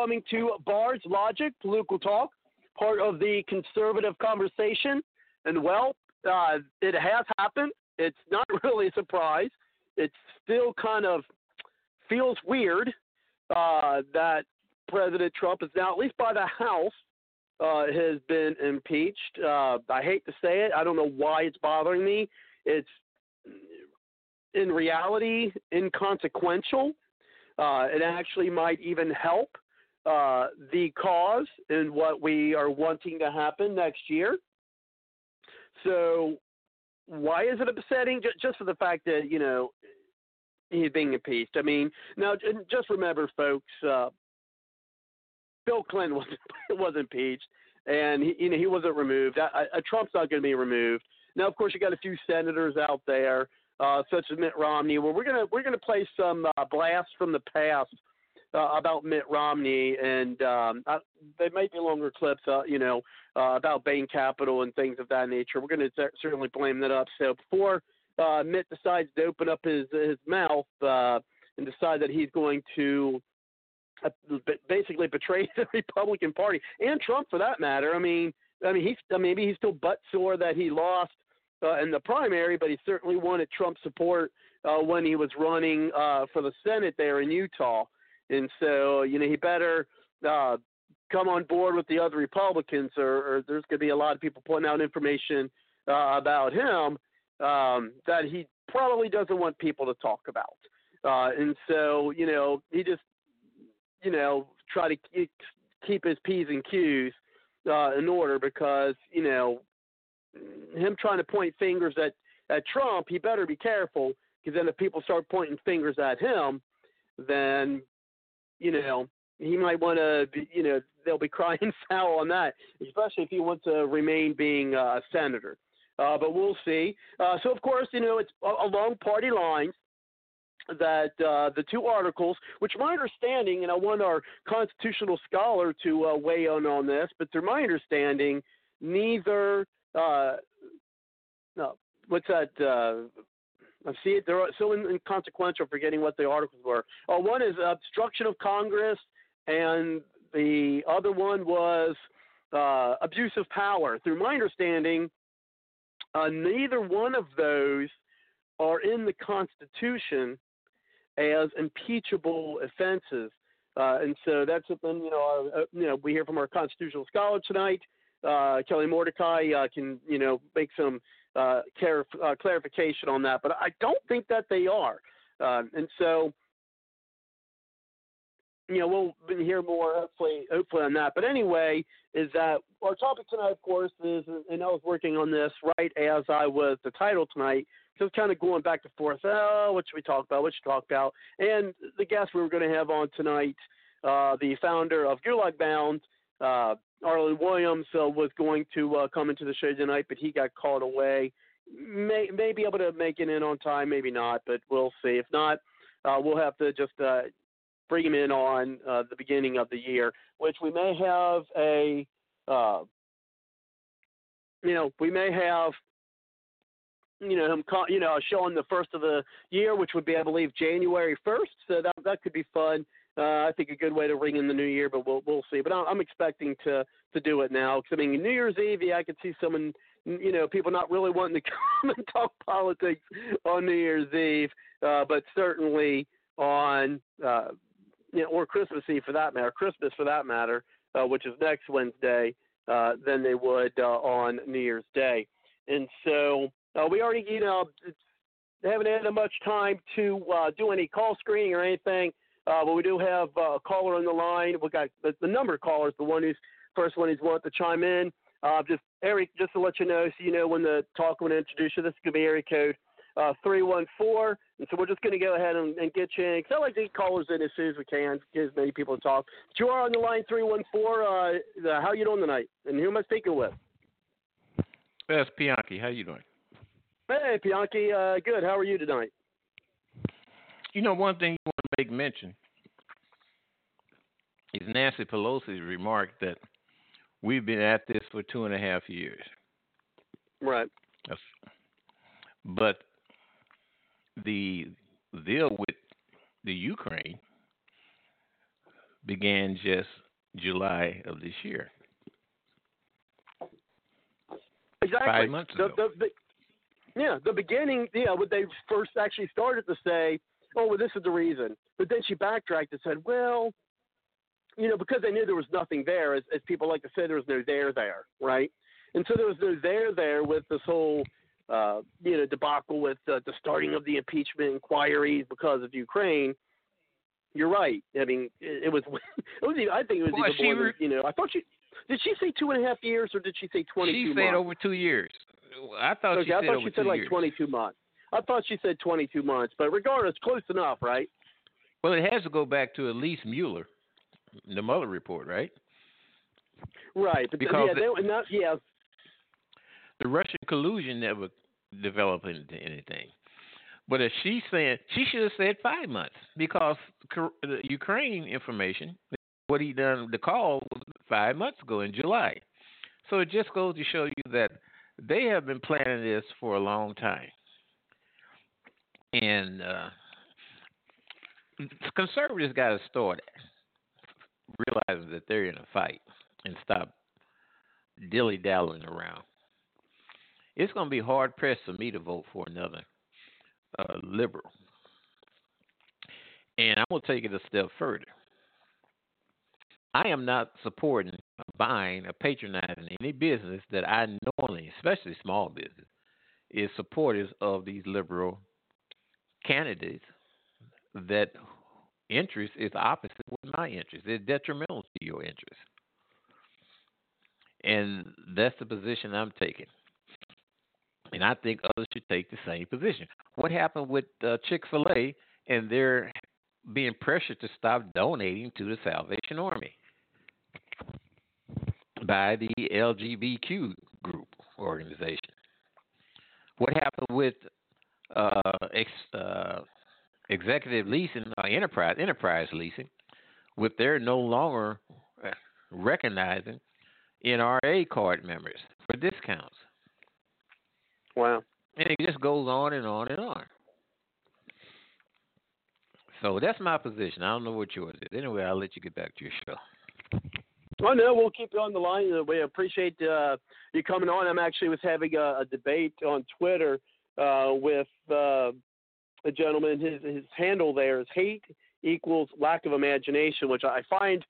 Coming to Bards Logic Political Talk, part of the conservative conversation. And well, uh, it has happened. It's not really a surprise. It still kind of feels weird uh, that President Trump is now, at least by the House, uh, has been impeached. Uh, I hate to say it. I don't know why it's bothering me. It's in reality inconsequential. Uh, it actually might even help uh, the cause and what we are wanting to happen next year. So, why is it upsetting? Just, for the fact that you know he's being impeached. I mean, now just remember, folks. Uh, Bill Clinton was was impeached, and he, you know he wasn't removed. I, I, Trump's not going to be removed. Now, of course, you got a few senators out there, uh, such as Mitt Romney. Well, we're gonna we're gonna play some uh, blasts from the past uh, about Mitt Romney, and um, I, they might be longer clips, uh, you know, uh, about Bain Capital and things of that nature. We're going to certainly blame that up. So before uh, Mitt decides to open up his his mouth uh, and decide that he's going to uh, basically betray the Republican Party and Trump for that matter. I mean, I mean he's maybe he's still butt sore that he lost uh, in the primary, but he certainly wanted Trump support uh, when he was running uh, for the Senate there in Utah. And so, you know, he better uh, come on board with the other Republicans, or, or there's going to be a lot of people putting out information uh, about him um, that he probably doesn't want people to talk about. Uh, and so, you know, he just, you know, try to keep his P's and Q's uh, in order because, you know, him trying to point fingers at, at Trump, he better be careful because then if people start pointing fingers at him, then you know, he might want to, you know, they'll be crying foul on that, especially if he wants to remain being a senator. Uh, but we'll see. Uh, so, of course, you know, it's along party lines that uh, the two articles, which my understanding, and I want our constitutional scholar to uh, weigh in on this, but to my understanding, neither, uh, no, what's that? Uh, I see it. They're so inconsequential, forgetting what the articles were. Uh, one is obstruction of Congress, and the other one was uh, abuse of power. Through my understanding, uh, neither one of those are in the Constitution as impeachable offenses. Uh, and so that's something you know. Uh, you know, we hear from our constitutional scholar tonight. Uh, Kelly Mordecai uh, can you know make some uh, uh, clarification on that, but I don't think that they are. Uh, and so, you know, we'll hear more hopefully, hopefully on that. But anyway, is that our topic tonight, of course, is, and I was working on this right as I was the title tonight, just kind of going back and forth. Oh, what should we talk about? What should we talk about? And the guest we were going to have on tonight, uh, the founder of Gulag Bound, uh, Arlen Williams uh, was going to uh, come into the show tonight, but he got called away. May may be able to make it in on time, maybe not, but we'll see. If not, uh, we'll have to just uh, bring him in on uh, the beginning of the year, which we may have a, uh, you know, we may have, you know, him, you know, showing the first of the year, which would be, I believe, January first. So that that could be fun. Uh, I think a good way to ring in the new year, but we'll we'll see. But I'm expecting to to do it now. Cause, I mean, New Year's Eve, yeah, I could see someone, you know, people not really wanting to come and talk politics on New Year's Eve, uh, but certainly on, uh, you know, or Christmas Eve for that matter, Christmas for that matter, uh, which is next Wednesday, uh, than they would uh, on New Year's Day. And so uh, we already, you know, haven't had much time to uh, do any call screening or anything. Uh, but we do have uh, a caller on the line. We got the, the number of callers. The one who's first one who's want to chime in. Uh, just Eric, just to let you know, so you know when the talk when I introduce you, this is gonna be area code uh, three one four. And so we're just gonna go ahead and, and get you in. Cause I like to get callers in as soon as we can, get as many people to talk. But you are on the line three one four. Uh, how you doing tonight? And who am I speaking with? That's Bianchi. How you doing? Hey, Bianchi. Uh, good. How are you tonight? You know, one thing mention is Nancy Pelosi's remark that we've been at this for two and a half years. Right. But the deal with the Ukraine began just July of this year. Exactly. Five months ago. The, the, yeah, the beginning, yeah, what they first actually started to say, oh, well, this is the reason. But then she backtracked and said, well, you know, because they knew there was nothing there, as, as people like to say, there was no there there, right? And so there was no there there with this whole, uh, you know, debacle with uh, the starting of the impeachment inquiries because of Ukraine. You're right. I mean, it, it was. It was. I think it was well, even more. Re- than, you know, I thought she did. She say two and a half years, or did she say twenty? She said over two years. I thought okay, she said I thought over she said like years. 22 months. I thought she said 22 months, but regardless, close enough, right? Well, it has to go back to Elise Mueller, the Mueller report, right? Right, but because yeah, they, not, yeah. the Russian collusion never developed into anything. But if she's saying she should have said five months because the Ukraine information, what he done the call was five months ago in July. So it just goes to show you that they have been planning this for a long time, and uh, conservatives got to start realizing that they're in a fight and stop dilly dallying around. It's going to be hard pressed for me to vote for another uh, liberal. And I'm going to take it a step further. I am not supporting, buying, or patronizing any business that I normally, especially small business, is supporters of these liberal candidates that interest is opposite with my interest. It's detrimental to your interest. And that's the position I'm taking. And I think others should take the same position. What happened with uh, Chick fil A and they're being pressured to stop donating to the Salvation Army by the LGBTQ group organization? What happened with uh, ex, uh, executive leasing, uh, enterprise enterprise leasing, with their no longer uh, recognizing NRA card members for discounts? Wow. And it just goes on and on and on. So that's my position. I don't know what yours is. Anyway, I'll let you get back to your show. Oh no, we'll keep you on the line. Uh, we appreciate uh, you coming on. I'm actually was having a, a debate on Twitter uh, with uh, a gentleman. His his handle there is hate equals lack of imagination, which I find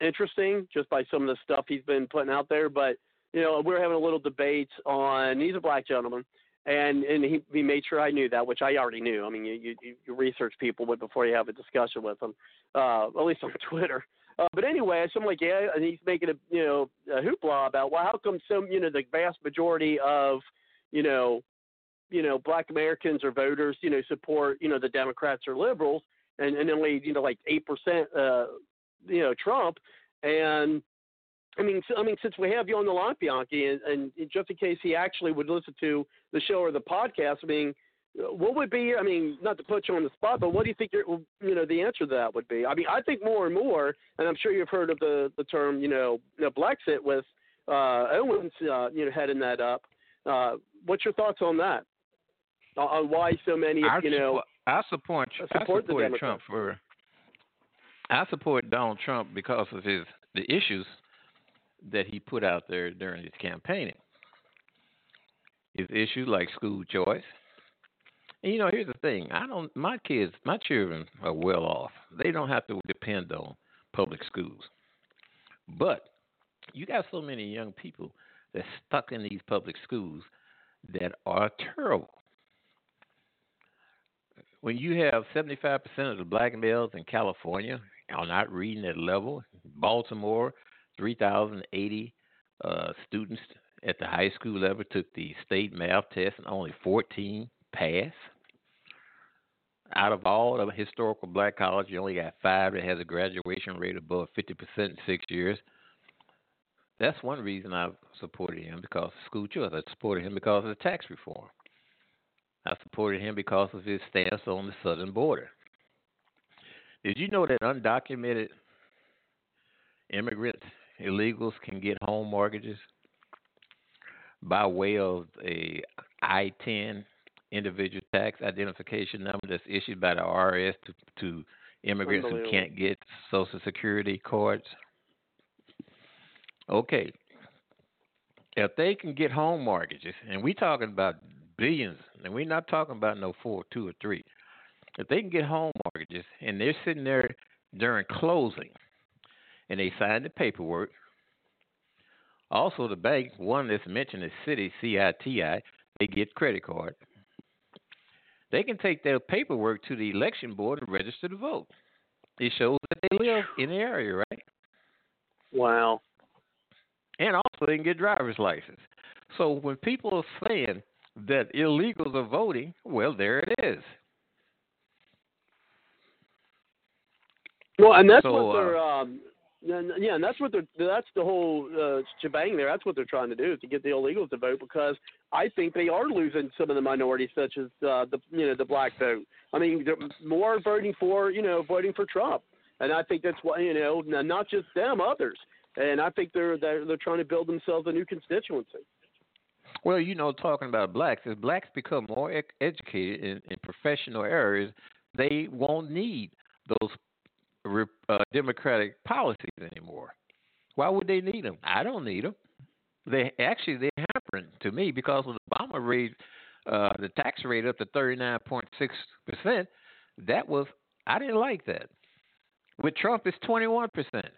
interesting just by some of the stuff he's been putting out there. But you know, we are having a little debate on. He's a black gentleman, and and he, he made sure I knew that, which I already knew. I mean, you you, you research people before you have a discussion with them, uh, at least on Twitter. Uh, but anyway, so I'm like, yeah, and he's making a you know a hoopla about well, how come some you know the vast majority of you know you know black Americans or voters you know support you know the Democrats or liberals, and and only you know like eight percent uh you know Trump, and I mean, I mean, since we have you on the line, Bianchi, and, and just in case he actually would listen to the show or the podcast, I mean, what would be? I mean, not to put you on the spot, but what do you think? You know, the answer to that would be. I mean, I think more and more, and I'm sure you've heard of the the term, you know, you know Blexit with uh, Owens, uh, you know, heading that up. Uh, what's your thoughts on that? On why so many, I you know, I support support I support Trump for. I support Donald Trump because of his the issues that he put out there during his campaigning. His issues like school choice. And you know, here's the thing. I don't my kids my children are well off. They don't have to depend on public schools. But you got so many young people that's stuck in these public schools that are terrible. When you have 75% of the black males in California are not reading at level, Baltimore 3,080 uh, students at the high school level took the state math test and only 14 passed. Out of all the historical black colleges, you only got five that has a graduation rate above 50% in six years. That's one reason I've supported him because school choice. I supported him because of the tax reform. I supported him because of his stance on the southern border. Did you know that undocumented immigrants illegals can get home mortgages by way of a ITIN individual tax identification number that's issued by the IRS to, to immigrants who can't get Social Security cards. Okay, if they can get home mortgages, and we're talking about billions, and we're not talking about no four, two, or three. If they can get home mortgages, and they're sitting there during closing, and they sign the paperwork. Also, the bank, one that's mentioned is Citi, CITI, they get credit card. They can take their paperwork to the election board and register to vote. It shows that they live in the area, right? Wow. And also, they can get driver's license. So when people are saying that illegals are voting, well, there it is. Well, and that's so, what they're uh, um, yeah, and that's what they're that's the whole uh, shebang there. That's what they're trying to do is to get the illegals to vote because I think they are losing some of the minorities, such as uh, the you know the black vote. I mean, they're more voting for you know voting for Trump, and I think that's why you know not just them, others. And I think they're they're, they're trying to build themselves a new constituency. Well, you know, talking about blacks, as blacks become more ec- educated in, in professional areas, they won't need those uh, democratic policies anymore. Why would they need them? I don't need them. They actually they're hampering to me because when Obama raised uh, the tax rate up to thirty nine point six percent. That was I didn't like that. With Trump, it's twenty one percent.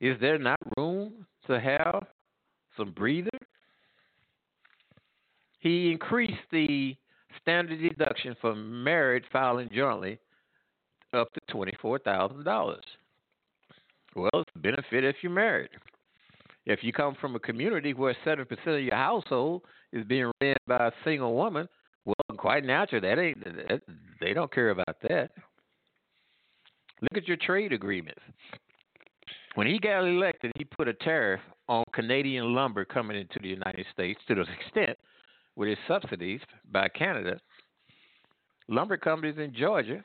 Is there not room to have some breather? He increased the standard deduction for married filing jointly up to $24,000. Well, it's a benefit if you're married. If you come from a community where 7% of your household is being ran by a single woman, well, quite natural. That ain't that, they don't care about that. Look at your trade agreements. When he got elected, he put a tariff on Canadian lumber coming into the United States to the extent with his subsidies by Canada. Lumber companies in Georgia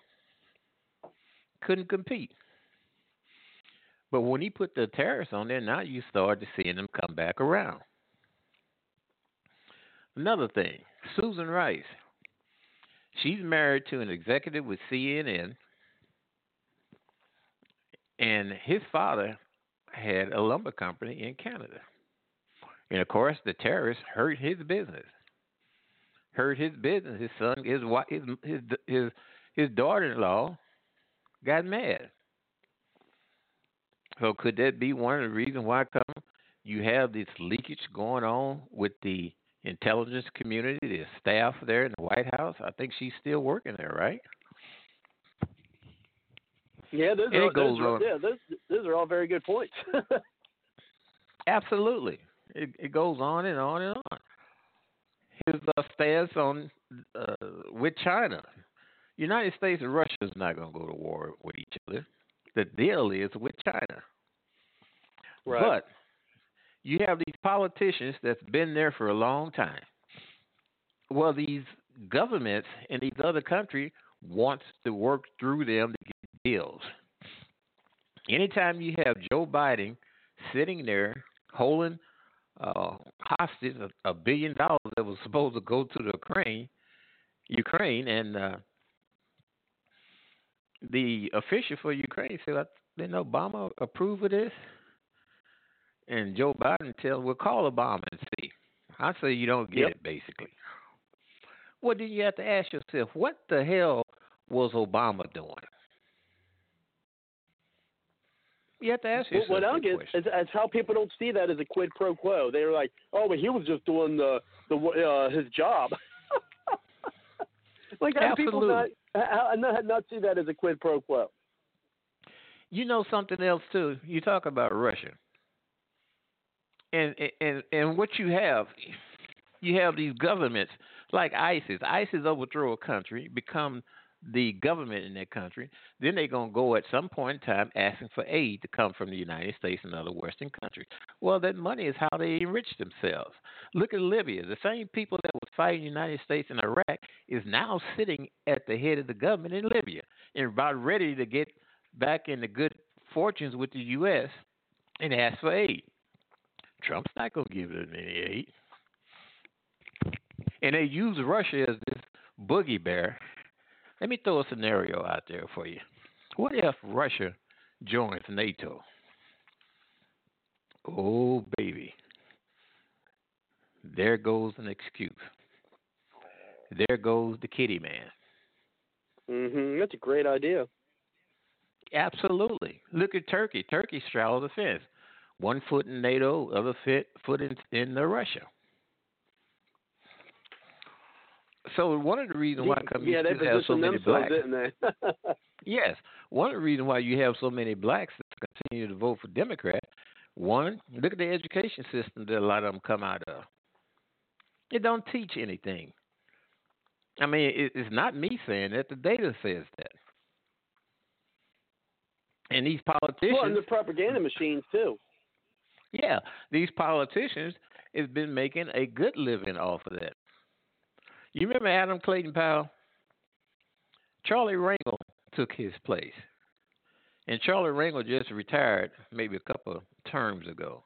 couldn't compete. But when he put the tariffs on there, now you started seeing them come back around. Another thing, Susan Rice. She's married to an executive with CNN, and his father had a lumber company in Canada. And of course, the tariffs hurt his business. Hurt his business. His son, his wife, his his his, his daughter-in-law got mad. So could that be one of the reasons why come you have this leakage going on with the intelligence community, the staff there in the White House? I think she's still working there, right? Yeah, those are, those yeah, those those are all very good points. Absolutely, it, it goes on and on and on. Uh, stance on uh, with China, United States and Russia is not going to go to war with each other. The deal is with China. Right. But you have these politicians that's been there for a long time. Well, these governments in these other countries wants to work through them to get deals. Anytime you have Joe Biden sitting there holding uh, hostage a, a billion dollars that was supposed to go to the Ukraine, Ukraine, and uh, the official for Ukraine said, "Didn't Obama approve of this?" And Joe Biden tells, "We'll call Obama and see." I say you don't get yep. it, basically. Well, then you have to ask yourself, what the hell was Obama doing? You have to ask yourself. What I get is, is, how people don't see that as a quid pro quo. They're like, "Oh, but he was just doing the the uh, his job." like how people not how, not not see that as a quid pro quo. You know something else too. You talk about Russia, and and and what you have, you have these governments like ISIS. ISIS overthrow a country, become the government in that country, then they're going to go at some point in time asking for aid to come from the United States and other Western countries. Well, that money is how they enrich themselves. Look at Libya. The same people that was fighting the United States and Iraq is now sitting at the head of the government in Libya and about ready to get back into good fortunes with the U.S. and ask for aid. Trump's not going to give them any aid. And they use Russia as this boogie bear let me throw a scenario out there for you. What if Russia joins NATO? Oh, baby. There goes an excuse. There goes the kitty man. Mm-hmm. That's a great idea. Absolutely. Look at Turkey. Turkey straddles the fence. One foot in NATO, other foot in, in Russia. So one of the reasons why companies yeah, they have so many blacks, didn't they? yes, one of the reasons why you have so many blacks that continue to vote for Democrat. One, look at the education system that a lot of them come out of. It don't teach anything. I mean, it, it's not me saying that. The data says that. And these politicians. Well, and the propaganda machines too. Yeah, these politicians has been making a good living off of that. You remember Adam Clayton Powell? Charlie Rangel took his place. And Charlie Rangel just retired maybe a couple of terms ago.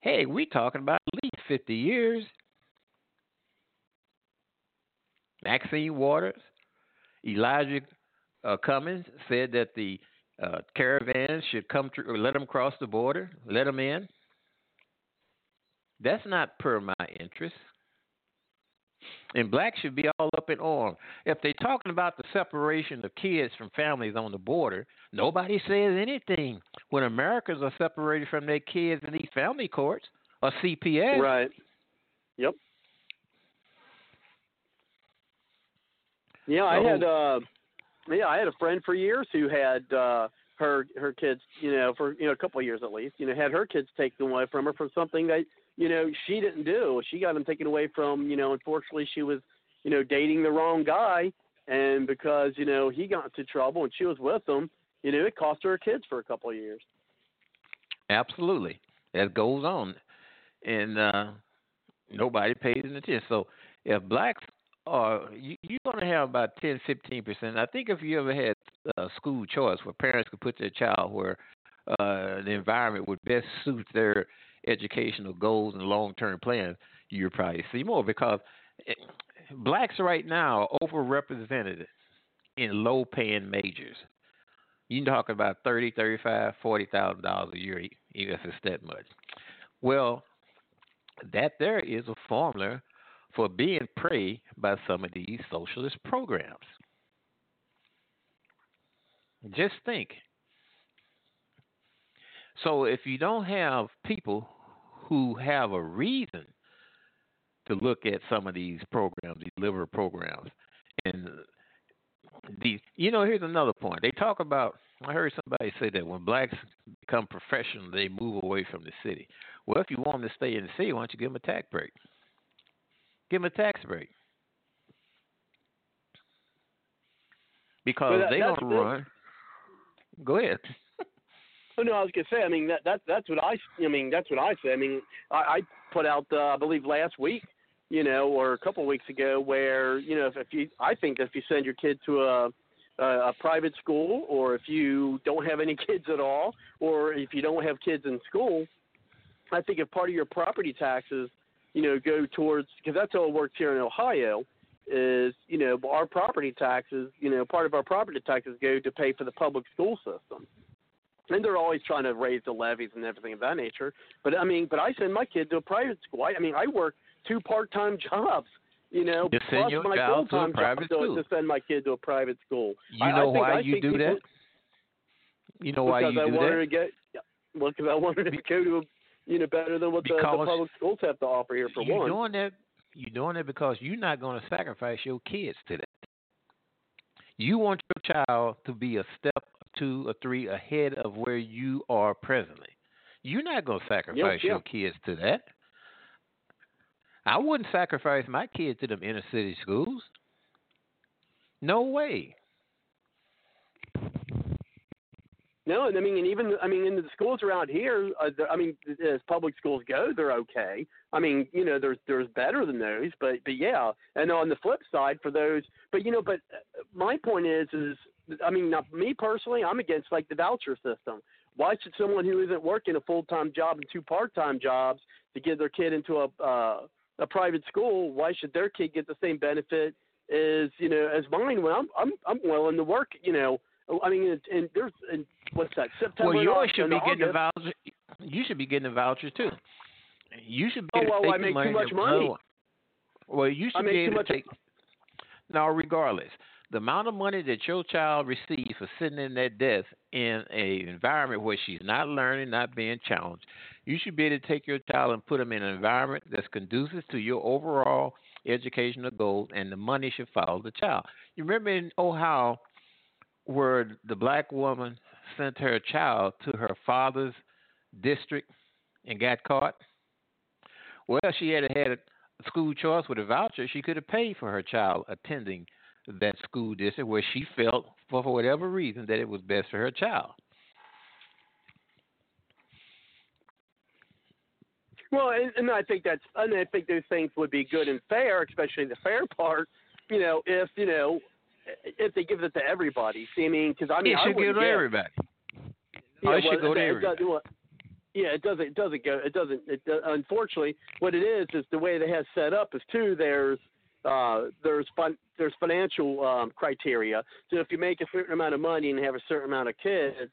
Hey, we talking about at least 50 years. Maxine Waters, Elijah uh, Cummings said that the uh, caravans should come through, let them cross the border, let them in. That's not per my interest. And blacks should be all up in arms. If they're talking about the separation of kids from families on the border, nobody says anything. When Americans are separated from their kids in these family courts or CPS. Right. Yep. Yeah, I had uh yeah, I had a friend for years who had uh her her kids, you know, for you know a couple of years at least, you know, had her kids taken away from her for something that you know she didn't do. She got them taken away from, you know, unfortunately she was, you know, dating the wrong guy, and because you know he got into trouble and she was with him, you know, it cost her kids for a couple of years. Absolutely, that goes on, and uh nobody pays attention. So if blacks are, you, you're going to have about 10, 15 percent. I think if you ever had uh, school choice where parents could put their child where uh, the environment would best suit their educational goals and long-term plans, you'd probably see more because eh, blacks right now are overrepresented in low-paying majors. You talk about thirty, thirty-five, forty thousand dollars a year, even if it's that much. Well, that there is a formula for being prey by some of these socialist programs. Just think. So if you don't have people who have a reason to look at some of these programs, these liberal programs, and these, you know, here's another point. They talk about. I heard somebody say that when blacks become professional, they move away from the city. Well, if you want them to stay in the city, why don't you give them a tax break? Give them a tax break. Because Well, that- they're that's going to run. Go ahead. Oh no, I was gonna say. I mean that that that's what I. I mean that's what I say. I mean I, I put out uh, I believe last week, you know, or a couple of weeks ago, where you know if, if you I think if you send your kid to a a, private school, or if you don't have any kids at all, or if you don't have kids in school, I think if part of your property taxes, you know, go towards because that's how it works here in Ohio. Is you know our property taxes, you know, part of our property taxes go to pay for the public school system and they're always trying to raise the levies and everything of that nature. But I mean, but I send my kid to a private school. I, I mean, I work two part-time jobs, you know, send plus your my child to a full-time private job school. to, send my kid to a private school. You I- I know think- why you do people- that? You know why because you I do wanted that? to get, well, because I wanted to go to, a, you know, better than what the, the public schools have to offer here for you're one. doing that. You're doing that because you're not going to sacrifice your kids to that. You want your child to be a step two or three ahead of where you are presently. You're not going to sacrifice yeah. your kids to that. I wouldn't sacrifice my kids to them inner city schools. No way. No, and I mean, and even I mean, in the schools around here, uh, the- I mean, as public schools go, they're okay. I mean, you know, there's there's better than those, but but yeah. And on the flip side, for those, but you know, but uh, my point is, is I mean, not me personally, I'm against like the voucher system. Why should someone who isn't working a full time job and two part time jobs to get their kid into a uh, a private school? Why should their kid get the same benefit as you know as mine? When I'm I'm I'm willing to work, you know. I mean, and, and there's and what's that? September. well, and yours should be getting a August. voucher. You should be getting a voucher too. You should be Oh, well, I make too much money. Well, you I should make be too able much- to take. Now, regardless, the amount of money that your child receives for sitting in that desk in a environment where she's not learning, not being challenged, you should be able to take your child and put them in an environment that's conducive to your overall educational goals, and the money should follow the child. You remember in Ohio where the black woman sent her child to her father's district and got caught? Well, she had had a school choice with a voucher. She could have paid for her child attending that school district where she felt, for, for whatever reason, that it was best for her child. Well, and, and I think that's, and I think those things would be good and fair, especially the fair part. You know, if you know, if they give it to everybody. See, I mean, because I mean, it should I it to everybody. Yeah, oh, it well, should go to everybody. Yeah, it doesn't. It doesn't go. It doesn't. It, unfortunately, what it is is the way they have set up is too. There's uh, there's fun, there's financial um, criteria. So if you make a certain amount of money and have a certain amount of kids,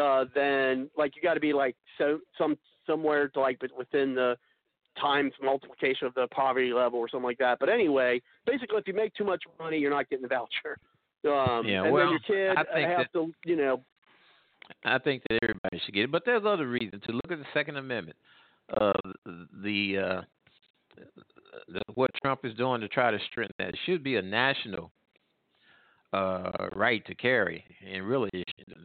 uh, then like you got to be like so some somewhere to like but within the times multiplication of the poverty level or something like that. But anyway, basically, if you make too much money, you're not getting the voucher. Um, Yeah, and well, then your kid I think has that- to, you know, I think that everybody should get it, but there's other reasons to look at the Second Amendment. Uh, the, uh, the what Trump is doing to try to strengthen that it should be a national uh, right to carry, and really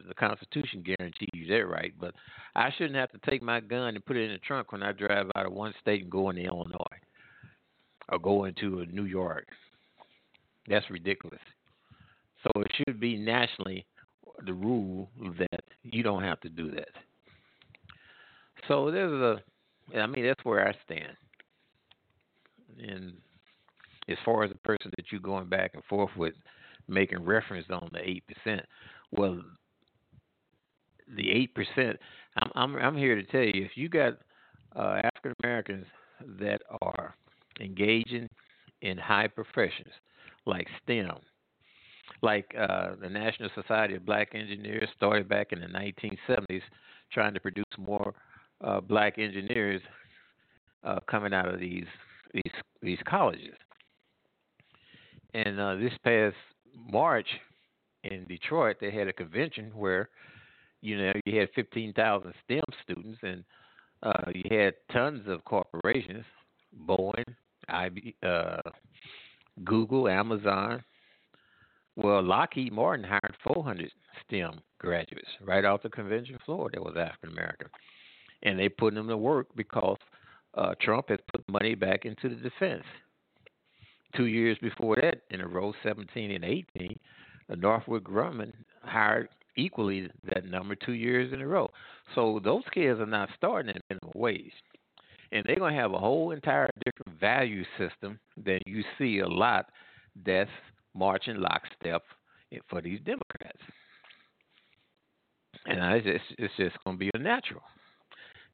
the Constitution guarantees that right. But I shouldn't have to take my gun and put it in the trunk when I drive out of one state and go into Illinois or go into New York. That's ridiculous. So it should be nationally the rule that you don't have to do that. So there's a, I mean, that's where I stand. And as far as the person that you're going back and forth with, making reference on the eight percent, well, the eight percent, I'm I'm I'm here to tell you, if you got uh, African Americans that are engaging in high professions like STEM, like uh, the National Society of Black Engineers started back in the 1970s, trying to produce more uh, black engineers uh, coming out of these these these colleges. And uh, this past March in Detroit, they had a convention where you know you had 15,000 STEM students, and uh, you had tons of corporations, Boeing, IB, uh, Google, Amazon, well, Lockheed Martin hired 400 STEM graduates right off the convention floor that was African American. And they put them to work because uh, Trump has put money back into the defense. Two years before that, in a row 17 and 18, uh, Northrop Grumman hired equally that number two years in a row. So those kids are not starting at minimum wage. And they're going to have a whole entire different value system than you see a lot that's marching lockstep for these Democrats. And I just, it's just going to be a natural.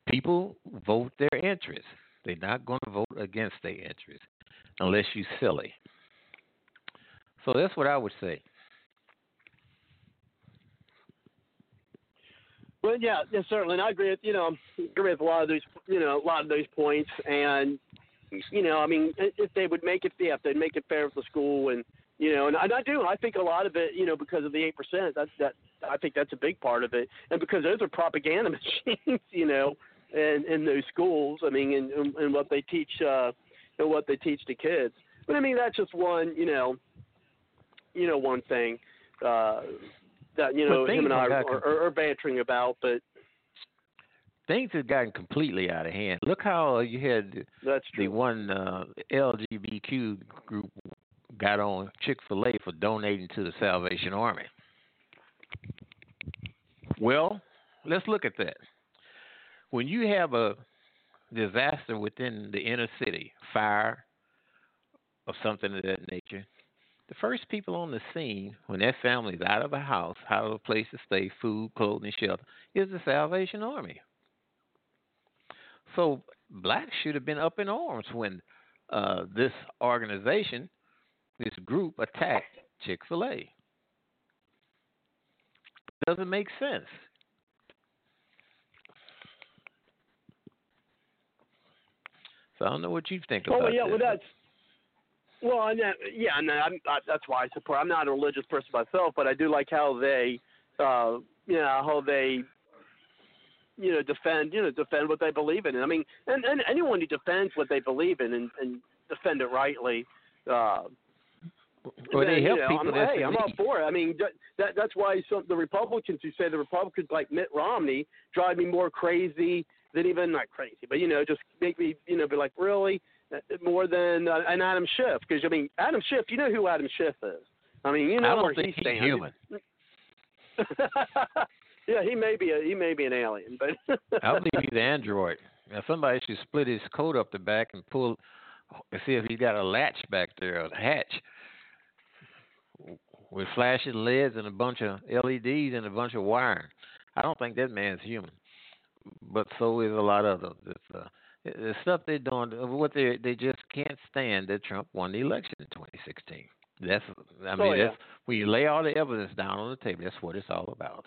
People vote their interests. They're not going to vote against their interests unless you're silly. So that's what I would say. Well, yeah, yeah, certainly, and I agree with you know agree with a lot of those you know a lot of those points, and you know, I mean, if they would make it, yeah, if they'd make it fair for the school, and you know, and I, and I do, I think a lot of it, you know, because of the eight percent, that's that, I think that's a big part of it, and because those are propaganda machines, you know, in in those schools, I mean, and and, and what they teach, uh, and what they teach the kids. But I mean, that's just one, you know, you know, one thing. Uh, that you know him and I are, gotten- are, are bantering about, but Things have gotten completely out of hand. Look how you had that's the one uh, LGBTQ group got on Chick Fil A for donating to the Salvation Army. Well, let's look at that. When you have a disaster within the inner city, fire or something of that nature, the first people on the scene when that family's out of a house, out of a place to stay, food, clothing, shelter, is the Salvation Army. So blacks should have been up in arms when uh, this organization, this group, attacked Chick Fil A. Doesn't make sense. So I don't know what you think Oh about well, yeah, this. well that's well, and that, yeah, and I'm, I, that's why I support. I'm not a religious person myself, but I do like how they, uh, you know, how they, you know, defend, you know, defend what they believe in. I mean, and, and anyone who defends what they believe in and, and defend it rightly, uh, Well, they help you know, people I'm, hey, I'm all for it. I mean, that, that that's why some the Republicans who say the Republicans like Mitt Romney drive me more crazy than even not crazy, but you know, just make me you know be like really Uh, more than uh, an Adam Schiff because I mean Adam Schiff, you know who Adam Schiff is. I mean, you know I don't where think he he's human. yeah, he may be a he may be an alien, but I believe he's an android. Now somebody should split his coat up the back and pull and see if he's got a latch back there, a hatch with flashing LEDs and a bunch of LEDs and a bunch of wiring. I don't think that man's human, but so is a lot of others. It's, uh, the stuff they're doing, what they they just can't stand that Trump won the election in 2016. That's I mean oh, yeah. that's when you lay all the evidence down on the table. That's what it's all about.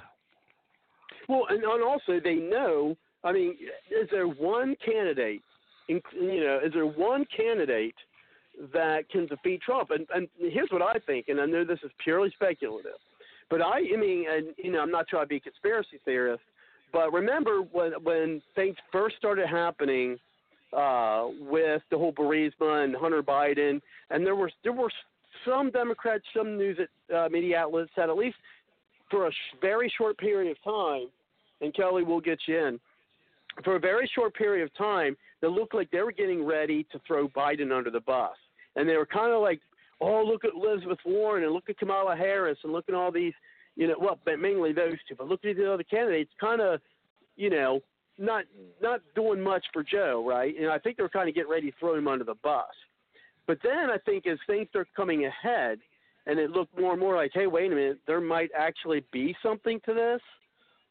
Well, and, and also they know. I mean, is there one candidate? You know, is there one candidate that can defeat Trump? And, and here's what I think, and I know this is purely speculative, but I, I mean, and you know, I'm not trying to be a conspiracy theorist, but remember when when things first started happening uh, with the whole Burisma and Hunter Biden, and there were there were some Democrats, some news uh, media outlets said at least for a sh- very short period of time, and Kelly will get you in. For a very short period of time, it looked like they were getting ready to throw Biden under the bus, and they were kind of like, "Oh, look at Elizabeth Warren and look at Kamala Harris and look at all these, you know, well, but mainly those two, but look at the other candidates, kind of, you know, not not doing much for Joe, right? And I think they were kind of getting ready to throw him under the bus. But then I think as things start coming ahead, and it looked more and more like, hey, wait a minute, there might actually be something to this.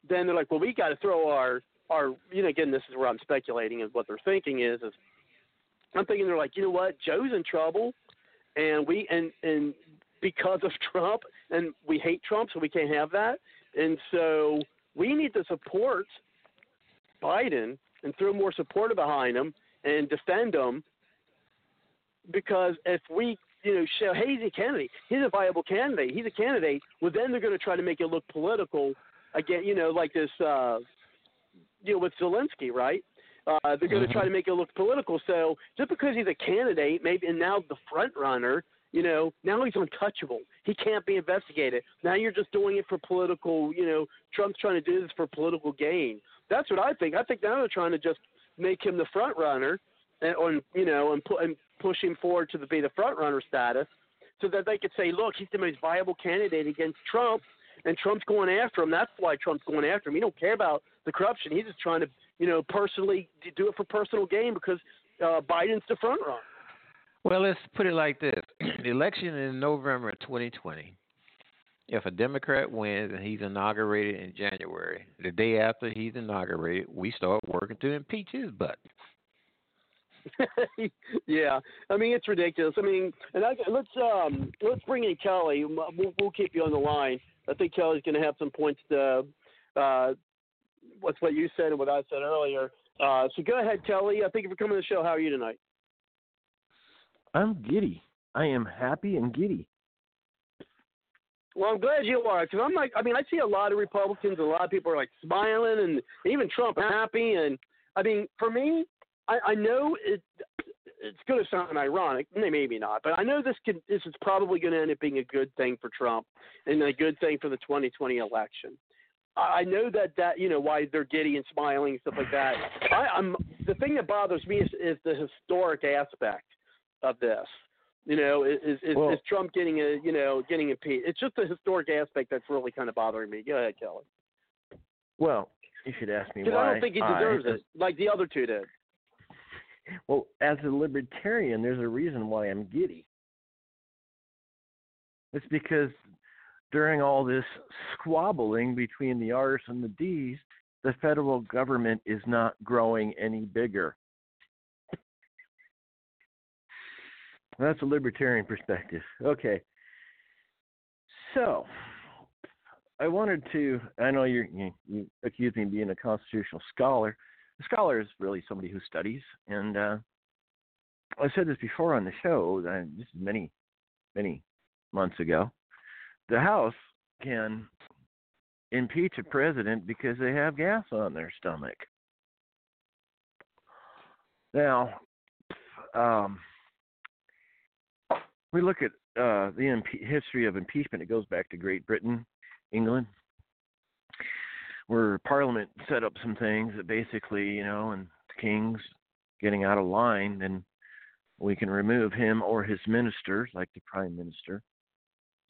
Then they're like, well, we got to throw our our you know again, this is where I'm speculating is what they're thinking is is I'm thinking they're like, you know what, Joe's in trouble, and we and and because of Trump, and we hate Trump, so we can't have that, and so we need to support Biden and throw more support behind him and defend him because if we you know show hey he's a candidate he's a viable candidate he's a candidate well then they're going to try to make it look political again you know like this uh you know with Zelensky right? Uh they're going to Mhm. try to make it look political. So just because he's a candidate maybe and now the front runner you know now he's untouchable he can't be investigated now you're just doing it for political you know Trump's trying to do this for political gain that's what I think I think now they're trying to just make him the front runner and, or you know and put and push him forward to the, be the front runner status, so that they could say, look, he's the most viable candidate against Trump, and Trump's going after him. That's why Trump's going after him. He don't care about the corruption. He's just trying to you know personally do it for personal gain because uh, Biden's the front runner. Well, let's put it like this: the election in November of 2020. If a Democrat wins and he's inaugurated in January, the day after he's inaugurated, we start working to impeach his butt. yeah, I mean it's ridiculous. I mean, and I, let's um let's bring in Kelly. We'll, we'll keep you on the line. I think Kelly's going to have some points to uh, what's what you said and what I said earlier. Uh, so go ahead, Kelly. Uh, thank you for coming to the show. How are you tonight? I'm giddy. I am happy and giddy. Well, I'm glad you are because I'm like, I mean, I see a lot of Republicans, a lot of people are like smiling, and even Trump happy. And I mean, for me, I, I know it. It's going to sound ironic, maybe not, but I know this could. This is probably going to end up being a good thing for Trump and a good thing for the 2020 election. I know that that you know why they're giddy and smiling and stuff like that. I, I'm the thing that bothers me is, is the historic aspect of this. You know, is is, Well- is Trump getting a you know getting impeached? It's just the historic aspect that's really kind of bothering me. Go ahead, Kelly. Well, you should ask me Because why. I don't think he deserves I, it like the other two did. Well, as a libertarian, there's a reason why I'm giddy. It's because during all this squabbling between the R's and the D's, the federal government is not growing any bigger. That's a libertarian perspective. Okay. So, I wanted to. I know you're, you you accuse me of being a constitutional scholar. A scholar is really somebody who studies, and uh, I said this before on the show. Uh, this is many, many months ago. The House can impeach a president because they have gas on their stomach. Now, um, we look at uh, the history of impeachment. It goes back to Great Britain, England, where Parliament set up some things that basically, you know, and the king's getting out of line, then we can remove him or his ministers, like the prime minister,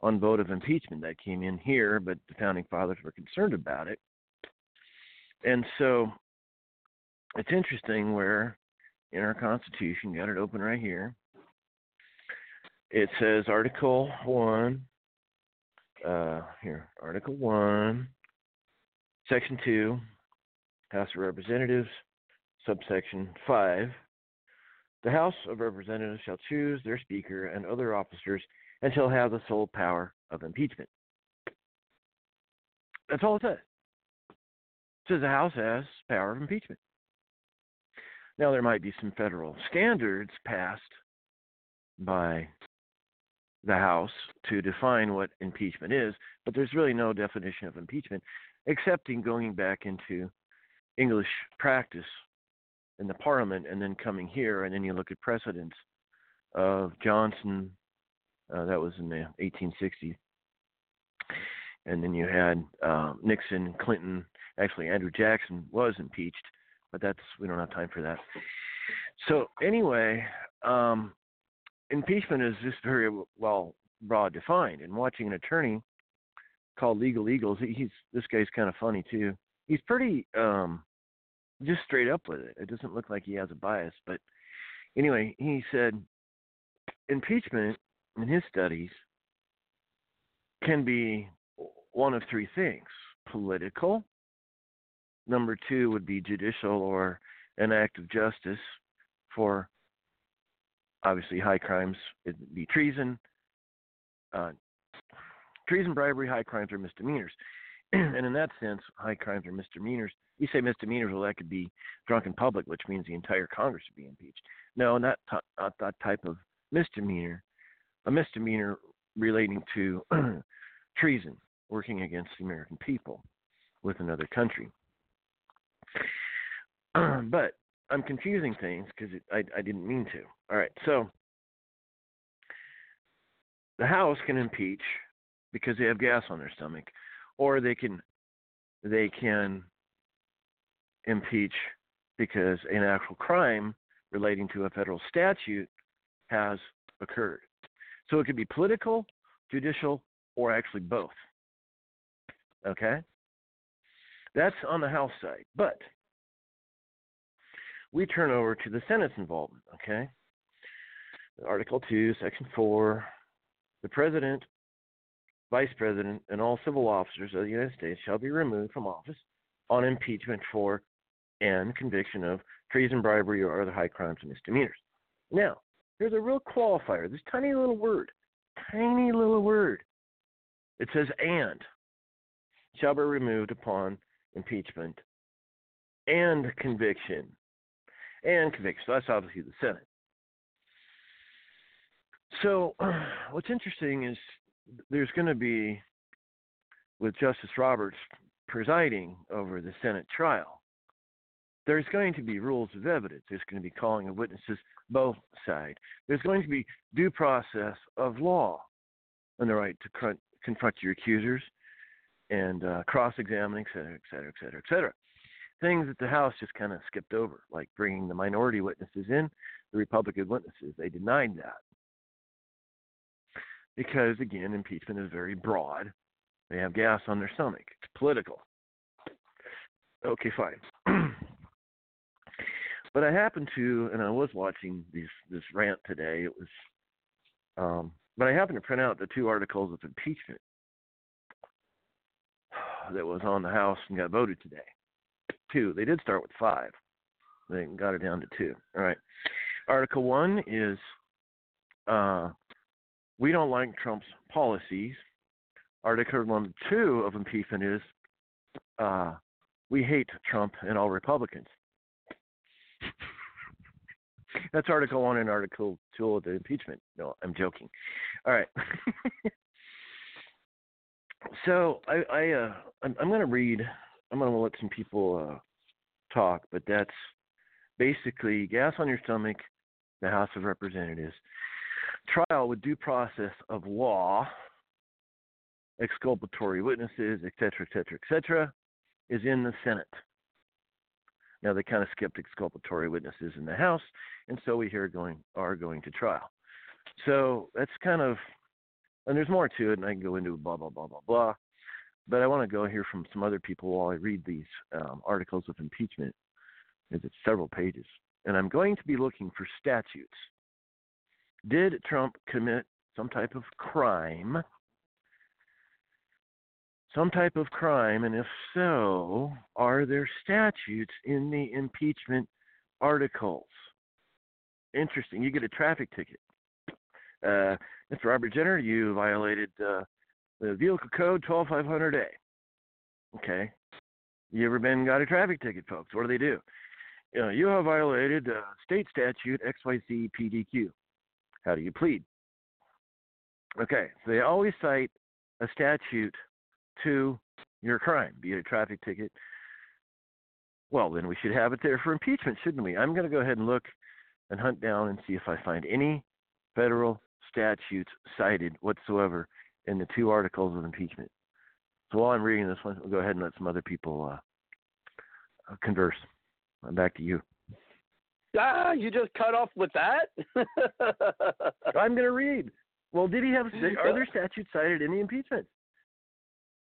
on vote of impeachment. That came in here, but the founding fathers were concerned about it. And so it's interesting where in our Constitution, got it open right here. It says Article 1, uh, here, Article 1, Section 2, House of Representatives, subsection 5. The House of Representatives shall choose their Speaker and other officers and shall have the sole power of impeachment. That's all it says. It says the House has power of impeachment. Now, there might be some federal standards passed by the House to define what impeachment is, but there's really no definition of impeachment except in going back into English practice in the Parliament and then coming here, and then you look at precedents of Johnson, uh, that was in the 1860s, and then you had uh, Nixon, Clinton, actually Andrew Jackson was impeached but that's we don't have time for that. So anyway, um, impeachment is just very well broad defined. And watching an attorney called Legal Eagles, he's this guy's kind of funny too. He's pretty um, just straight up with it. It doesn't look like he has a bias, but anyway, he said impeachment in his studies can be one of three things: political, Number two would be judicial or an act of justice for obviously high crimes. It'd be treason, uh, treason, bribery, high crimes, are misdemeanors. and in that sense, high crimes are misdemeanors. You say misdemeanors, well, that could be drunken public, which means the entire Congress would be impeached. No, not, t- not that type of misdemeanor. A misdemeanor relating to treason, working against the American people with another country. but I'm confusing things because I, I didn't mean to. All right, so the House can impeach because they have gas on their stomach, or they can they can impeach because an actual crime relating to a federal statute has occurred. So it could be political, judicial, or actually both. Okay? That's on the House side. But we turn over to the Senate's involvement, okay? Article 2, Section 4 The President, Vice President, and all civil officers of the United States shall be removed from office on impeachment for and conviction of treason, bribery, or other high crimes and misdemeanors. Now, there's a real qualifier, this tiny little word, tiny little word. It says and shall be removed upon impeachment and conviction and conviction. So that's obviously the Senate. So what's interesting is there's going to be, with Justice Roberts presiding over the Senate trial, there's going to be rules of evidence. There's going to be calling of witnesses both sides. There's going to be due process of law and the right to confront your accusers and uh, cross-examining, et cetera, et cetera, et cetera, et cetera things that the House just kind of skipped over, like bringing the minority witnesses in, the Republican witnesses. They denied that. Because, again, impeachment is very broad. They have gas on their stomach. It's political. Okay, fine. but I happened to, and I was watching these, this rant today. It was, um, but I happened to print out the two articles of impeachment that was on the House and got voted today two. They did start with five. They got it down to two. All right. Article one is uh, we don't like Trump's policies. Article number two of impeachment is uh, we hate Trump and all Republicans. That's Article one and Article two of the impeachment. No, I'm joking. All right. so I, I uh, I'm, I'm going to read I'm going to let some people uh, talk, but that's basically gas on your stomach, the House of Representatives, trial with due process of law, exculpatory witnesses, etc., etc., etc., is in the Senate. Now they kind of skipped exculpatory witnesses in the House, and so we here going are going to trial. So that's kind of, and there's more to it, and I can go into blah blah blah blah blah. But I want to go hear from some other people while I read these um, articles of impeachment because It's several pages. And I'm going to be looking for statutes. Did Trump commit some type of crime? Some type of crime, and if so, are there statutes in the impeachment articles? Interesting. You get a traffic ticket. Uh, Mr. Robert Jenner, you violated uh, the vehicle code 12500A. Okay. You ever been got a traffic ticket, folks? What do they do? You, know, you have violated uh, state statute XYZ PDQ. How do you plead? Okay, so they always cite a statute to your crime, be it a traffic ticket. Well, then we should have it there for impeachment, shouldn't we? I'm going to go ahead and look and hunt down and see if I find any federal statutes cited whatsoever in the two articles of impeachment. So while I'm reading this one, we'll go ahead and let some other people uh, converse. I'm back to you. Ah, you just cut off with that? I'm going to read. Well, did he have? Are there statutes cited in the impeachment?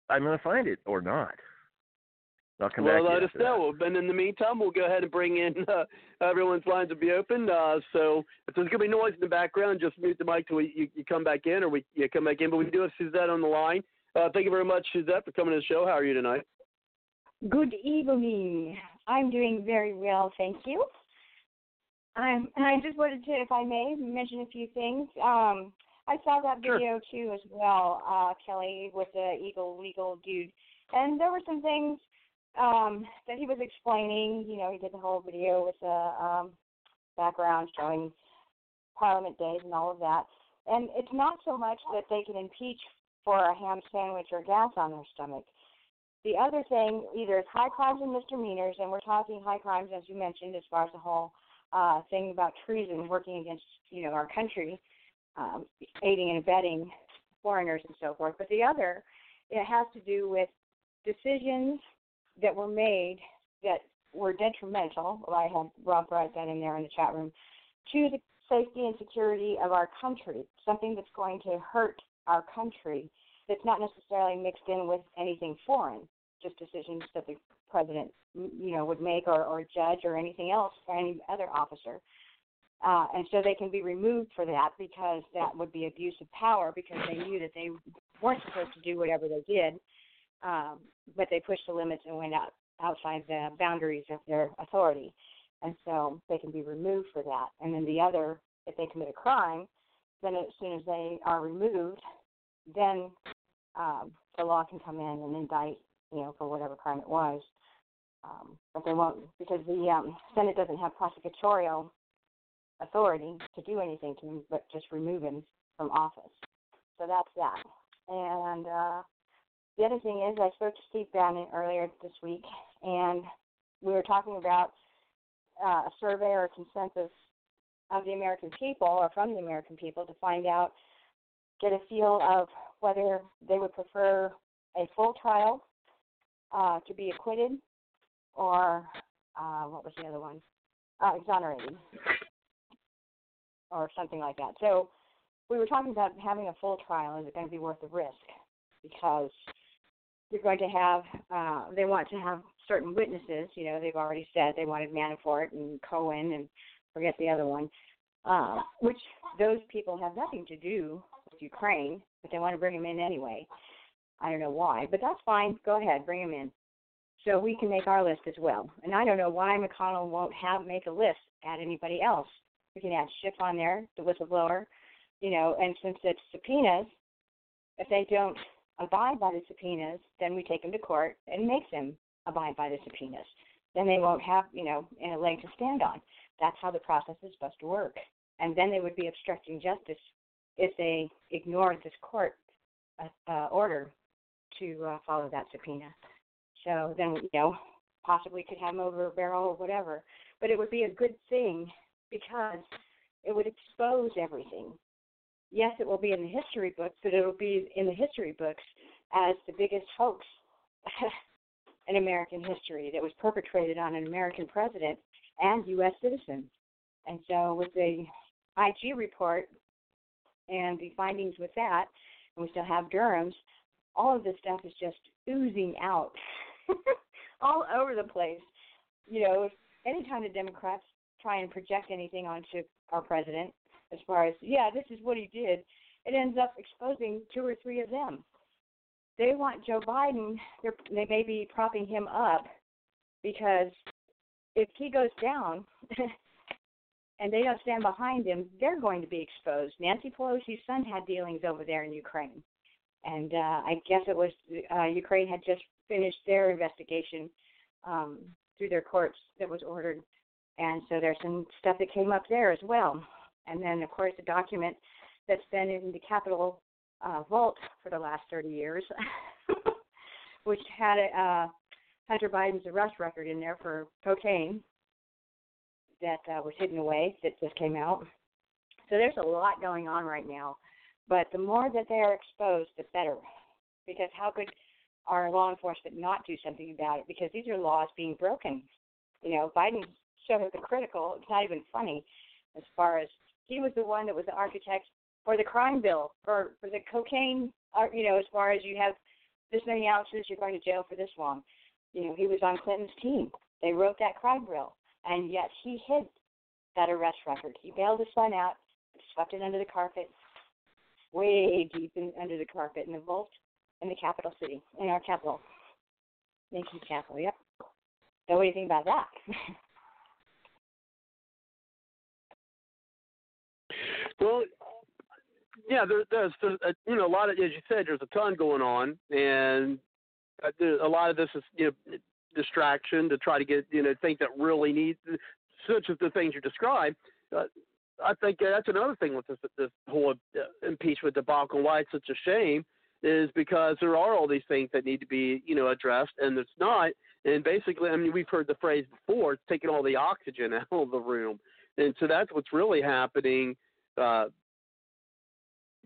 I'm going to find it or not. I'll come well, back. let us know. And in the meantime, we'll go ahead and bring in uh, everyone's lines will be open. Uh, so if there's going to be noise in the background, just mute the mic till we, you, you come back in, or we you come back in. But we do have Suzette on the line. Uh, thank you very much, Suzette, for coming to the show. How are you tonight? Good evening. I'm doing very well, thank you. Um, and I just wanted to, if I may, mention a few things. Um, I saw that Sure. video too as well, uh, Kelly, with the Eagle Legal dude, and there were some things um, that he was explaining. You know, he did the whole video with the um, background showing Parliament days and all of that. And it's not so much that they can impeach for a ham sandwich or gas on their stomach. The other thing, either it's high crimes and misdemeanors, and we're talking high crimes as you mentioned, as far as the whole uh, thing about treason, working against you know our country, um, aiding and abetting foreigners and so forth. But the other, it has to do with decisions that were made that were detrimental. I have Rob brought that in there in the chat room to the safety and security of our country. Something that's going to hurt our country. That's not necessarily mixed in with anything foreign. Just decisions that the president, you know, would make, or, or judge, or anything else, or any other officer. Uh, and so they can be removed for that because that would be abuse of power because they knew that they weren't supposed to do whatever they did, um, but they pushed the limits and went out outside the boundaries of their authority, and so they can be removed for that. And then the other, if they commit a crime, then as soon as they are removed, then um, the law can come in and indict, you know, for whatever crime it was. Um, but they won't because the um, Senate doesn't have prosecutorial authority to do anything to him, but just remove him from office. So that's that. And uh, the other thing is, I spoke to Steve Bannon earlier this week, and we were talking about uh, a survey or a consensus of the American people, or from the American people, to find out, get a feel of whether they would prefer a full trial uh, to be acquitted, or uh, what was the other one? Uh, exonerated or something like that. So we were talking about having a full trial. Is it going to be worth the risk? Because you're going to have, uh, they want to have certain witnesses. You know, they've already said they wanted Manafort and Cohen and forget the other one, uh, which those people have nothing to do with Ukraine, but they want to bring them in anyway. I don't know why, but that's fine. Go ahead, bring them in. So we can make our list as well. And I don't know why McConnell won't have make a list, add anybody else. We can add Schiff on there, the whistleblower, you know, and since it's subpoenas, if they don't abide by the subpoenas, then we take them to court and make them abide by the subpoenas. Then they won't have, you know, a leg to stand on. That's how the process is supposed to work. And then they would be obstructing justice if they ignored this court uh, uh, order to uh, follow that subpoena. So then, you know, possibly could have them over a barrel or whatever. But it would be a good thing because it would expose everything. Yes, it will be in the history books, but it will be in the history books as the biggest hoax in American history that was perpetrated on an American president and U.S. citizen. And so, with the IG report and the findings with that, and we still have Durham's, all of this stuff is just oozing out all over the place. You know, anytime the Democrats try and project anything onto our president, as far as yeah, this is what he did, it ends up exposing two or three of them. They want Joe Biden. They're, they may be propping him up because if he goes down and they don't stand behind him, they're going to be exposed. Nancy Pelosi's son had dealings over there in Ukraine, and uh, I guess it was uh, Ukraine had just finished their investigation um, through their courts that was ordered, and so there's some stuff that came up there as well. And then, of course, a document that's been in the Capitol uh, vault for the last 30 years, which had uh, Hunter Biden's arrest record in there for cocaine that uh, was hidden away that just came out. So there's a lot going on right now. But the more that they are exposed, the better. Because how could our law enforcement not do something about it? Because these are laws being broken. You know, Biden showed hypocritical. It's not even funny as far as he was the one that was the architect for the crime bill, for, for the cocaine, uh, you know, as far as you have this many ounces, you're going to jail for this long. You know, he was on Clinton's team. They wrote that crime bill and yet he hid that arrest record. He bailed his son out, swept it under the carpet, way deep in, under the carpet in the vault in the capital city, in our capital, nation's capital. Yep. So what do you think about that? well, yeah, there, there's, there's a, you know a lot of as you said, there's a ton going on, and uh, a lot of this is you know distraction to try to get you know things that really need such as the things you described. Uh, I think that's another thing with this this whole uh, impeachment debacle. Why it's such a shame is because there are all these things that need to be you know addressed, and it's not. And basically, I mean, we've heard the phrase before: it's taking all the oxygen out of the room, and so that's what's really happening. Uh,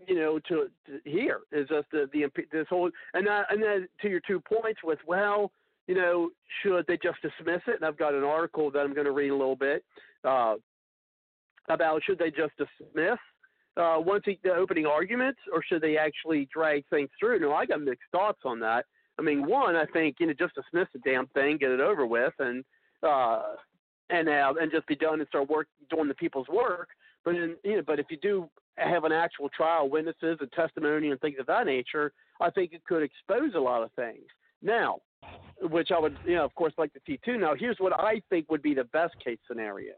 you know, to, to here is just the the this whole and that, and then to your two points with well, you know, should they just dismiss it? And I've got an article that I'm going to read a little bit uh, about should they just dismiss uh, once the, the opening arguments, or should they actually drag things through? No, I got mixed thoughts on that. I mean, one, I think you know, just dismiss the damn thing, get it over with, and uh, and uh, and just be done and start work doing the people's work. But in, you know, but if you do have an actual trial, witnesses and testimony and things of that nature, I think it could expose a lot of things. Now, which I would, you know, of course, like to see too. Now, here's what I think would be the best case scenario.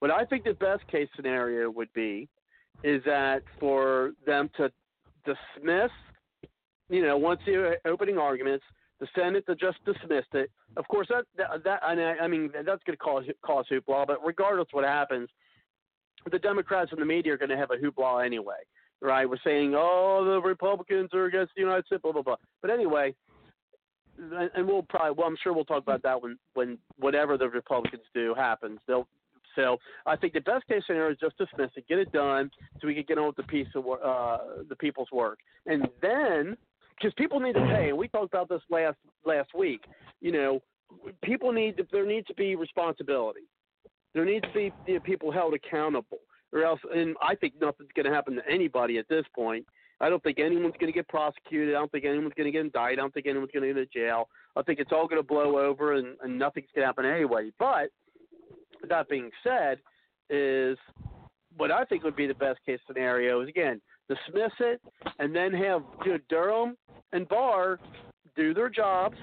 What I think the best case scenario would be is that for them to dismiss, you know, once the opening arguments, the Senate to just dismissed it. Of course, that that, that I mean that's going to cause cause hoopla. But regardless what happens, the Democrats and the media are going to have a hoopla anyway, right? We're saying, oh, the Republicans are against the United States, blah blah blah. But anyway, and we'll probably well I'm sure we'll talk about that when when whatever the Republicans do happens. They'll so I think the best case scenario is just dismiss it, get it done, so we can get on with the piece of uh, the people's work, and then because people need to pay, and we talked about this last last week. You know, people need to, there needs to be responsibility. There needs to be you know, people held accountable, or else, and I think nothing's going to happen to anybody at this point. I don't think anyone's going to get prosecuted. I don't think anyone's going to get indicted. I don't think anyone's going to go to jail. I think it's all going to blow over and, and nothing's going to happen anyway. But that being said, is what I think would be the best case scenario is again dismiss it and then have you know, Durham and Barr do their jobs.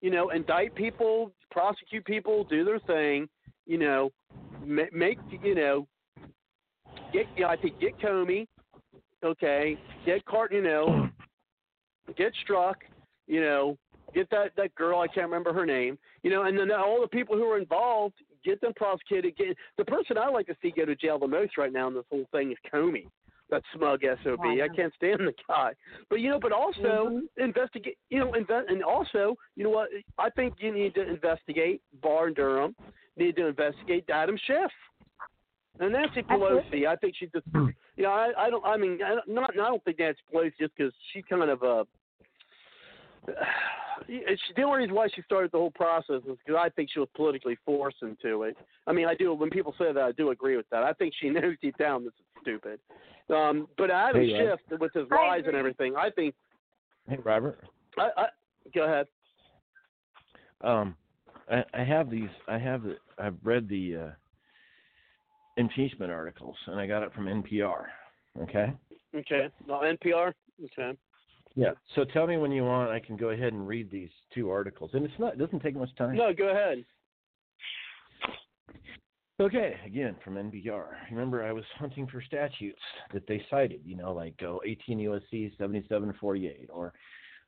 You know, indict people, prosecute people, do their thing. You know, make you know, get. You know, I think get Comey okay, get Cart, you know, get Strzok, you know, get that that girl, I can't remember her name, you know, and then all the people who are involved, get them prosecuted. Get the person I like to see go to jail the most right now in this whole thing is Comey. That smug sob. I can't stand the guy. But you know, but also mm-hmm. investigate. You know, invest, and also, you know what? I think you need to investigate Barr and Durham. Need to investigate Adam Schiff. And Nancy Pelosi, I think she just, you know, I, I don't, I mean, I, not, I don't think Nancy Pelosi just because she kind of, uh, she, the only reason why she started the whole process is because I think she was politically forced into it. I mean, I do. When people say that, I do agree with that. I think she knows deep down this is stupid. Um, but Adam hey, Schiff, with his lies and everything, I think. Hey, Robert. I, I go ahead. Um, I, I have these. I have the. I've read the uh, impeachment articles, and I got it from NPR. Okay. Okay. No, NPR. Okay. Yeah. So tell me when you want. I can go ahead and read these two articles, and it's not. It doesn't take much time. No, go ahead. Okay, again from NPR. Remember, I was hunting for statutes that they cited, you know, like oh, 18 USC 7748 or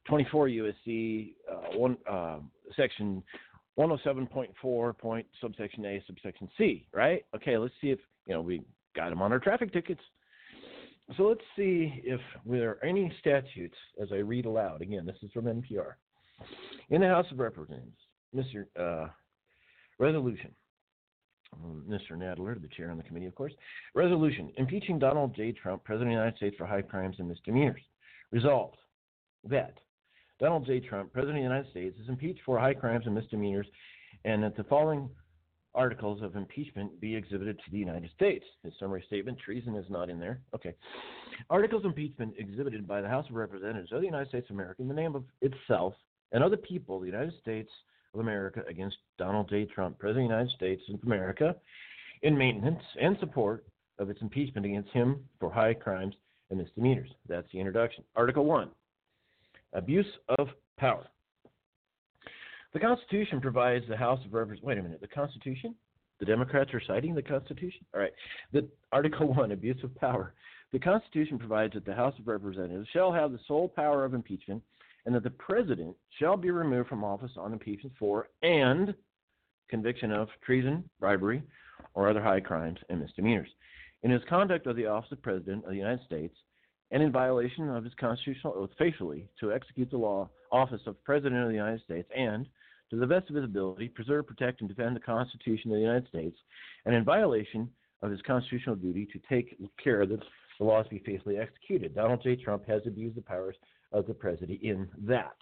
24 USC uh, one uh, section 107.4 point subsection A subsection C, right? Okay, let's see if you know we got them on our traffic tickets. So let's see if there are any statutes as I read aloud. Again, this is from NPR. In the House of Representatives, Mr. Uh, resolution Mr. Nadler, the chair on the committee, of course. Resolution impeaching Donald J. Trump, President of the United States, for high crimes and misdemeanors. Resolved that Donald J. Trump, President of the United States, is impeached for high crimes and misdemeanors, and that the following articles of impeachment be exhibited to the United States. His summary statement, treason is not in there. Okay. Articles of impeachment exhibited by the House of Representatives of the United States of America in the name of itself and other people, the United States of America against Donald J. Trump, President of the United States of America, in maintenance and support of its impeachment against him for high crimes and misdemeanors. That's the introduction. Article 1 Abuse of Power. The Constitution provides the House of Representatives. Wait a minute. The Constitution? The Democrats are citing the Constitution? All right. The Article 1 Abuse of Power. The Constitution provides that the House of Representatives shall have the sole power of impeachment and that the president shall be removed from office on impeachment for and conviction of treason, bribery, or other high crimes and misdemeanors. In his conduct of the office of President of the United States, and in violation of his constitutional oath faithfully to execute the law office of President of the United States, and to the best of his ability, preserve, protect, and defend the Constitution of the United States, and in violation of his constitutional duty to take care that the laws be faithfully executed. Donald J. Trump has abused the powers of the president in that.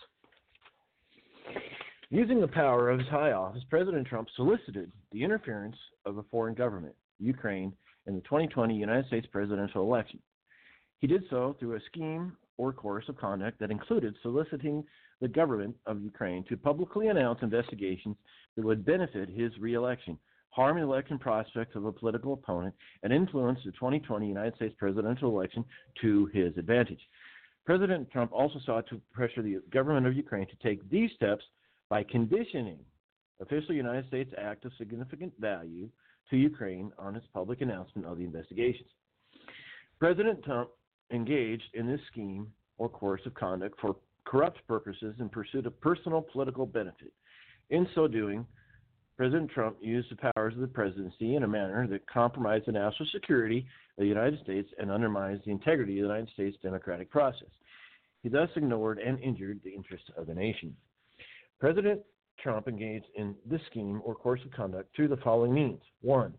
Using the power of his high office, President Trump solicited the interference of a foreign government, Ukraine, in the 2020 United States presidential election. He did so through a scheme or course of conduct that included soliciting the government of Ukraine to publicly announce investigations that would benefit his reelection, harm the election prospects of a political opponent, and influence the 2020 United States presidential election to his advantage. President Trump also sought to pressure the government of Ukraine to take these steps by conditioning official United States act of significant value to Ukraine on its public announcement of the investigations. President Trump engaged in this scheme or course of conduct for corrupt purposes in pursuit of personal political benefit. In so doing, President Trump used the powers of the presidency in a manner that compromised the national security of the United States and undermines the integrity of the United States democratic process. He thus ignored and injured the interests of the nation. President Trump engaged in this scheme or course of conduct through the following means. One,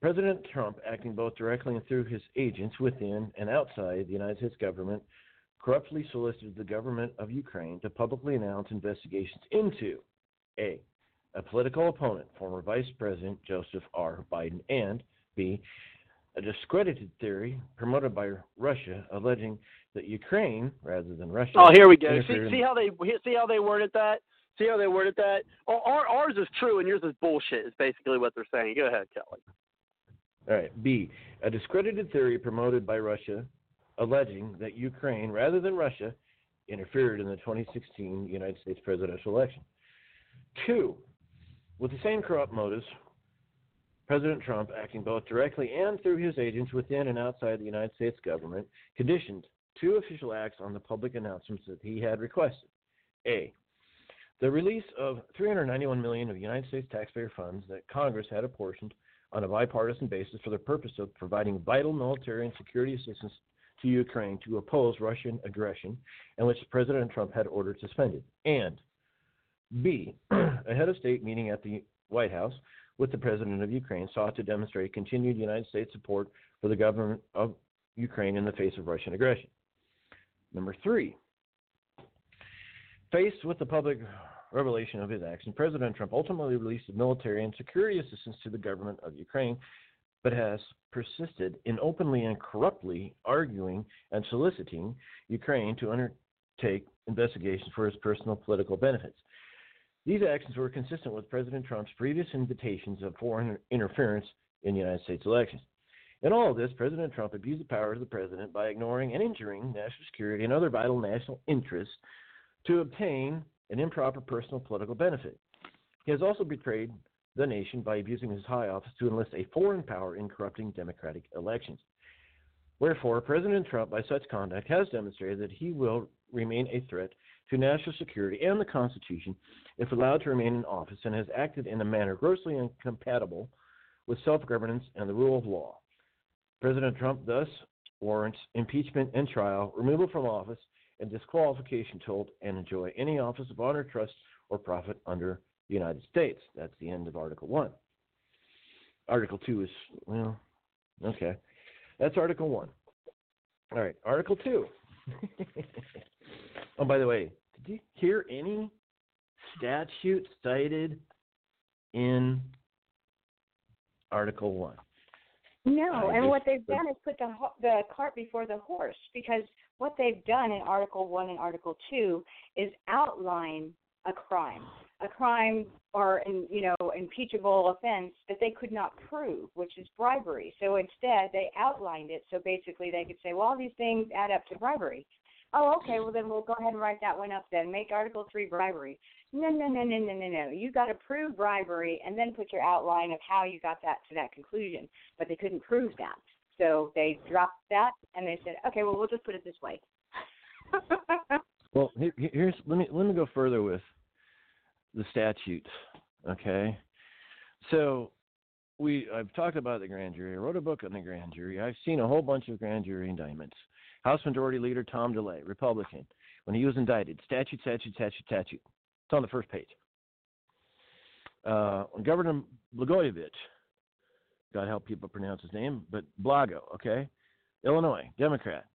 President Trump, acting both directly and through his agents within and outside the United States government, corruptly solicited the government of Ukraine to publicly announce investigations into A a political opponent, former Vice President Joseph R. Biden, and B, a discredited theory promoted by Russia alleging that Ukraine, rather than Russia. Oh, here we go. See, see how they see how they worded that. See how they worded that. Oh, our, ours is true and yours is bullshit. Is basically what they're saying. Go ahead, Kelly. All right. B, a discredited theory promoted by Russia alleging that Ukraine, rather than Russia, interfered in the 2016 United States presidential election. Two, with the same corrupt motives, President Trump, acting both directly and through his agents within and outside the United States government, conditioned two official acts on the public announcements that he had requested. A. The release of 391 million of United States taxpayer funds that Congress had apportioned on a bipartisan basis for the purpose of providing vital military and security assistance to Ukraine to oppose Russian aggression, and which President Trump had ordered suspended. And B, a head of state meeting at the White House with the president of Ukraine sought to demonstrate continued United States support for the government of Ukraine in the face of Russian aggression. Number three, faced with the public revelation of his action, President Trump ultimately released military and security assistance to the government of Ukraine, but has persisted in openly and corruptly arguing and soliciting Ukraine to undertake investigations for his personal political benefits. These actions were consistent with President Trump's previous invitations of foreign interference in the United States elections. In all of this, President Trump abused the powers of the president by ignoring and injuring national security and other vital national interests to obtain an improper personal political benefit. He has also betrayed the nation by abusing his high office to enlist a foreign power in corrupting democratic elections. Wherefore, President Trump, by such conduct, has demonstrated that he will remain a threat to national security and the Constitution if allowed to remain in office and has acted in a manner grossly incompatible with self governance and the rule of law. President Trump thus warrants impeachment and trial, removal from office, and disqualification to hold and enjoy any office of honor, trust, or profit under the United States. That's the end of Article 1. Article 2 is, well, okay. That's Article 1. All right, Article 2. oh, by the way, did you hear any statute cited in Article 1? No, I and what they've done is put the the cart before the horse because what they've done in Article One and Article Two is outline a crime, a crime or an you know impeachable offense that they could not prove, which is bribery. So instead, they outlined it so basically they could say, well, all these things add up to bribery. Oh, okay. Well, then we'll go ahead and write that one up. Then make Article Three bribery. No, no, no, no, no, no, no. You got to prove bribery and then put your outline of how you got that to that conclusion. But they couldn't prove that, so they dropped that and they said, okay, well, we'll just put it this way. Well, here, here's let me let me go further with the statute. Okay, so we I've talked about the grand jury. I wrote a book on the grand jury. I've seen a whole bunch of grand jury indictments. House Majority Leader Tom DeLay, Republican, when he was indicted, statute, statute, statute, statute. It's on the first page. Uh, Governor Blagojevich, God help people pronounce his name, but Blago, okay, Illinois, Democrat,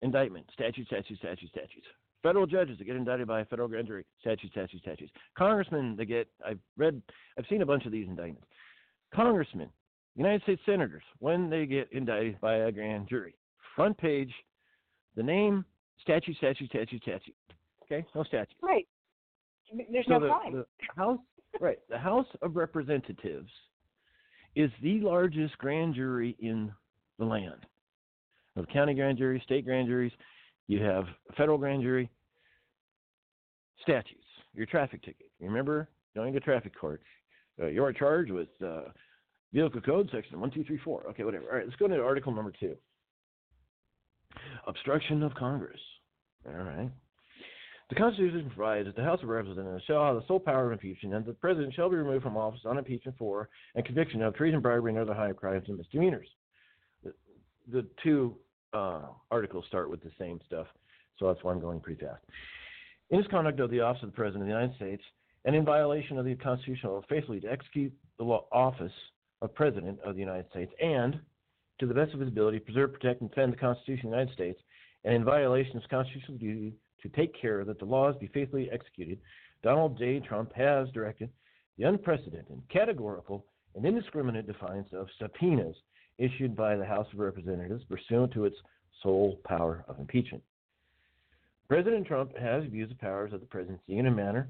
indictment, statute, statute, statute, statutes. Federal judges that get indicted by a federal grand jury, statute, statute, statutes. Congressmen that get, I've read, I've seen a bunch of these indictments. Congressmen, United States senators, when they get indicted by a grand jury, front page, the name, statute, statute, statute, statute. Okay, no statute. right. There's So no the, crime. the House, right? The House of Representatives is the largest grand jury in the land. Of county grand jury, state grand juries, you have federal grand jury, statutes, your traffic ticket. Remember going to traffic court, uh, you're charged with uh, vehicle code section one two three four. Okay, whatever. All right, let's go to article number two. Obstruction of Congress. All right. The Constitution provides that the House of Representatives shall have the sole power of impeachment, and that the President shall be removed from office on impeachment for and conviction of treason, bribery, and other high crimes and misdemeanors. The, the two uh, articles start with the same stuff, so that's why I'm going pretty fast. In his conduct of the office of the President of the United States, and in violation of the Constitution, will faithfully to execute the law, office of President of the United States, and to the best of his ability, preserve, protect, and defend the Constitution of the United States, and in violation of his constitutional duty to take care that the laws be faithfully executed, Donald J. Trump has directed the unprecedented, categorical, and indiscriminate defiance of subpoenas issued by the House of Representatives pursuant to its sole power of impeachment. President Trump has abused the powers of the presidency in a manner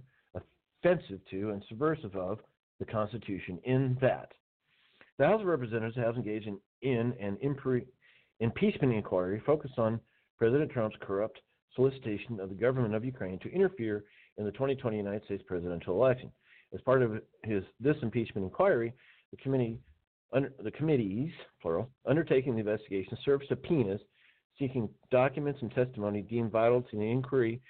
offensive to and subversive of the Constitution in that the House of Representatives has engaged in, an impeachment inquiry focused on President Trump's corrupt solicitation of the government of Ukraine to interfere in the 2020 United States presidential election. As part of his this impeachment inquiry, the committee, under, the committees, plural, undertaking the investigation served subpoenas seeking documents and testimony deemed vital to the inquiry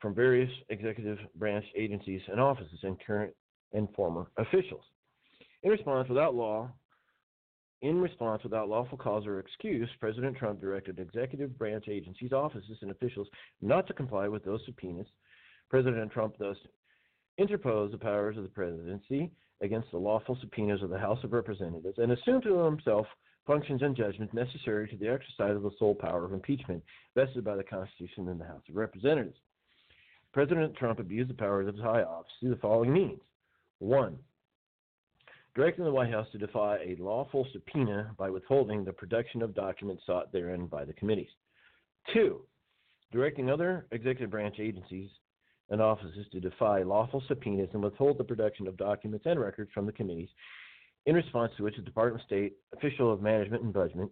from various executive branch agencies and offices and current and former officials. In response, without law, in response, without lawful cause or excuse, President Trump directed executive branch agencies, offices, and officials not to comply with those subpoenas. President Trump thus interposed the powers of the presidency against the lawful subpoenas of the House of Representatives and assumed to himself functions and judgments necessary to the exercise of the sole power of impeachment vested by the Constitution in the House of Representatives. President Trump abused the powers of his high office through the following means. One, directing the White House to defy a lawful subpoena by withholding the production of documents sought therein by the committees. Two, directing other executive branch agencies and offices to defy lawful subpoenas and withhold the production of documents and records from the committees, in response to which the Department of State, Official of Management and Budget,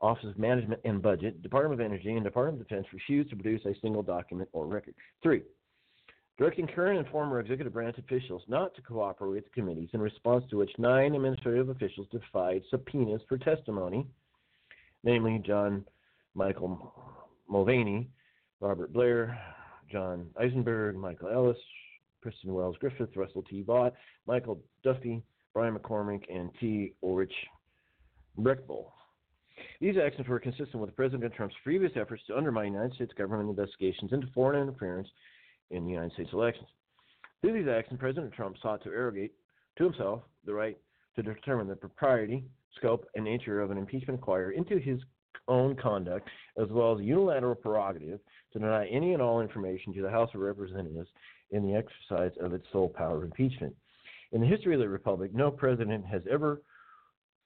Office of Management and Budget, Department of Energy, and Department of Defense refused to produce a single document or record. Three, directing current and former executive branch officials not to cooperate with committees, in response to which nine administrative officials defied subpoenas for testimony, namely John Michael Mulvaney, Robert Blair, John Eisenberg, Michael Ellis, Kristen Wells Griffith, Russell T. Vought, Michael Duffey, Brian McCormack, and T. Ulrich Brechbuhl. These actions were consistent with President Trump's previous efforts to undermine United States government investigations into foreign interference in the United States elections. Through these actions, President Trump sought to arrogate to himself the right to determine the propriety, scope, and nature of an impeachment inquiry into his own conduct, as well as unilateral prerogative to deny any and all information to the House of Representatives in the exercise of its sole power of impeachment. In the history of the Republic, no president has ever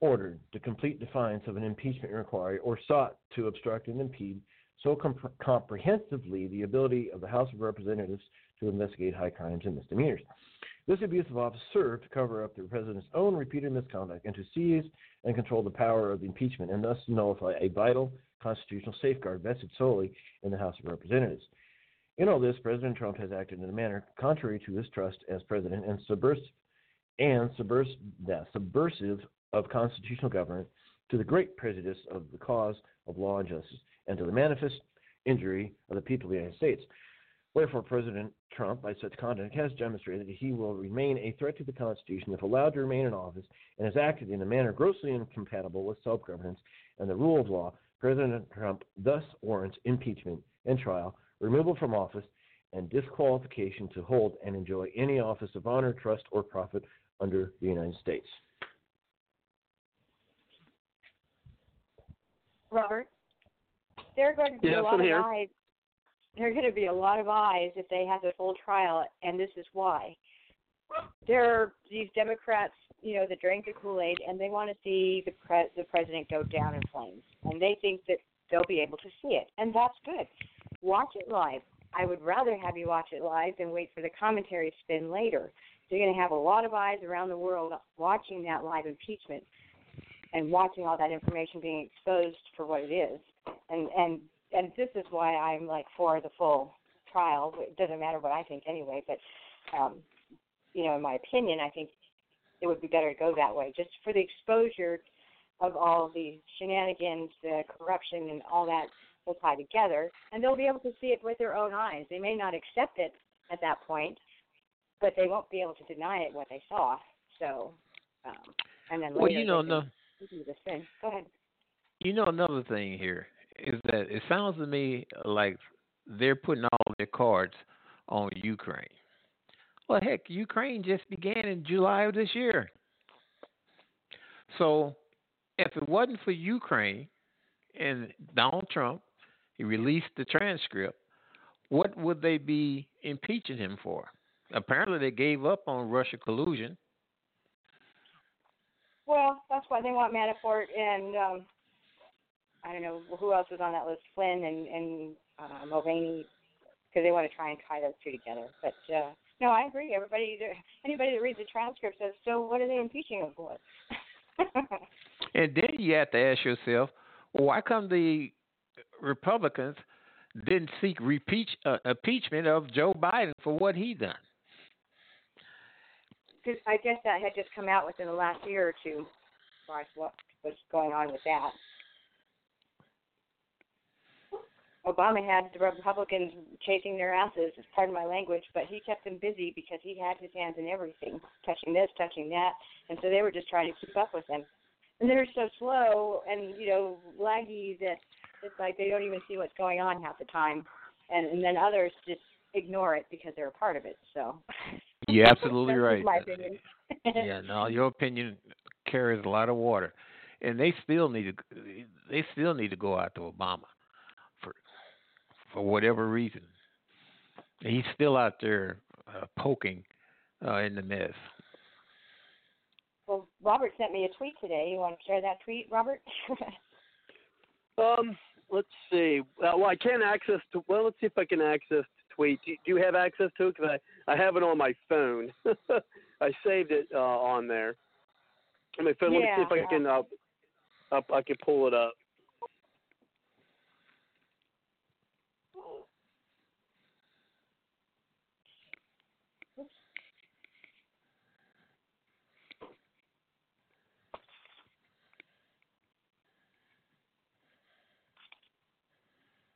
ordered the complete defiance of an impeachment inquiry or sought to obstruct and impede so comp- comprehensively the ability of the House of Representatives to investigate high crimes and misdemeanors. This abuse of office served to cover up the president's own repeated misconduct and to seize and control the power of impeachment and thus nullify a vital constitutional safeguard vested solely in the House of Representatives. In all this, President Trump has acted in a manner contrary to his trust as president and subversive and yeah, subversive of constitutional government to the great prejudice of the cause of law and justice and to the manifest injury of the people of the United States. Wherefore, President Trump, by such conduct, has demonstrated that he will remain a threat to the Constitution if allowed to remain in office and has acted in a manner grossly incompatible with self governance and the rule of law. President Trump thus warrants impeachment and trial, removal from office, and disqualification to hold and enjoy any office of honor, trust, or profit under the United States. Robert, there are going to be Yes, a lot of here. eyes. There are going to be a lot of eyes if they have the full trial, and this is why. There are these Democrats, you know, that drink the Kool Aid, and they want to see the pre- the president go down in flames, and they think that they'll be able to see it, and that's good. Watch it live. I would rather have you watch it live than wait for the commentary spin later. So you're going to have a lot of eyes around the world watching that live impeachment and watching all that information being exposed for what it is. And and and this is why I'm like for the full trial. It doesn't matter what I think anyway, but um, you know, in my opinion, I think it would be better to go that way, just for the exposure of all the shenanigans, the corruption, and all that will tie together, and they'll be able to see it with their own eyes. They may not accept it at that point, but they won't be able to deny it what they saw. So, um, and then later Well, you know, no, do the thing. Go ahead. You know another thing here is that it sounds to me like they're putting all their cards on Ukraine. Well, heck, Ukraine just began in July of this year. So, if it wasn't for Ukraine and Donald Trump, he released the transcript, what would they be impeaching him for? Apparently, they gave up on Russia collusion. Well, that's why they want Manafort and um I don't know who else was on that list, Flynn and and uh, Mulvaney, because they want to try and tie those two together. But uh no, I agree. Everybody, anybody that reads the transcript says, so what are they impeaching him for? And then you have to ask yourself, well, why come the Republicans didn't seek repeach, uh, impeachment of Joe Biden for what he done? Because I guess that had just come out within the last year or two, as what was going on with that. Obama had the Republicans chasing their asses, it's part of my language, but he kept them busy because he had his hands in everything, touching this, touching that, and so they were just trying to keep up with him. And they're so slow and you know laggy that it's like they don't even see what's going on half the time, and and then others just ignore it because they're a part of it. So You're absolutely right. my opinion. yeah, no, your opinion carries a lot of water, and they still need to they still need to go after Obama for whatever reason. He's still out there uh, poking uh, in the mess. Well, Robert sent me a tweet today. You want to share that tweet, Robert? Um, let's see. Uh, well, I can't access. To, well, let's see if I can access the tweet. Do, do you have access to it? Because I, I have it on my phone. I saved it uh, on there. On my phone. Let me see if I can. Uh, up, I can pull it up.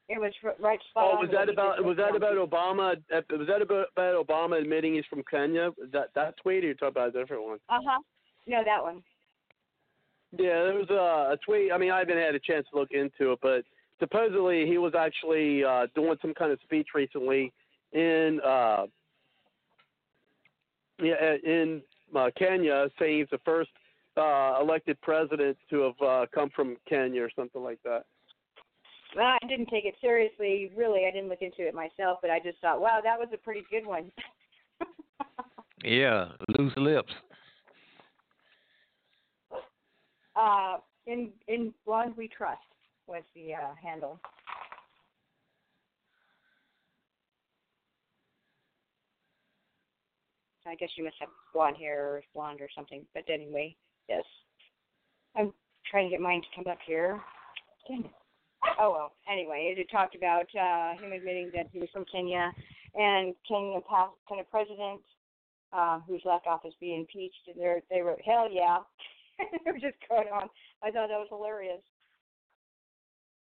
It was right spot Oh, was that about? Was that about Obama? uh, Was that about, about Obama admitting he's from Kenya? Is that that tweet, or you talking about a different one? Uh huh. No, that one. Yeah, there was a, a tweet. I mean, I haven't had a chance to look into it, but supposedly he was actually uh, doing some kind of speech recently in uh, yeah in uh, Kenya, saying he's the first uh, elected president to have uh, come from Kenya or something like that. Well, I didn't take it seriously. Really, I didn't look into it myself, but I just thought, wow, that was a pretty good one. Yeah, loose lips. uh, in in blonde we trust was the uh, handle. I guess you must have blonde hair or blonde or something. But anyway, yes. I'm trying to get mine to come up here. Dang it. Oh well. Anyway, it talked about uh, him admitting that he was from Kenya, and Kenyan past kind of president uh, who's left office be impeached. And they they wrote, "Hell yeah." they were just going on. I thought that was hilarious.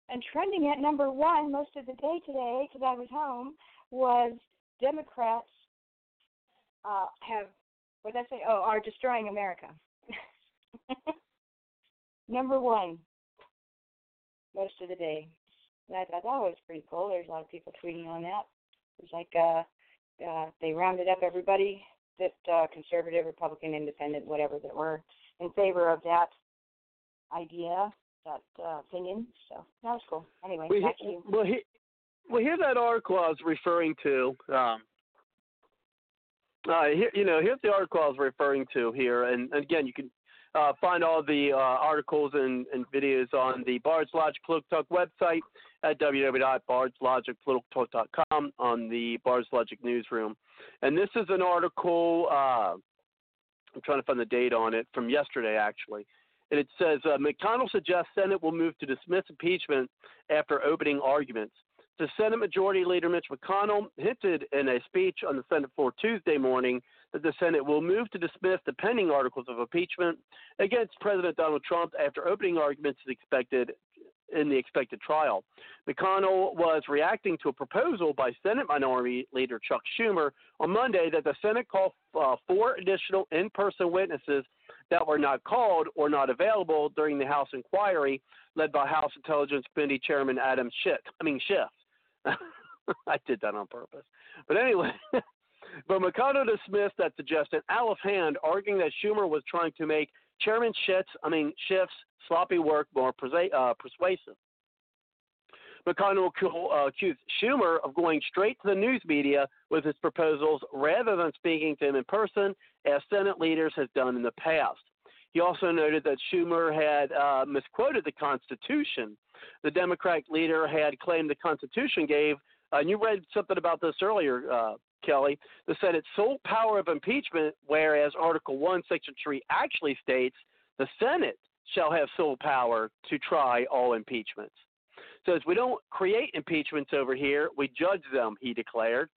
And trending at number one most of the day today, because I was home, was Democrats uh, have what did I say? Oh, are destroying America. number one most of the day. And I thought that was pretty cool. There's a lot of people tweeting on that. It was like uh, uh, they rounded up everybody that uh, conservative, Republican, Independent, whatever that were in favor of that idea, that uh, opinion. So that was cool. Anyway, Well, back he, to you. well, he, well, here's that article I was referring to. Um, uh, here, you know, here's the article I was referring to here, and, and again, you can uh, find all the uh, articles and, and videos on the Bards Logic Political Talk website at www.bardslogicpoliticaltalk.com on the Bards Logic newsroom. And this is an article. Uh, I'm trying to find the date on it from yesterday, actually. And it says uh, McConnell suggests Senate will move to dismiss impeachment after opening arguments. The Senate Majority Leader Mitch McConnell hinted in a speech on the Senate floor Tuesday morning that the Senate will move to dismiss the pending articles of impeachment against President Donald Trump after opening arguments is expected in the expected trial. McConnell was reacting to a proposal by Senate Minority Leader Chuck Schumer on Monday that the Senate call uh, four additional in person witnesses that were not called or not available during the House inquiry led by House Intelligence Committee Chairman Adam Schiff. I mean, Schiff. I did that on purpose. But anyway, but McConnell dismissed that suggestion out of hand, arguing that Schumer was trying to make Chairman Schiff's, I mean, Schiff's sloppy work more persa- uh, persuasive. McConnell uh, accused Schumer of going straight to the news media with his proposals rather than speaking to him in person, as Senate leaders have done in the past. He also noted that Schumer had uh, misquoted the Constitution. The Democratic leader had claimed the Constitution gave, uh, and you read something about this earlier, uh, Kelly, the Senate's sole power of impeachment, whereas Article 1, Section 3 actually states the Senate shall have sole power to try all impeachments. So as we don't create impeachments over here, we judge them, he declared.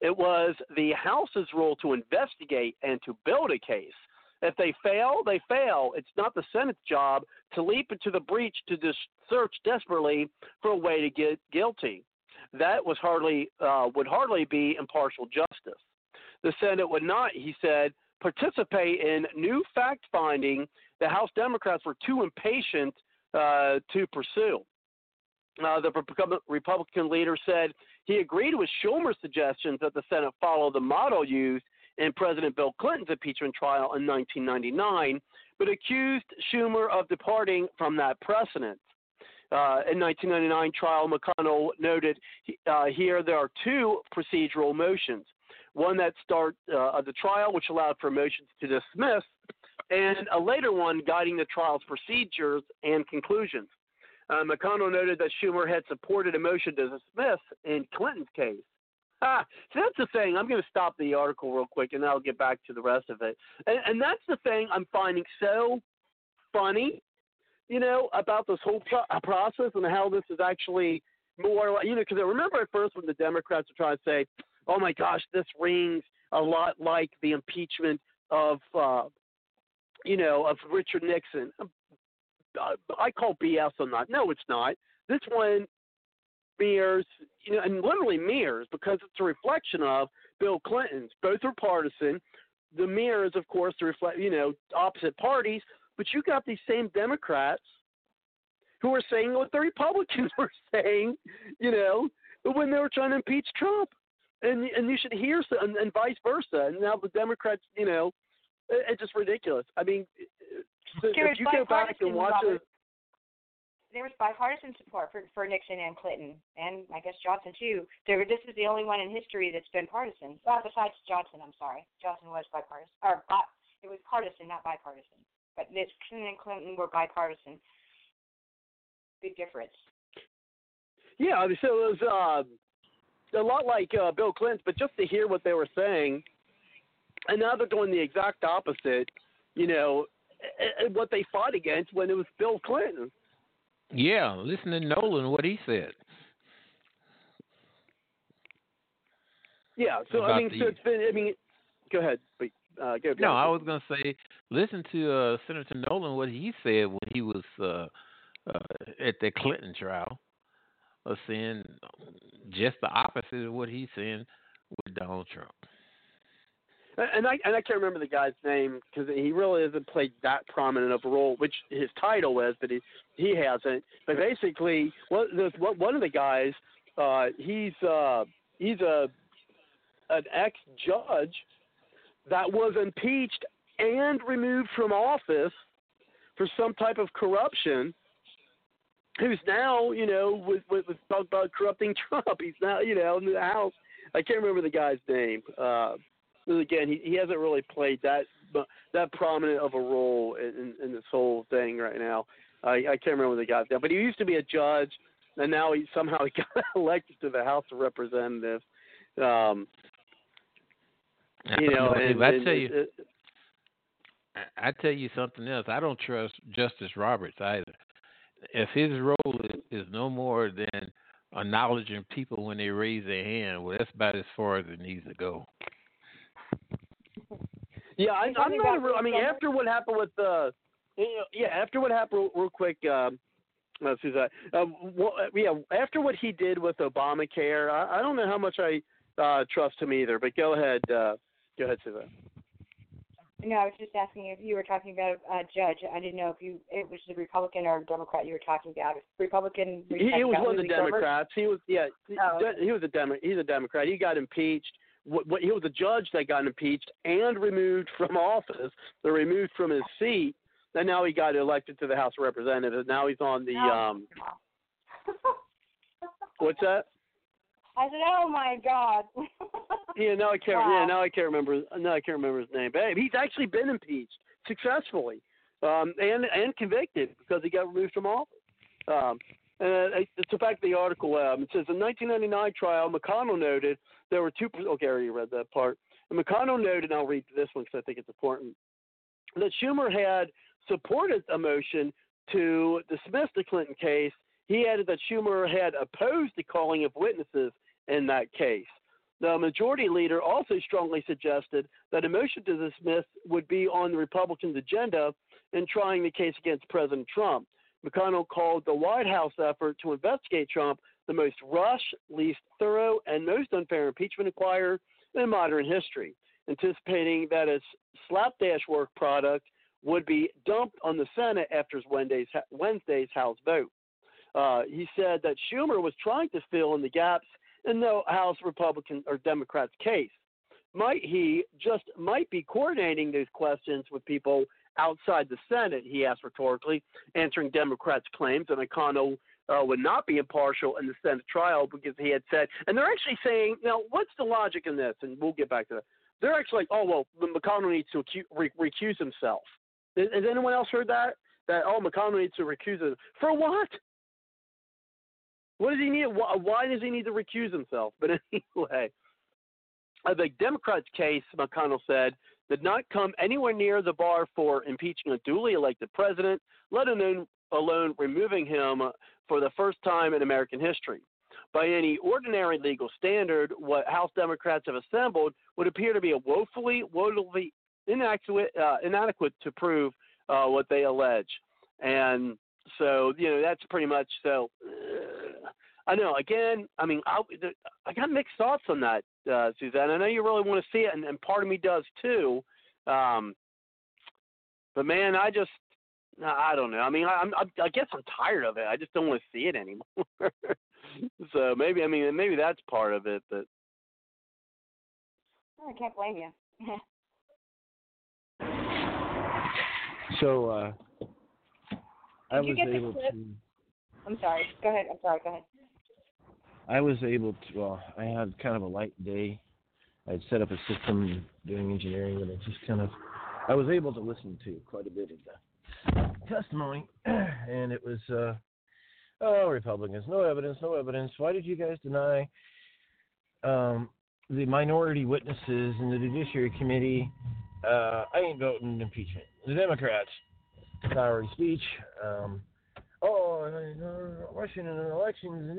It was the House's role to investigate and to build a case. If they fail, they fail. It's not the Senate's job to leap into the breach to search desperately for a way to get guilty. That was hardly uh, would hardly be impartial justice. The Senate would not, he said, participate in new fact finding the House Democrats were too impatient uh, to pursue. Uh, the Republican leader said he agreed with Schumer's suggestions that the Senate follow the model used in President Bill Clinton's impeachment trial in 1999, but accused Schumer of departing from that precedent. Uh, in 1999 trial, McConnell noted uh, here there are two procedural motions. One that start uh, the trial, which allowed for motions to dismiss, and a later one guiding the trial's procedures and conclusions. Uh, McConnell noted that Schumer had supported a motion to dismiss in Clinton's case. Ah, so that's the thing. I'm going to stop the article real quick, and I'll get back to the rest of it. And, and that's the thing I'm finding so funny, you know, about this whole pro- uh, process and how this is actually more you know, because I remember at first when the Democrats were trying to say, "Oh my gosh, this rings a lot like the impeachment of, uh, you know, of Richard Nixon." Uh, I call BS on that. No, it's not. This one mirrors, you know, and literally mirrors because it's a reflection of Bill Clinton's. Both are partisan. The mirrors, of course, to reflect, you know, opposite parties. But you got these same Democrats who are saying what the Republicans were saying, you know, when they were trying to impeach Trump. And and you should hear so, and, and vice versa. And now the Democrats, you know, it, it's just ridiculous. I mean, so if you go back and watch it there was bipartisan support for for Nixon and Clinton, and I guess Johnson too. There, this is the only one in history that's been partisan. Well, besides Johnson, I'm sorry, Johnson was bipartisan, or it was partisan, not bipartisan. But Nixon and Clinton were bipartisan. Big difference. Yeah, I mean, so it was uh, a lot like uh, Bill Clinton, but just to hear what they were saying, and now they're doing the exact opposite. You know, what they fought against when it was Bill Clinton. Yeah, listen to Nolan what he said. Yeah, so I mean, the, so it's been. I mean, go ahead. But, uh, go, no, I was going to say, listen to uh, Senator Nolan what he said when he was uh, uh, at the Clinton trial, of saying just the opposite of what he's saying with Donald Trump. And I and I can't remember the guy's name because he really hasn't played that prominent of a role, which his title is, but he he hasn't. But basically, what what one of the guys, uh, he's uh, he's a an ex judge that was impeached and removed from office for some type of corruption. Who's now, you know, with with, with talk about corrupting Trump. He's now, you know, in the House. I can't remember the guy's name. Uh, again, he he hasn't really played that that prominent of a role in, in this whole thing right now. I, I can't remember the guy's name, but he used to be a judge, and now he somehow he got elected to the House of Representatives. Um, you know, and, I and, tell you, and, I tell you something else. I don't trust Justice Roberts either. If his role is, is no more than acknowledging people when they raise their hand, well, that's about as far as it needs to go. Yeah, I, I'm not. A real, I mean, after what happened with the, uh, yeah, after what happened, real quick, um, uh, Suzette. Uh, well, yeah, after what he did with Obamacare, I, I don't know how much I uh, trust him either. But go ahead, uh, go ahead, Suzette. No, I was just asking if you were talking about a judge. I didn't know if you it was the Republican or Democrat you were talking about. Republican. He, he was one of the Democrats. He was yeah. Oh, okay. He was a Demo- He's a Democrat. He got impeached what, what, he was a judge that got impeached and removed from office. They're removed from his seat, and now he got elected to the House of Representatives. Now he's on the. No. um What's that? I said, "Oh my God." yeah, no, I can't. Wow. Yeah, now I can't remember. No, I can't remember his name. But he's actually been impeached successfully, um, and and convicted because he got removed from office. Um, and it's the fact of the article. Um, it says in 1999 trial, McConnell noted there were two. Okay, I already read that part. And McConnell noted, and I'll read this one because I think it's important, that Schumer had supported a motion to dismiss the Clinton case. He added that Schumer had opposed the calling of witnesses in that case. The majority leader also strongly suggested that a motion to dismiss would be on the Republicans' agenda in trying the case against President Trump. McConnell called the White House effort to investigate Trump the most rushed, least thorough, and most unfair impeachment inquiry in modern history, anticipating that its slapdash work product would be dumped on the Senate after Wednesday's, Wednesday's House vote. Uh, he said that Schumer was trying to fill in the gaps in the House Republican or Democrats' case. Might he just might be coordinating these questions with people outside the Senate? He asked rhetorically, answering Democrats' claims that McConnell uh, would not be impartial in the Senate trial because he had said, and they're actually saying, now, what's the logic in this? And we'll get back to that. They're actually like, oh, well, McConnell needs to recuse himself. Has anyone else heard that? That, oh, McConnell needs to recuse himself. For what? What does he need? Why, why does he need to recuse himself? But anyway, uh, the Democrats' case, McConnell said, did not come anywhere near the bar for impeaching a duly elected president, let alone, alone removing him for the first time in American history. By any ordinary legal standard, what House Democrats have assembled would appear to be a woefully, woefully inadequate, uh, inadequate to prove uh, what they allege. And so, you know, that's pretty much so. Uh, I know. Again, I mean, I, I got mixed thoughts on that, uh, Suzanne. I know you really want to see it, and, and part of me does too. Um, but man, I just, I don't know. I mean, I, I'm, I guess I'm tired of it. I just don't want to see it anymore. so maybe, I mean, maybe that's part of it. But I can't blame you. So uh, I Did you was get the able clip? to. I'm sorry. Go ahead. I'm sorry. Go ahead. I was able to. Well, I had kind of a light day. I'd set up a system doing engineering, and I just kind of. I was able to listen to quite a bit of the testimony, and it was. uh Oh, Republicans, no evidence, no evidence. Why did you guys deny um, the minority witnesses in the Judiciary Committee? Uh, I ain't voting impeachment. The Democrats, flowery speech. Um, oh, Russian elections.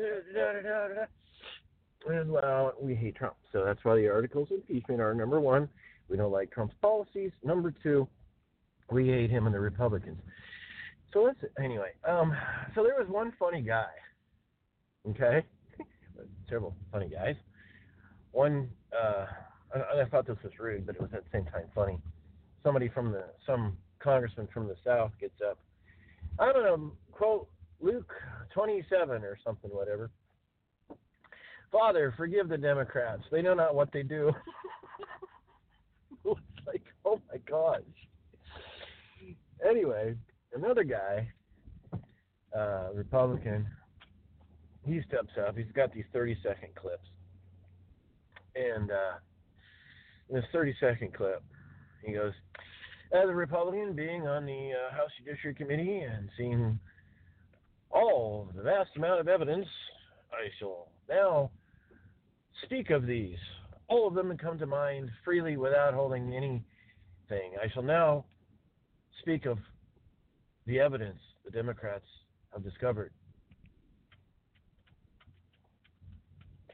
And well, we hate Trump, so that's why the articles of impeachment are number one. We don't like Trump's policies. Number two, we hate him and the Republicans. So listen, anyway, um, so there was one funny guy, okay, several funny guys. One, uh, I, I thought this was rude, but it was at the same time funny. Somebody from the, some congressman from the South gets up. I'm gonna quote Luke 27 or something, whatever. Father, forgive the Democrats. They know not what they do. it's like, oh my gosh. Anyway, another guy, uh, Republican, he steps up. He's got these 30 second clips. And uh, in this 30 second clip, he goes, As a Republican, being on the uh, House Judiciary Committee and seeing all the vast amount of evidence, I shall now speak of these. All of them that come to mind freely without holding anything. I shall now speak of the evidence the Democrats have discovered.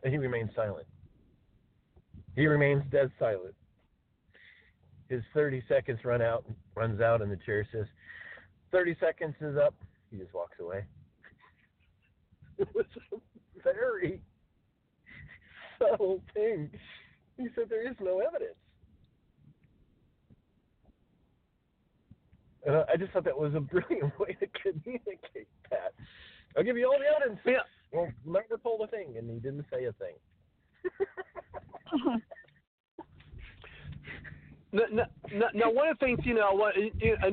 And he remains silent. He remains dead silent. His 30 seconds run out, runs out, and the chair says, 30 seconds is up. He just walks away. It was a very subtle thing. He said there is no evidence. And I I just thought that was a brilliant way to communicate that. I'll give you all the evidence. Yeah. Well, never pulled a thing, and he didn't say a thing. No, no, no, now, one of the things you know, what,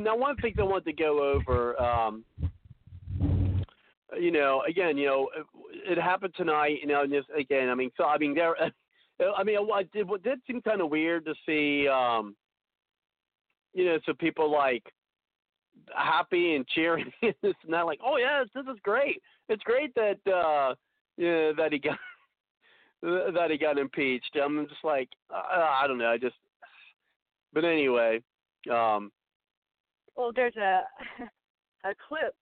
now one the I want to go over, um, you know, again, you know, it happened tonight. You know, and just again, I mean, so I mean, there, I mean, it did, it did seem kind of weird to see, um, you know, so people like happy and cheering and this that, like, oh yes, this is great. It's great that uh, yeah, that he got that he got impeached. I'm just like, uh, I don't know, I just. But anyway, um, Well, there's a a clip.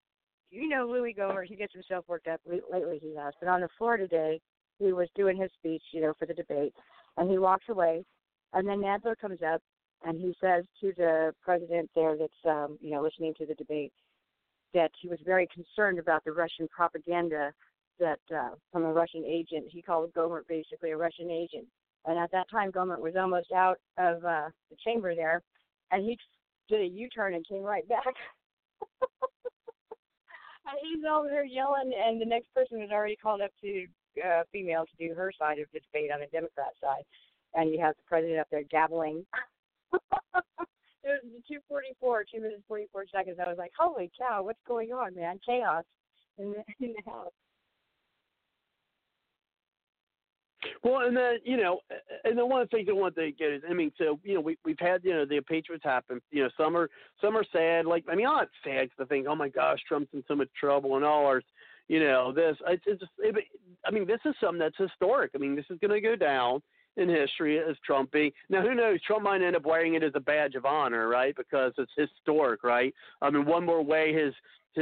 You know Louis Gohmert. He gets himself worked up lately. He has, but on the floor today, he was doing his speech, you know, for the debate, and he walks away, and then Nadler comes up and he says to the president there that's um, you know listening to the debate that he was very concerned about the Russian propaganda that uh, from a Russian agent. He called Gohmert basically a Russian agent, and at that time Gohmert was almost out of uh, the chamber there, and he did a U-turn and came right back. and he's over there yelling, and the next person was already called up to uh, female to do her side of the debate on the Democrat side, and you have the president up there gabbling. it was 2:44, two minutes 44 seconds. I was like, "Holy cow, what's going on, man? Chaos in the in the house." Well, and then you know, and then one the things I want to get is, I mean, so you know, we we've had you know the impeachments happen. You know, some are some are sad. Like, I mean, I'm not sad to think, oh my gosh, Trump's in so much trouble, and all our, you know this. It's, it's it, I mean, this is something that's historic. I mean, this is going to go down in history as Trump being. Now, who knows? Trump might end up wearing it as a badge of honor, right? Because it's historic, right? I mean, one more way his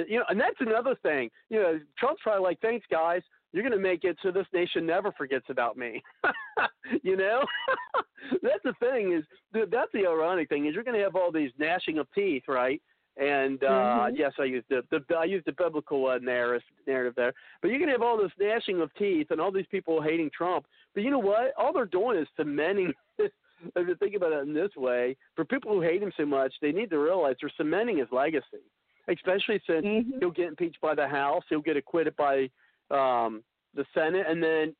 you know, and that's another thing. You know, Trump's probably like, thanks, guys. You're going to make it so this nation never forgets about me. you know, that's the thing is that's the ironic thing is you're going to have all these gnashing of teeth, right? And uh, Mhm. yes, I used the, the I used the biblical uh, narrative narrative there. But you're going to have all this gnashing of teeth and all these people hating Trump. But you know what? All they're doing is cementing. if you think about it in this way, for people who hate him so much, they need to realize they're cementing his legacy. Especially since Mhm. he'll get impeached by the House, he'll get acquitted by um, the Senate, and then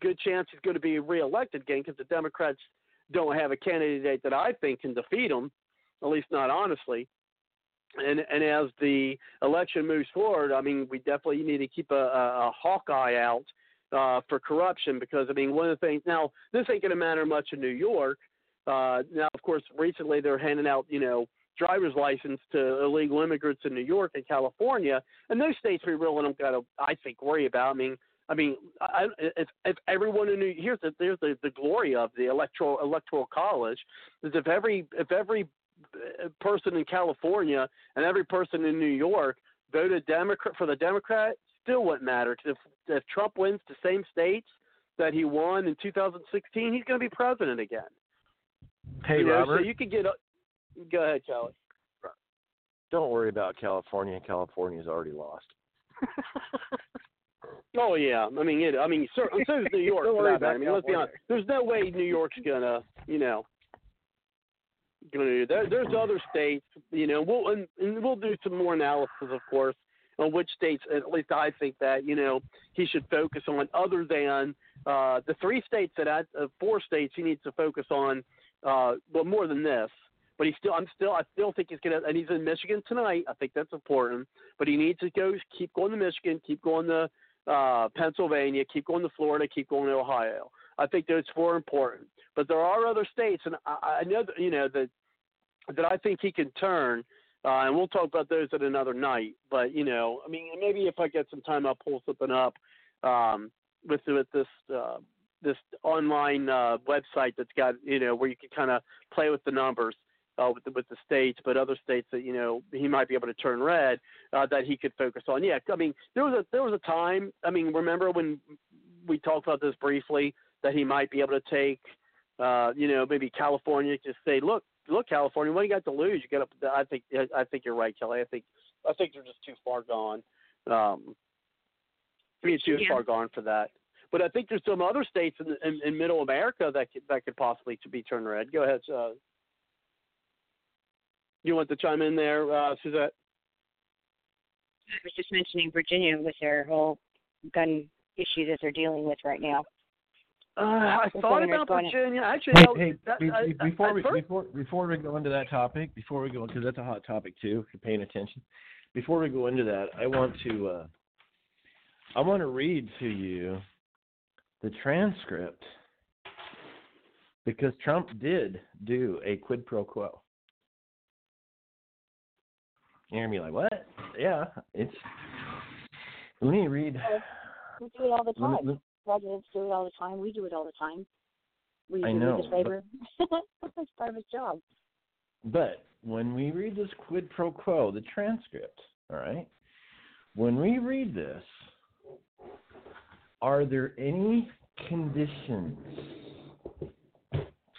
good chance he's going to be reelected again because the Democrats don't have a candidate that I think can defeat him, at least not honestly. And and as the election moves forward, I mean, we definitely need to keep a, a, a hawk eye out uh, for corruption because I mean, one of the things now this ain't going to matter much in New York. Uh, now, of course, recently they're handing out you know driver's license to illegal immigrants in New York and California, and those states we really don't got to I think worry about. I mean, I mean, I, if, if everyone in New here's the here's the, the glory of the electoral electoral college is if every if every uh, person in California and every person in New York voted Democrat for the Democrat, still wouldn't matter because if if Trump wins the same states that he won in 2016, he's going to be president again. Hey, you know, Robert, so you could get. A, go ahead, Charlie. don't worry about California. California's already lost. Oh yeah, I mean, it, I mean, so, so is New York. Don't for worry that matter. I mean, let's be honest. There's no way New York's gonna, you know, gonna do. There, there's other states, you know. We'll and, and we'll do some more analysis, of course, on which states. At least I think that you know he should focus on, other than uh, the three states that I, uh, four states he needs to focus on. Uh, well, more than this. But he still, I'm still, I still think he's gonna, and he's in Michigan tonight. I think that's important. But he needs to go, keep going to Michigan, keep going to uh, Pennsylvania, keep going to Florida, keep going to Ohio. I think those four are important. But there are other states, and I, I know that you know that that I think he can turn. Uh, and we'll talk about those at another night. But you know, I mean, maybe if I get some time, I'll pull something up um, with with this uh, this online uh, website that's got you know where you can kind of play with the numbers uh, with the, with the states, but other states that you know he might be able to turn red uh, that he could focus on. Yeah, I mean there was a there was a time. I mean, remember when we talked about this briefly that he might be able to take, uh, you know, maybe California. Just say, look, look, California, what do you got to lose? You got to. I think I think you're right, Kelly. I think I think they're just too far gone. Um, I mean, too Yeah. far gone for that. But I think there's some other states in, in, in Middle America that could, that could possibly to be turned red. Go ahead. Uh, you want to chime in there, uh, Suzette? I was just mentioning Virginia with their whole gun issue that they're dealing with right now. Uh, I The thought about going- Virginia. Actually, Hey, hey, that- be- I- be- I- before we first- before before we go into that topic, before we go because that's a hot topic too, if you're paying attention. Before we go into that, I want to uh, I want to read to you the transcript because Trump did do a quid pro quo. You're gonna be like, what? Yeah, it's. Let me read. We do it all the let me- time. let- Presidents do it all the time. We do it all the time. We I do know, this favor. That's part of his job. But when we read this quid pro quo, the transcript, all right, when we read this, are there any conditions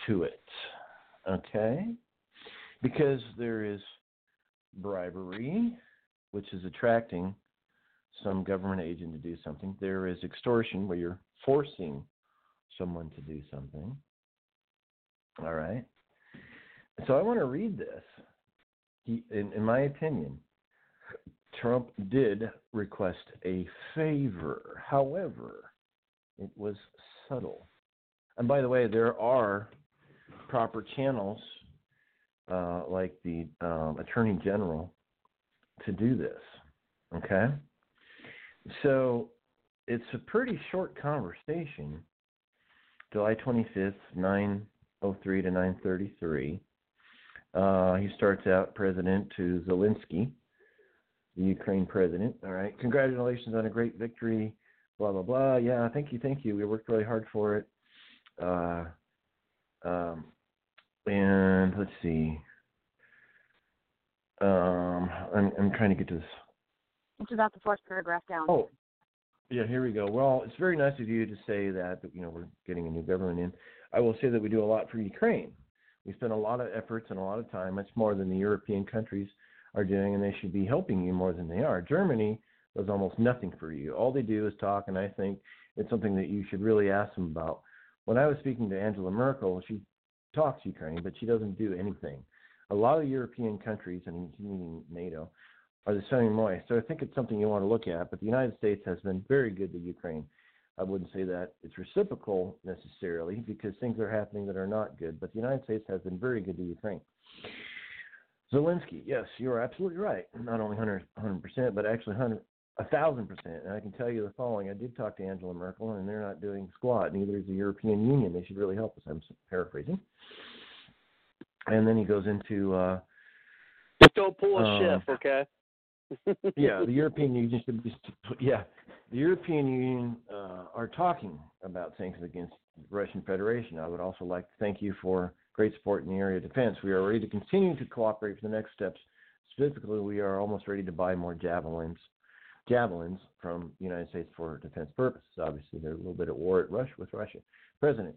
to it? Okay? Because there is bribery, which is attracting some government agent to do something. There is extortion, where you're forcing someone to do something. All right? So I want to read this. He, in, in my opinion, Trump did request a favor. However, it was subtle. And by the way, there are proper channels, uh, like the um, Attorney General, to do this. Okay? So it's a pretty short conversation. July 25th, 903 to 933. Uh, he starts out President to Zelensky. the Ukraine president. All right, congratulations on a great victory. Blah blah blah. Yeah, thank you, thank you. We worked really hard for it. Uh, um, and let's see. Um, I'm I'm trying to get to this. It's about the fourth paragraph down. Oh, yeah, here we go. Well, it's very nice of you to say that, you know we're getting a new government in. I will say that we do a lot for Ukraine. We spend a lot of efforts and a lot of time, much more than the European countries are doing, and they should be helping you more than they are. Germany does almost nothing for you. All they do is talk, and I think it's something that you should really ask them about. When I was speaking to Angela Merkel, she talks Ukraine, but she doesn't do anything. A lot of European countries, and NATO, are the same way. So I think it's something you want to look at. But the United States has been very good to Ukraine. I wouldn't say that it's reciprocal necessarily because things are happening that are not good. But the United States has been very good to Ukraine. Zelensky, yes, you're absolutely right. Not only 100 percent, but actually 100 a thousand percent. And I can tell you the following: I did talk to Angela Merkel, and they're not doing squat. Neither is the European Union. They should really help us. I'm paraphrasing. And then he goes into uh, Just don't pull a Um, shift, okay? yeah, the European Union should be. Yeah, the European Union uh, are talking about sanctions against the Russian Federation. I would also like to thank you for great support in the area of defense. We are ready to continue to cooperate for the next steps. Specifically, we are almost ready to buy more javelins, javelins from the United States for defense purposes. Obviously, they're a little bit at war at Russia with Russia. President,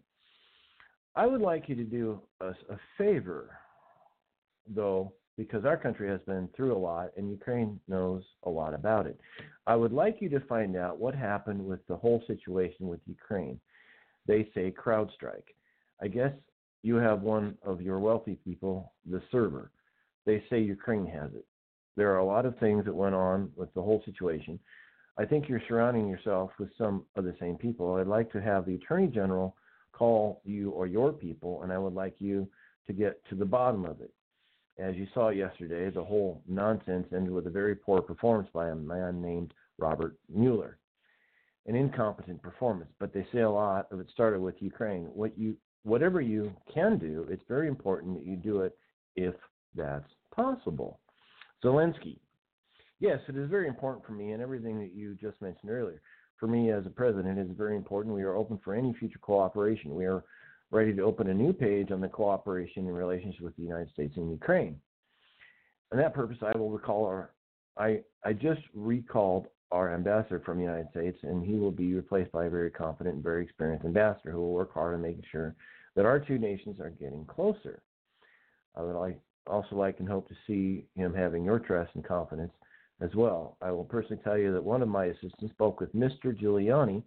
I would like you to do us a favor, though, because our country has been through a lot and Ukraine knows a lot about it. I would like you to find out what happened with the whole situation with Ukraine. They say CrowdStrike. I guess you have one of your wealthy people, the server. They say Ukraine has it. There are a lot of things that went on with the whole situation. I think you're surrounding yourself with some of the same people. I'd like to have the Attorney General call you or your people, and I would like you to get to the bottom of it. As you saw yesterday, the whole nonsense ended with a very poor performance by a man named Robert Mueller. An incompetent performance, but they say a lot of it started with Ukraine. What you whatever you can do, it's very important that you do it if that's possible. Zelensky. Yes, it is very important for me and everything that you just mentioned earlier. For me as a president, it is very important. We are open for any future cooperation. We are ready to open a new page on the cooperation in relationship with the United States and Ukraine. And that purpose, I will recall our, I, I just recalled our ambassador from the United States, and he will be replaced by a very competent and very experienced ambassador who will work hard on making sure that our two nations are getting closer. I would like, also like and hope to see him having your trust and confidence as well. I will personally tell you that one of my assistants spoke with Mr. Giuliani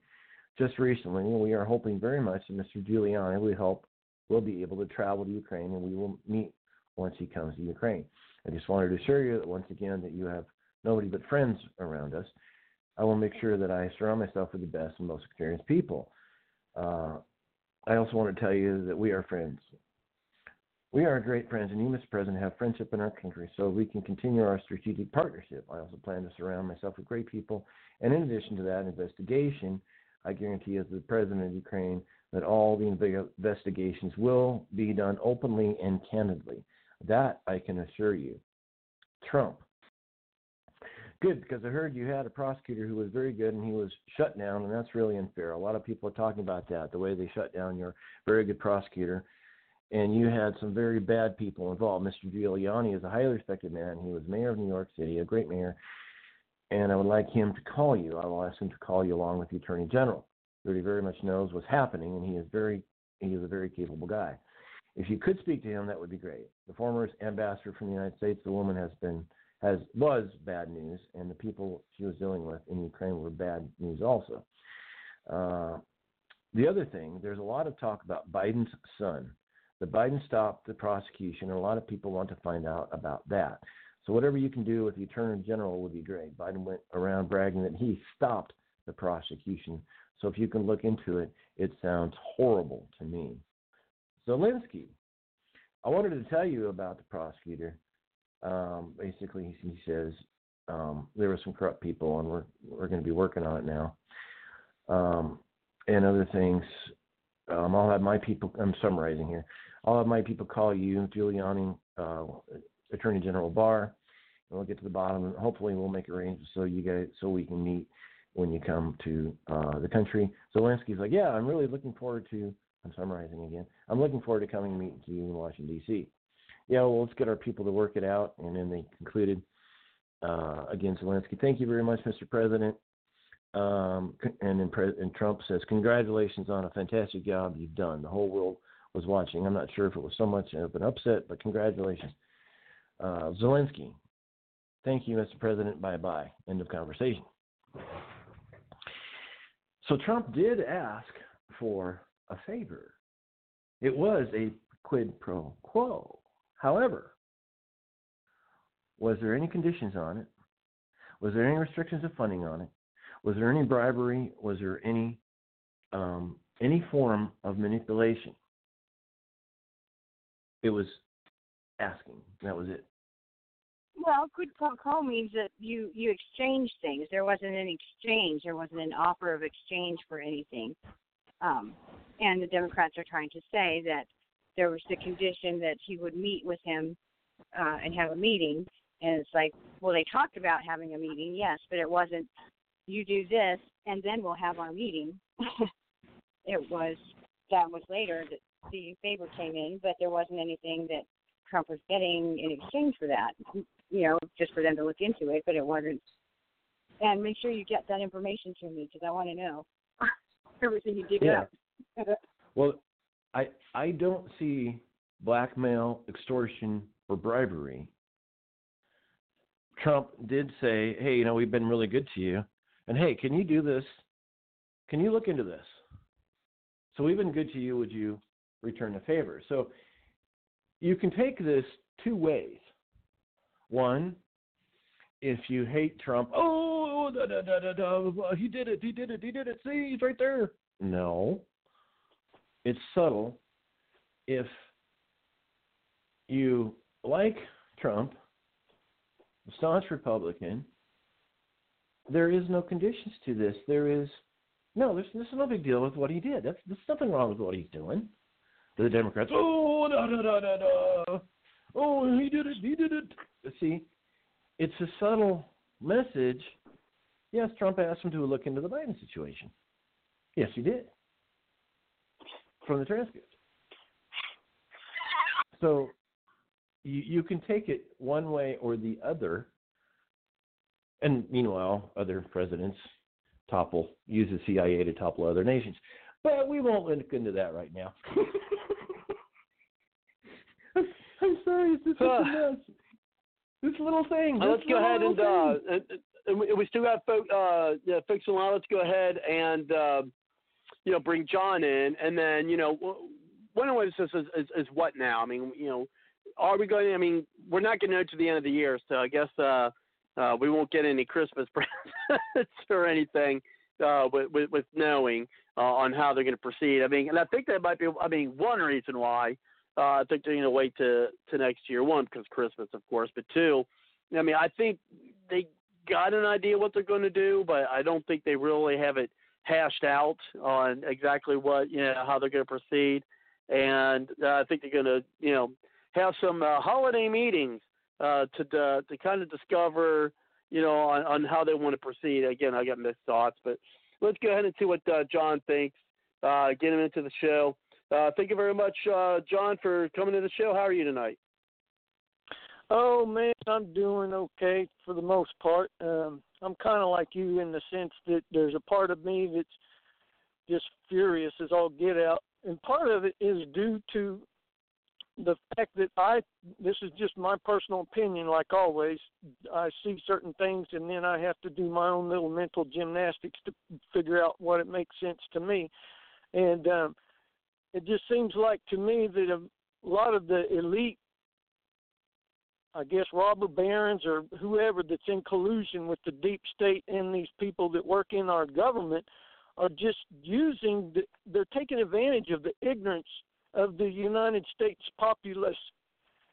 just recently, and we are hoping very much that Mr. Giuliani will help, will be able to travel to Ukraine, and we will meet once he comes to Ukraine. I just wanted to assure you that once again that you have nobody but friends around us. I will make sure that I surround myself with the best and most experienced people. Uh, I also want to tell you that we are friends. We are great friends, and you, Mr. President, have friendship in our country, so we can continue our strategic partnership. I also plan to surround myself with great people, and in addition to that investigation, I guarantee as the President of Ukraine that all the investigations will be done openly and candidly. That I can assure you. Trump. Good, because I heard you had a prosecutor who was very good and he was shut down, and that's really unfair. A lot of people are talking about that, the way they shut down your very good prosecutor. And you had some very bad people involved. Mr. Giuliani is a highly respected man. He was mayor of New York City, a great mayor. And I would like him to call you. I will ask him to call you along with the Attorney General. He very much knows what's happening, and he is very he is a very capable guy. If you could speak to him, that would be great. The former ambassador from the United States, the woman has been has was bad news, and the people she was dealing with in Ukraine were bad news also. Uh, the other thing, there's a lot of talk about Biden's son. The Biden stopped the prosecution, and a lot of people want to find out about that. So whatever you can do with the Attorney General would be great. Biden went around bragging that he stopped the prosecution. So if you can look into it, it sounds horrible to me. Zelensky, I wanted to tell you about the prosecutor. Um, basically, he says um, there were some corrupt people, and we're we're going to be working on it now. Um, and other things. Um, I'll have my people. I'm summarizing here. I'll have my people call you, Giuliani, uh, Attorney General Barr, and we'll get to the bottom. And hopefully, we'll make arrangements so you guys so we can meet when you come to uh, the country. Zelensky's like, yeah, I'm really looking forward to. I'm summarizing again. I'm looking forward to coming and meeting you in Washington D.C. Yeah, well, let's get our people to work it out. And then they concluded uh, again, Zelensky, thank you very much, Mr. President. Um, and, and Trump says, congratulations on a fantastic job you've done. The whole world was watching. I'm not sure if it was so much of an upset, but congratulations. Uh, Zelensky, thank you, Mr. President. Bye bye. End of conversation. So Trump did ask for a favor. It was a quid pro quo. However, was there any conditions on it? Was there any restrictions of funding on it? Was there any bribery? Was there any um, any form of manipulation? It was asking. That was it. Well, quid pro quo means that you you exchange things. There wasn't an exchange. There wasn't an offer of exchange for anything. Um, and the Democrats are trying to say that there was the condition that he would meet with him uh, and have a meeting. And it's like, well, they talked about having a meeting, yes, but it wasn't. You do this, and then we'll have our meeting. it was that was later that the favor came in, but there wasn't anything that Trump was getting in exchange for that. You know, just for them to look into it, but it wasn't. And make sure you get that information to me because I want to know everything you dig Yeah. up. Well, I I don't see blackmail, extortion, or bribery. Trump did say, "Hey, you know, we've been really good to you, and hey, can you do this? Can you look into this? So we've been good to you. Would you return the favor?" So you can take this two ways. One, if you hate Trump, oh, da, da, da, da, da, he did it, he did it, he did it. See, he's right there. No, it's subtle. If you like Trump, staunch Republican, there is no conditions to this. There is no, there's, there's no big deal with what he did. That's there's nothing wrong with what he's doing. The Democrats, oh, da da da da da, oh, he did it, he did it. See, it's a subtle message. Yes, Trump asked him to look into the Biden situation. Yes, he did. From the transcript. So you, you can take it one way or the other. And meanwhile, other presidents topple, use the CIA to topple other nations. But we won't look into that right now. I'm, I'm sorry, it's just a mess. This little thing. Uh, this let's go ahead and, uh, and, and we, still got folk, uh, yeah, folks. Let's go ahead and uh, you know bring John in, and then you know one of the is, is, is, is what now? I mean, you know, are we going? I mean, we're not going to to the end of the year, so I guess uh, uh, we won't get any Christmas presents or anything uh, with, with with knowing uh, on how they're going to proceed. I mean, and I think that might be. I mean, one reason why uh, I think they're going to wait to to next year. One, because Christmas, of course, but two, I mean, I think they got an idea what they're going to do, but I don't think they really have it hashed out on exactly what you know how they're going to proceed. And uh, I think they're going to you know have some uh, holiday meetings uh, to to kind of discover you know on, on how they want to proceed. Again, I got mixed thoughts, but let's go ahead and see what uh, John thinks. Uh, get him into the show. Uh, thank you very much, John, for coming to the show. How are you tonight? Oh man, I'm doing okay for the most part. Um, I'm kind of like you in the sense that there's a part of me that's just furious as all get out, and part of it is due to the fact that I. This is just my personal opinion. Like always, I see certain things, and then I have to do my own little mental gymnastics to figure out what it makes sense to me, and um, it just seems like to me that a lot of the elite I guess robber barons or whoever that's in collusion with the deep state and these people that work in our government are just using the, they're taking advantage of the ignorance of the United States populace.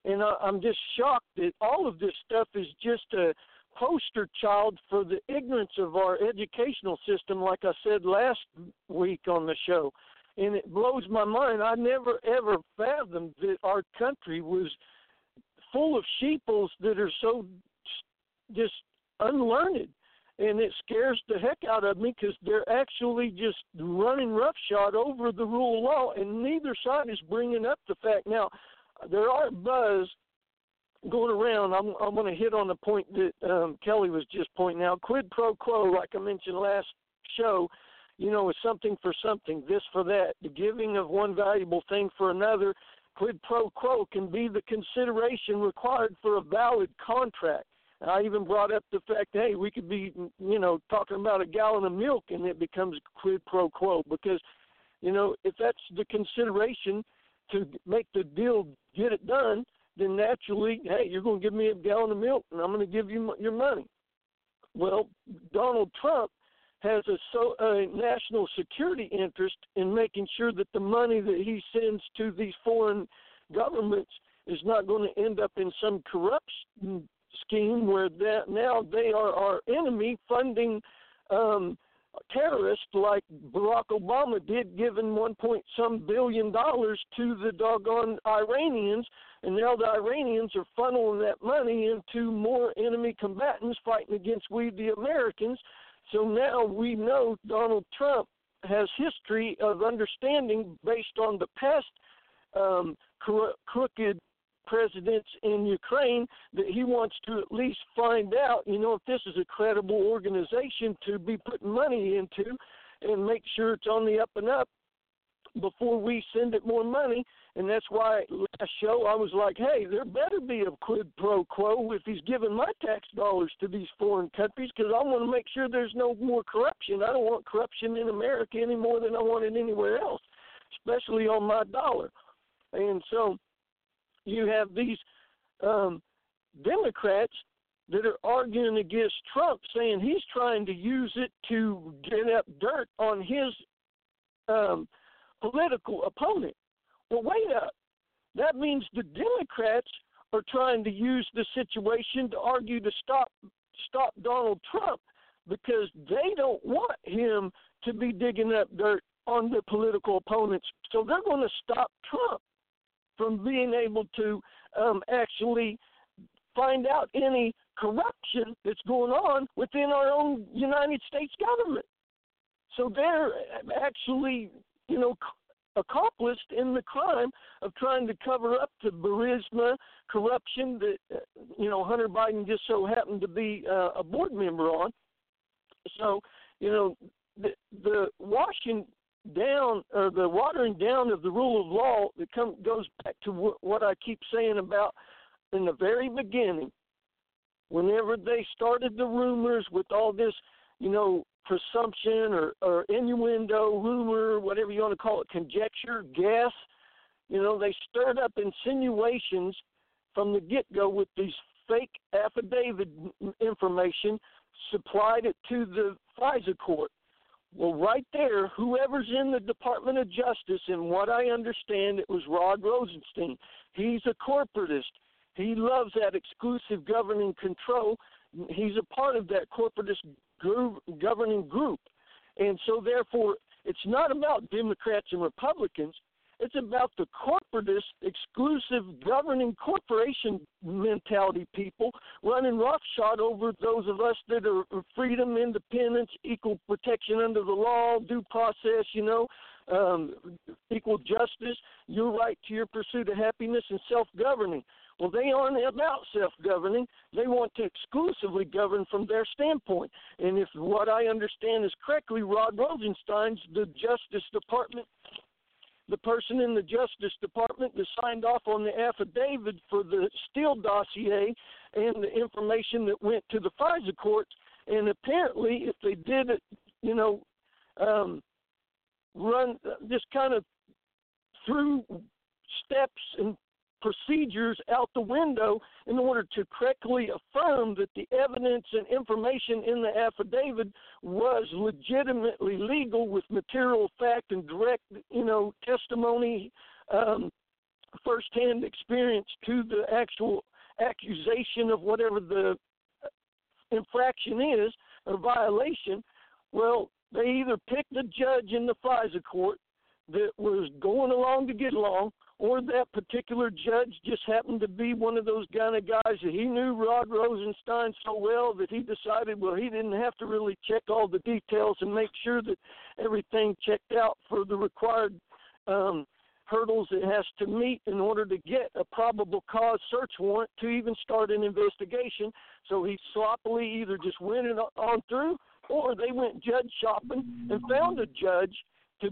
And I, I'm just shocked that all of this stuff is just a poster child for the ignorance of our educational system like I said last week on the show. And it blows my mind. I never ever fathomed that our country was full of sheeples that are so just unlearned and it scares the heck out of me because they're actually just running roughshod over the rule of law, and neither side is bringing up the fact. Now, there are buzz going around. I'm I'm going to hit on the point that um, Kelly was just pointing out. Quid pro quo, like I mentioned last show, you know, is something for something, this for that. The giving of one valuable thing for another. Quid pro quo can be the consideration required for a valid contract. I even brought up the fact, hey, we could be, you know, talking about a gallon of milk and it becomes quid pro quo because, you know, if that's the consideration to make the deal get it done, then naturally, hey, you're going to give me a gallon of milk and I'm going to give you your money. Well, Donald Trump has a, so, a national security interest in making sure that the money that he sends to these foreign governments is not going to end up in some corruption scheme where that now they are our enemy funding um, terrorists like Barack Obama did, giving one point some billion dollars to the doggone Iranians, and now the Iranians are funneling that money into more enemy combatants fighting against we the Americans. So now we know Donald Trump has history of understanding based on the past um, crooked presidents in Ukraine that he wants to at least find out, you know, if this is a credible organization to be putting money into and make sure it's on the up and up before we send it more money. And that's why last show I was like, hey, there better be a quid pro quo if he's giving my tax dollars to these foreign countries because I want to make sure there's no more corruption. I don't want corruption in America any more than I want it anywhere else, especially on my dollar. And so you have these um, Democrats that are arguing against Trump, saying he's trying to use it to get up dirt on his um, political opponent. Well, wait up. That means the Democrats are trying to use the situation to argue to stop stop Donald Trump because they don't want him to be digging up dirt on their political opponents. So they're going to stop Trump from being able to um, actually find out any corruption that's going on within our own United States government. So they're actually, you know, accomplished in the crime of trying to cover up the Burisma corruption that, uh, you know, Hunter Biden just so happened to be uh, a board member on. So, you know, the, the Washington down or the watering down of the rule of law that come goes back to wh- what I keep saying about in the very beginning whenever they started the rumors with all this you know presumption or, or innuendo rumor whatever you want to call it conjecture guess you know they stirred up insinuations from the get go with these fake affidavit information supplied it to the FISA court well, right there, whoever's in the Department of Justice, and what I understand, it was Rod Rosenstein. He's a corporatist. He loves that exclusive governing control. He's a part of that corporatist governing group. And so, therefore, it's not about Democrats and Republicans. It's about the corporatist, exclusive governing corporation mentality people running roughshod over those of us that are freedom, independence, equal protection under the law, due process, you know, um, equal justice, your right to your pursuit of happiness, and self governing. Well, they aren't about self governing. They want to exclusively govern from their standpoint. And if what I understand is correctly, Rod Rosenstein's the Justice Department the person in the Justice Department that signed off on the affidavit for the Steele dossier and the information that went to the FISA courts. And apparently, if they did it, you know, um, run just kind of through steps and procedures out the window in order to correctly affirm that the evidence and information in the affidavit was legitimately legal with material fact and direct, you know, testimony, um, firsthand experience to the actual accusation of whatever the infraction is or violation. Well, they either picked the judge in the FISA court that was going along to get along, or that particular judge just happened to be one of those kind of guys that he knew Rod Rosenstein so well that he decided, well, he didn't have to really check all the details and make sure that everything checked out for the required um, hurdles it has to meet in order to get a probable cause search warrant to even start an investigation. So he sloppily either just went on through or they went judge shopping and found a judge to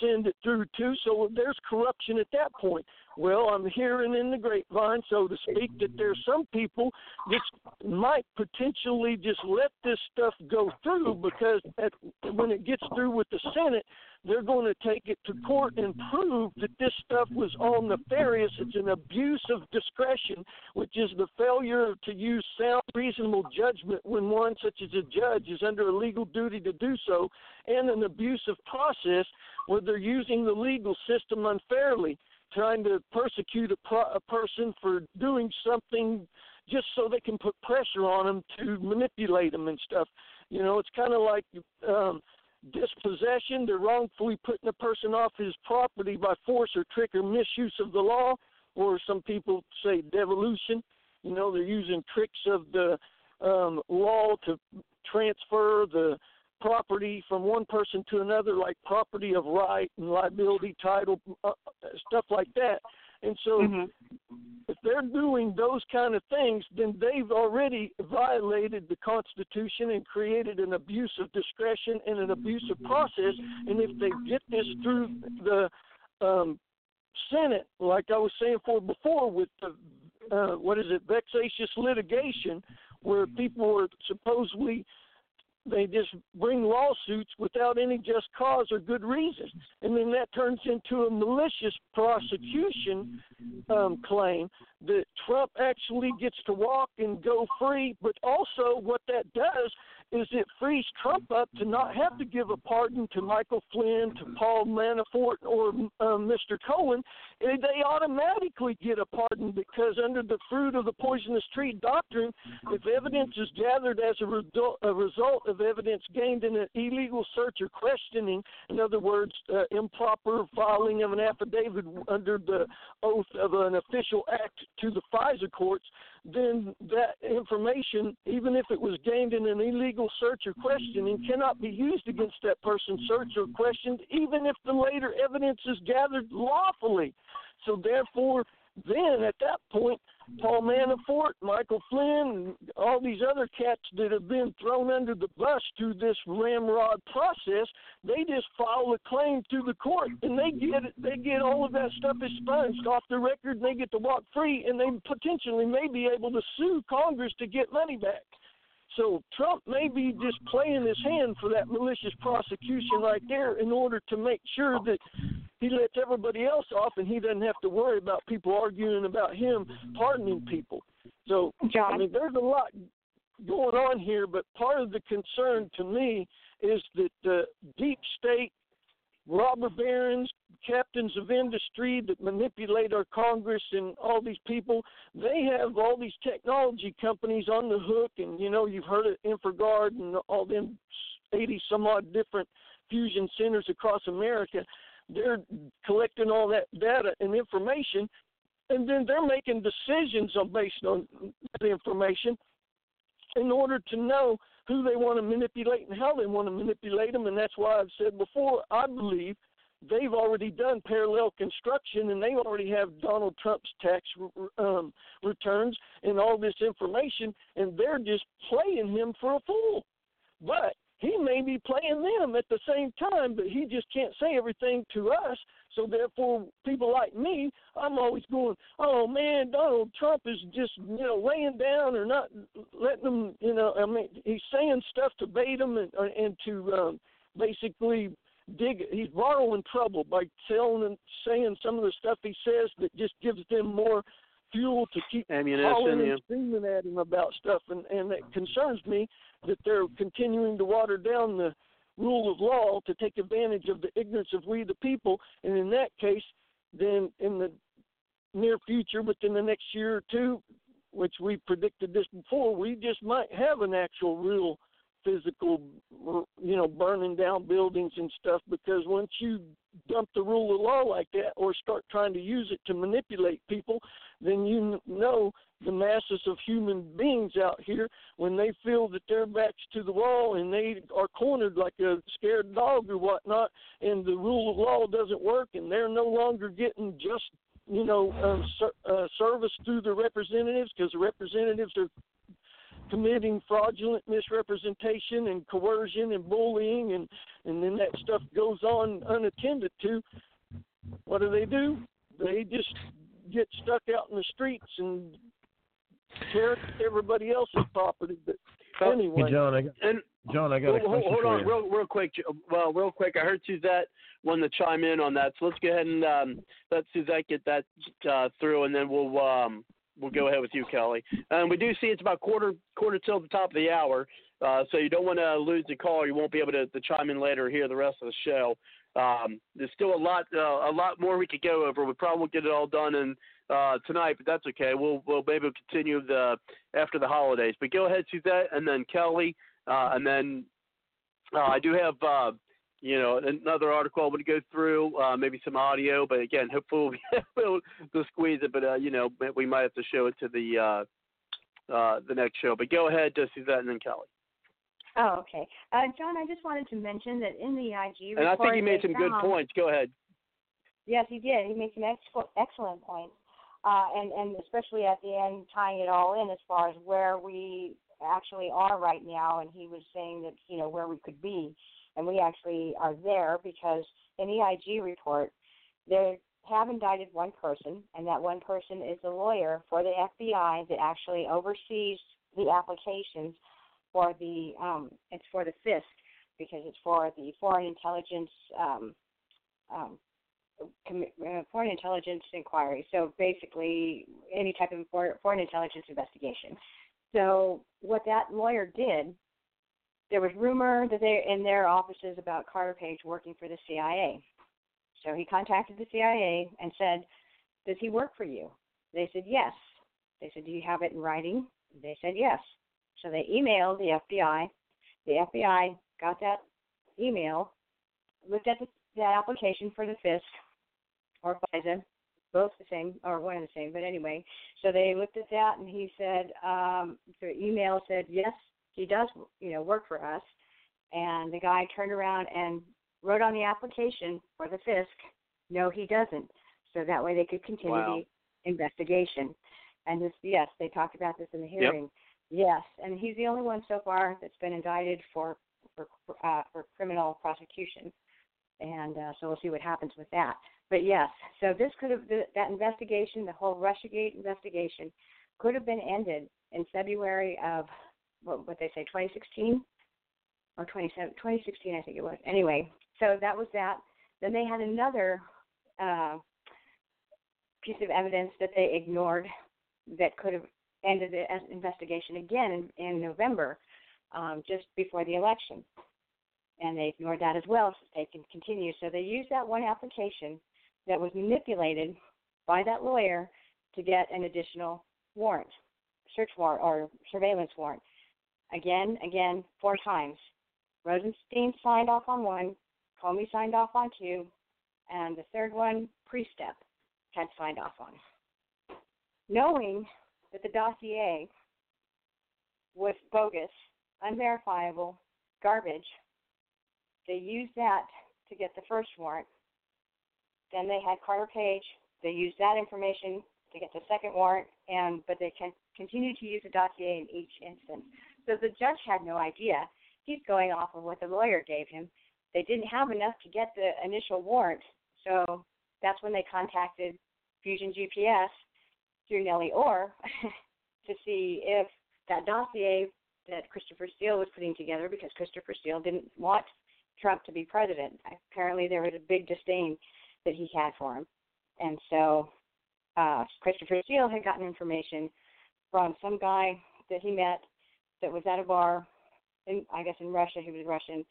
send it through to. So there's corruption at that point. Well, I'm hearing in the grapevine, so to speak, that there's some people that might potentially just let this stuff go through because at, when it gets through with the Senate, they're going to take it to court and prove that this stuff was all nefarious. It's an abuse of discretion, which is the failure to use sound, reasonable judgment when one, such as a judge, is under a legal duty to do so, and an abusive process where they're using the legal system unfairly, trying to persecute a, pro- a person for doing something just so they can put pressure on them to manipulate them and stuff. You know, it's kind of like um, dispossession, they're wrongfully putting a person off his property by force or trick or misuse of the law, or some people say devolution. You know, they're using tricks of the um, law to transfer the property from one person to another, like property of right and liability title, uh, stuff like that. And so, mm-hmm. if they're doing those kind of things, then they've already violated the Constitution and created an abuse of discretion and an abusive process. And if they get this through the um, Senate, like I was saying for before, with the uh, what is it, vexatious litigation, where people are supposedly they just bring lawsuits without any just cause or good reason, and then that turns into a malicious prosecution um, claim that Trump actually gets to walk and go free. But also, what that does is it frees Trump up to not have to give a pardon to Michael Flynn, to Paul Manafort, or uh, Mr. Cohen. They automatically get a pardon because under the fruit of the poisonous tree doctrine, if evidence is gathered as a, result, a result of evidence gained in an illegal search or questioning, in other words, uh, improper filing of an affidavit under the oath of an official act to the FISA courts, then that information, even if it was gained in an illegal search or questioning, cannot be used against that person searched or questioned, even if the later evidence is gathered lawfully. So, therefore, then at that point, Paul Manafort, Michael Flynn, all these other cats that have been thrown under the bus through this ramrod process, they just file a claim to the court and they get they get all of that stuff expunged off the record and they get to walk free and they potentially may be able to sue Congress to get money back. So Trump may be just playing his hand for that malicious prosecution right there in order to make sure that he lets everybody else off and he doesn't have to worry about people arguing about him pardoning people. So John. I mean there's a lot going on here, but part of the concern to me is that the deep state robber barons, captains of industry that manipulate our Congress and all these people, they have all these technology companies on the hook, and you know you've heard of InfraGard and all them eighty some odd different fusion centers across America. They're collecting all that data and information, and then they're making decisions on based on that information in order to know who they want to manipulate and how they want to manipulate them. And that's why I've said before, I believe they've already done parallel construction and they already have Donald Trump's tax um, returns and all this information, and they're just playing him for a fool. But he may be playing them at the same time, but he just can't say everything to us. So therefore, people like me, I'm always going, "Oh man, Donald Trump is just you know laying down or not letting them, you know. I mean, he's saying stuff to bait them and, uh, and to um, basically dig. He's borrowing trouble by telling and saying some of the stuff he says that just gives them more fuel to keep ammunition and screaming at him about stuff, and and it concerns me that they're continuing to water down the rule of law to take advantage of the ignorance of we the people, and in that case, then in the near future, within the next year or two, which we predicted this before, we just might have an actual real physical, you know, burning down buildings and stuff because once you dump the rule of law like that or start trying to use it to manipulate people, then you know the masses of human beings out here when they feel that their backs to the wall and they are cornered like a scared dog or whatnot, and the rule of law doesn't work and they're no longer getting just you know um, ser- uh, service through the representatives because the representatives are committing fraudulent misrepresentation and coercion and bullying and and then that stuff goes on unattended to what do they do they just get stuck out in the streets and tear everybody else's property but anyway Hey, John, I got, And John, I got a hold, question hold for on, you. real, real quick. Well, real quick. I heard Suzette wanted to chime in on that, so let's go ahead and um, let Suzette get that uh, through, and then we'll um, we'll go ahead with you, Kelly. And we do see it's about quarter quarter till the top of the hour, uh, so you don't want to lose the call. You won't be able to, to chime in later or hear the rest of the show. Um, there's still a lot uh, a lot more we could go over. We probably won't get it all done in uh, tonight, but that's okay. We'll we'll maybe continue the after the holidays. But go ahead, Suzette, and then Kelly, uh, and then uh, I do have uh, you know another article I want to go through, uh, maybe some audio, but again, hopefully we'll to squeeze it. But uh, you know we might have to show it to the uh, uh, the next show. But go ahead, uh, Suzette, and then Kelly. Oh, okay. Uh, John, I just wanted to mention that in the IG And I think he made some good found- points. Go ahead. Yes, he did. He made some ex- excellent points, uh, and and especially at the end, tying it all in as far as where we actually are right now. And he was saying that you know where we could be, and we actually are there because in the IG report, they have indicted one person, and that one person is a lawyer for the FBI that actually oversees the applications for the um, it's for the FISC because it's for the Foreign Intelligence um, um, uh, Foreign Intelligence Inquiry. So basically, any type of foreign intelligence investigation. So what that lawyer did, there was rumor that they in their offices about Carter Page working for the CIA. So he contacted the CIA and said, "Does he work for you?" They said yes. They said, "Do you have it in writing?" They said yes. So they emailed the FBI. The FBI got that email, looked at the, that application for the FISC or FISA, both the same or one and the same, but anyway. So they looked at that and he said, um, the email said yes, he does, you know, work for us. And the guy turned around and wrote on the application for the FISC, no, he doesn't. So that way they could continue Wow. the investigation. And this, yes, they talked about this in the hearing. Yes, and he's the only one so far that's been indicted for for uh, for criminal prosecution, and uh, so we'll see what happens with that. But yes, so this could have that investigation, the whole RussiaGate investigation, could have been ended in February of what what they say 2016 or 27 2016 I think it was. Anyway, so that was that. Then they had another uh, piece of evidence that they ignored that could have ended the investigation again in, in November, um, just before the election. And they ignored that as well, so they can continue. So they used that one application that was manipulated by that lawyer to get an additional warrant, search warrant or surveillance warrant. Again, again, four times. Rosenstein signed off on one, Comey signed off on two, and the third one, Priestap, had signed off on. Knowing that the dossier was bogus, unverifiable, garbage, they used that to get the first warrant. Then they had Carter Page. They used that information to get the second warrant, and but they can continue to use the dossier in each instance. So the judge had no idea. He's going off of what the lawyer gave him. They didn't have enough to get the initial warrant, so that's when they contacted Fusion GPS through Nellie Ohr to see if that dossier that Christopher Steele was putting together, because Christopher Steele didn't want Trump to be president. Apparently, there was a big disdain that he had for him, and so uh, Christopher Steele had gotten information from some guy that he met that was at a bar, in I guess in Russia. He was Russian,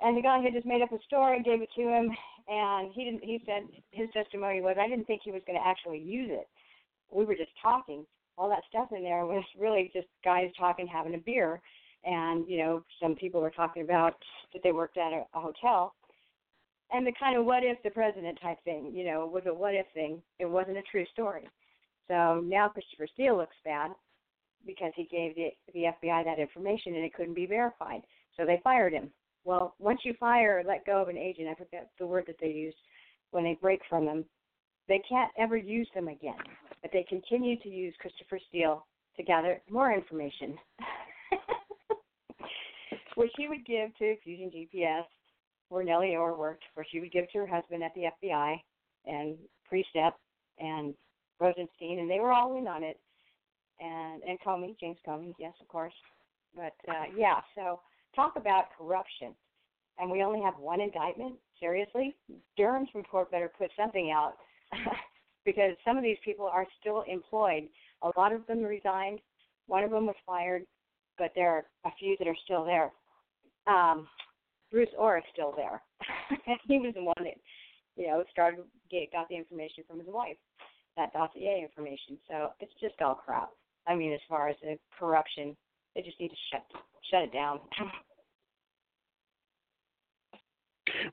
and the guy had just made up a story, gave it to him, and he didn't. He said his testimony was, I didn't think he was going to actually use it. We were just talking. All that stuff in there was really just guys talking, having a beer, and you know, some people were talking about that they worked at a, a hotel, and the kind of what if the president type thing, you know, was a what if thing. It wasn't a true story. So now Christopher Steele looks bad because he gave the the FBI that information and it couldn't be verified. So they fired him. Well, once you fire or let go of an agent, I forget the word that they used when they break from them, they can't ever use them again. But they continue to use Christopher Steele to gather more information, which he would give to Fusion GPS, where Nellie Ohr worked, where she would give to her husband at the FBI, and Priestap and Rosenstein, and they were all in on it. And and Comey, James Comey, yes, of course. But uh, yeah, so talk about corruption, and we only have one indictment. Seriously, Durham's report better put something out because some of these people are still employed. A lot of them resigned. One of them was fired, but there are a few that are still there. Um, Bruce Ohr is still there. he was the one that, you know, started get, got the information from his wife, that dossier information. So it's just all crap. I mean, as far as the corruption, they just need to shut shut it down.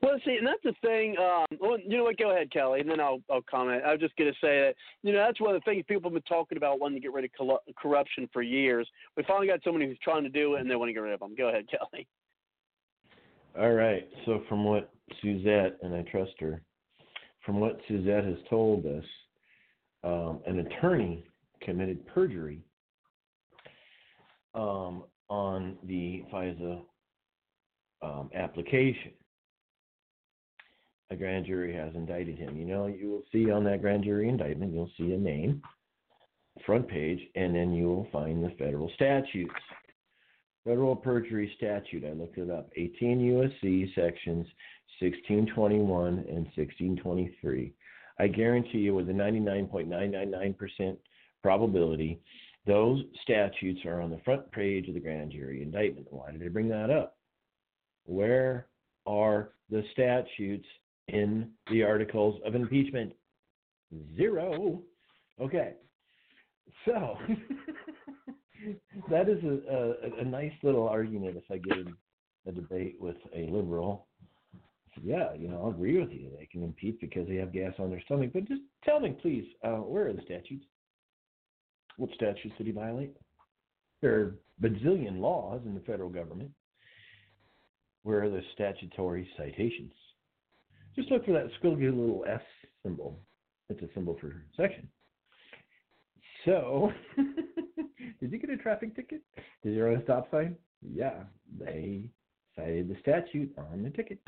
Well, see, and that's the thing. Um, well, you know what? Go ahead, Kelly, and then I'll I'll comment. I was just going to say that you know that's one of the things people have been talking about wanting to get rid of collu- corruption for years. We finally got somebody who's trying to do it, and they want to get rid of them. Go ahead, Kelly. All right. So from what Suzette and I trust her, from what Suzette has told us, um, an attorney committed perjury um, on the FISA um, application. A grand jury has indicted him. You know, you will see on that grand jury indictment, you'll see a name, front page, and then you will find the federal statutes. Federal perjury statute, I looked it up, 18 U.S.C. sections 1621 and 1623. I guarantee you, with a 99.999% probability, those statutes are on the front page of the grand jury indictment. Why did I bring that up? Where are the statutes in the articles of impeachment? Zero. Okay. So that is a, a, a nice little argument if I get in a debate with a liberal. Yeah, you know, I'll agree with you. They can impeach because they have gas on their stomach. But just tell me, please, uh, where are the statutes? What statutes did he violate? There are bazillion laws in the federal government. Where are the statutory citations? Just look for that squiggly little S symbol. It's a symbol for section. So, did you get a traffic ticket? Did you run a stop sign? Yeah, they cited the statute on the ticket.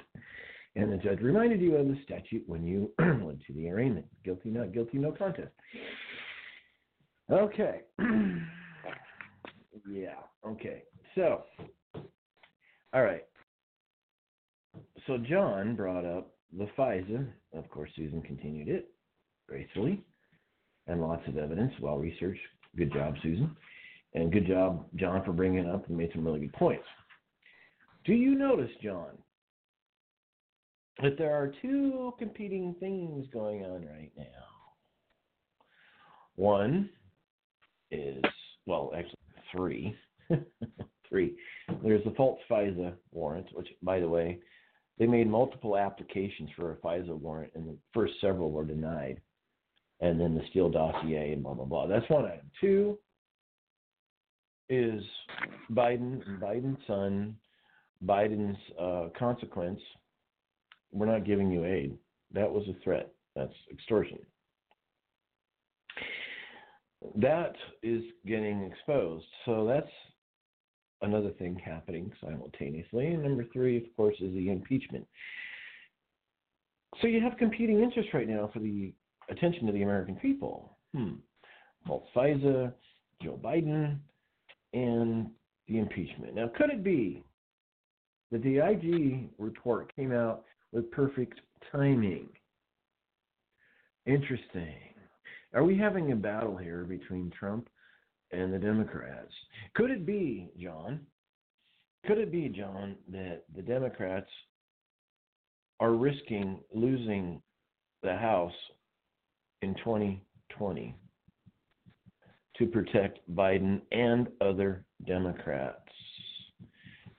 And the judge reminded you of the statute when you went to the arraignment. Guilty, not guilty, no contest. Okay. yeah, okay. So, all right. So, John brought up the FISA. Of course, Susan continued it gracefully and lots of evidence, well researched. Good job, Susan. And good job, John, for bringing it up and made some really good points. Do you notice, John, that there are two competing things going on right now? One is, well, actually, three. three. There's the false FISA warrant, which, by the way, they made multiple applications for a FISA warrant, and the first several were denied and then the Steele dossier and blah blah blah. That's one item. Two is Biden Biden's son, Biden's uh, consequence. We're not giving you aid. That was a threat. That's extortion. That is getting exposed. So that's another thing happening simultaneously. And number three, of course, is the impeachment. So you have competing interests right now for the attention of the American people. Hmm. Both FISA, Joe Biden, and the impeachment. Now, could it be that the IG report came out with perfect timing? Interesting. Are we having a battle here between Trump and the Democrats? Could it be, John? Could it be, John, that the Democrats are risking losing the House in 2020 to protect Biden and other Democrats.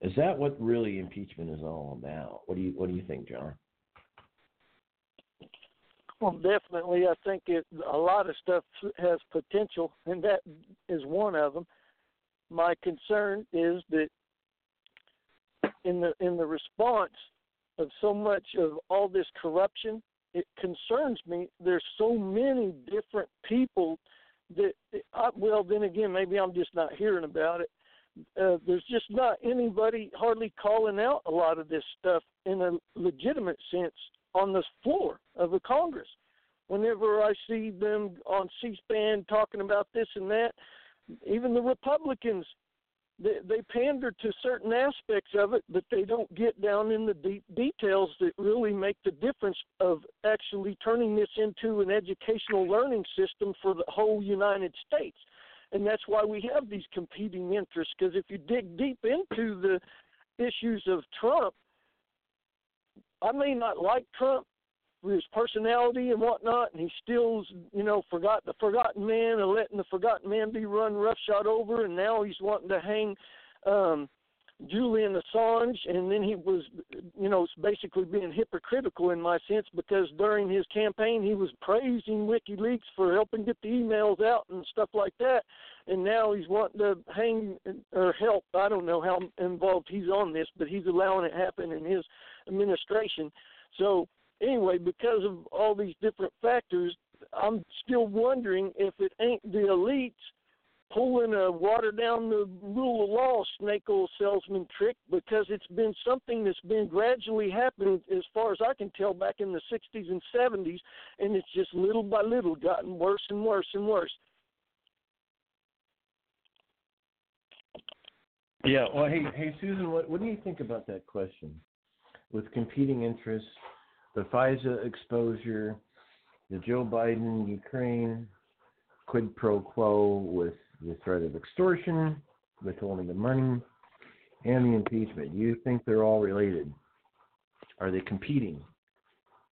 Is that what really impeachment is all about? What do you What do you think, John? Well, definitely, I think it, a lot of stuff has potential, and that is one of them. My concern is that in the in the response of so much of all this corruption, it concerns me. There's so many different people that, I, well, then again, maybe I'm just not hearing about it. Uh, there's just not anybody hardly calling out a lot of this stuff in a legitimate sense on the floor of the Congress. Whenever I see them on C-SPAN talking about this and that, even the Republicans they, they pander to certain aspects of it, but they don't get down in the deep details that really make the difference of actually turning this into an educational learning system for the whole United States. And that's why we have these competing interests. Because if you dig deep into the issues of Trump, I may not like Trump, with his personality and whatnot, and he still, you know, forgot the forgotten man and letting the forgotten man be run roughshod over, and now he's wanting to hang um Julian Assange, and then he was, you know, basically being hypocritical in my sense because during his campaign he was praising WikiLeaks for helping get the emails out and stuff like that, and now he's wanting to hang or help. I don't know how involved he's on this, but he's allowing it happen in his administration. So anyway, because of all these different factors, I'm still wondering if it ain't the elites pulling a water down the rule of law snake oil salesman trick because it's been something that's been gradually happening as far as I can tell back in the 60s and 70s and it's just little by little gotten worse and worse and worse. Yeah, well hey hey Susan, what what do you think about that question? With competing interests the FISA exposure, the Joe Biden Ukraine quid pro quo with the threat of extortion, withholding of money, and the impeachment. Do you think they're all related? Are they competing?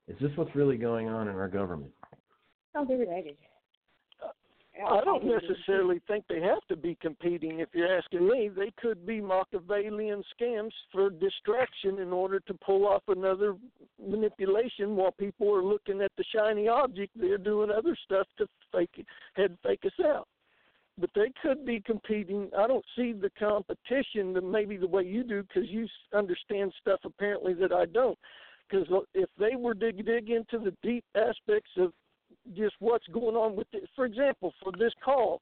Is this what's really going on in our government? Oh, they're related. I don't necessarily think they have to be competing. If you're asking me, they could be Machiavellian scams for distraction in order to pull off another manipulation while people are looking at the shiny object. They're doing other stuff to fake it, head fake us out. But they could be competing. I don't see the competition the, maybe the way you do because you understand stuff apparently that I don't. Because uh, if they were to dig into the deep aspects of just what's going on with it. For example, for this call,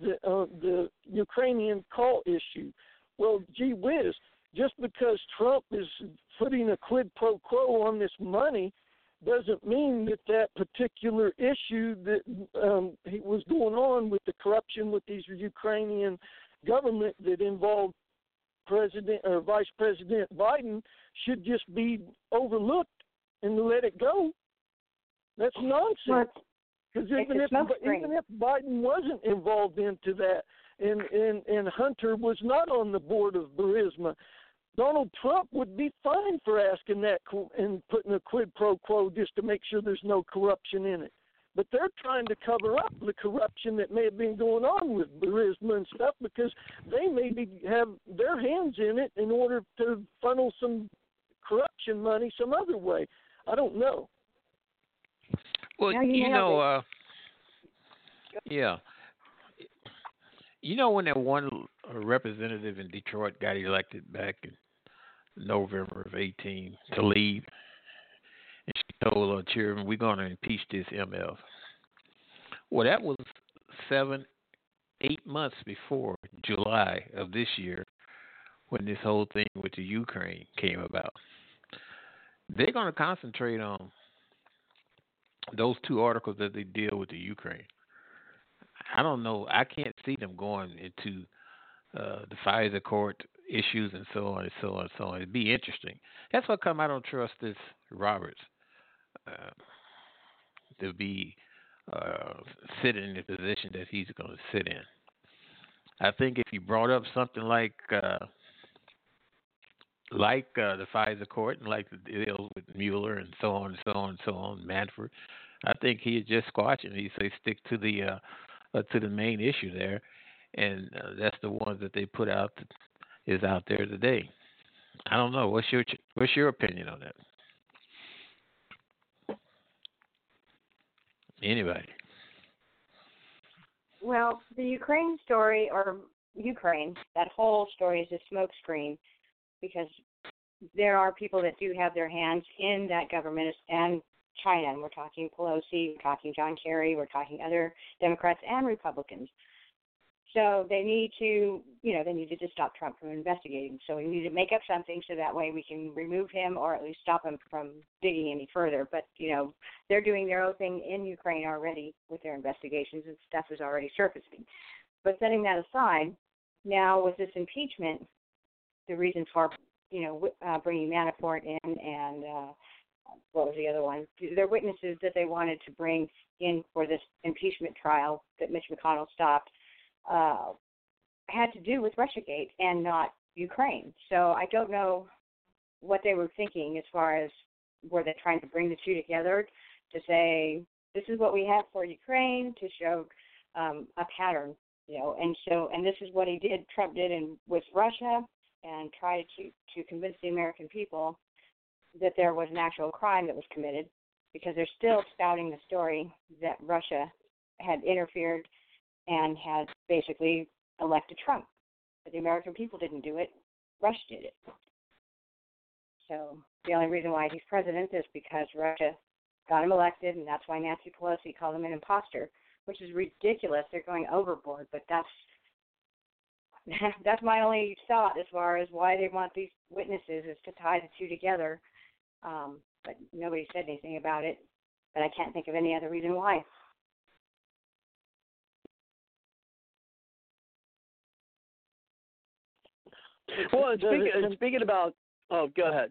the uh, the Ukrainian call issue. Well, gee whiz, just because Trump is putting a quid pro quo on this money doesn't mean that that particular issue that um, was going on with the corruption with these Ukrainian government that involved President or Vice President Biden should just be overlooked and let it go. That's nonsense. Because even if even if Biden wasn't involved into that, and and and Hunter was not on the board of Burisma, Donald Trump would be fine for asking that and putting a quid pro quo just to make sure there's no corruption in it. But they're trying to cover up the corruption that may have been going on with Burisma and stuff because they maybe have their hands in it in order to funnel some corruption money some other way. I don't know. Well, Now you you know, uh, yeah, you know when that one representative in Detroit got elected back in November of eighteen to leave, and she told her chairman, "We're going to impeach this MF." Well, that was seven, eight months before July of this year, when this whole thing with the Ukraine came about. They're going to concentrate on those two articles that they deal with the Ukraine. I don't know. I can't see them going into uh, the FISA court issues and so on and so on and so on. It'd be interesting. That's what come I don't trust this Roberts uh, to be uh, sitting in the position that he's going to sit in. I think if you brought up something like uh, like uh, the FISA court and like the deal with Mueller and so on and so on and so on, Manford, I think he'd just squash it. He'd say stick to the uh, uh, to the main issue there, and uh, that's the one that they put out that is out there today. I don't know. What's your what's your opinion on that? Anybody? Well, the Ukraine story, or Ukraine, that whole story is a smokescreen because there are people that do have their hands in that government and China. And we're talking Pelosi, we're talking John Kerry, we're talking other Democrats and Republicans. So they need to, you know, they needed to stop Trump from investigating. So we need to make up something so that way we can remove him or at least stop him from digging any further. But you know, they're doing their own thing in Ukraine already with their investigations, and stuff is already surfacing. But setting that aside, now with this impeachment, the reason for you know uh, bringing Manafort in and uh, what was the other one? They're witnesses that they wanted to bring in for this impeachment trial that Mitch McConnell stopped uh, had to do with RussiaGate and not Ukraine. So I don't know what they were thinking as far as were they trying to bring the two together to say this is what we have for Ukraine to show um, a pattern, you know, and so and this is what he did. Trump did in with Russia and tried to to convince the American people that there was an actual crime that was committed because they're still spouting the story that Russia had interfered and had basically elected Trump. But the American people didn't do it. Russia did it. So the only reason why he's president is because Russia got him elected, and that's why Nancy Pelosi called him an imposter, which is ridiculous. They're going overboard, but that's that's my only thought as far as why they want these witnesses is to tie the two together. Um, but nobody said anything about it. But I can't think of any other reason why. Well, speaking, speaking about, oh, go ahead.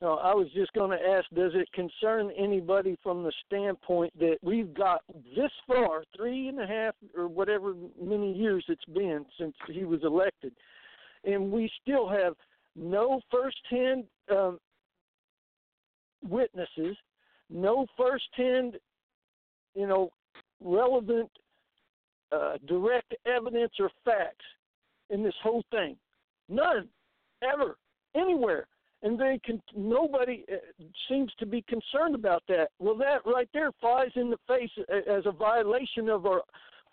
No, I was just going to ask, does it concern anybody from the standpoint that we've got this far, three and a half or whatever many years it's been since he was elected, and we still have no firsthand um, witnesses, no firsthand, you know, relevant, uh, direct evidence or facts in this whole thing. None, ever, anywhere. And they can. Nobody uh, seems to be concerned about that. Well, that right there flies in the face as a violation of our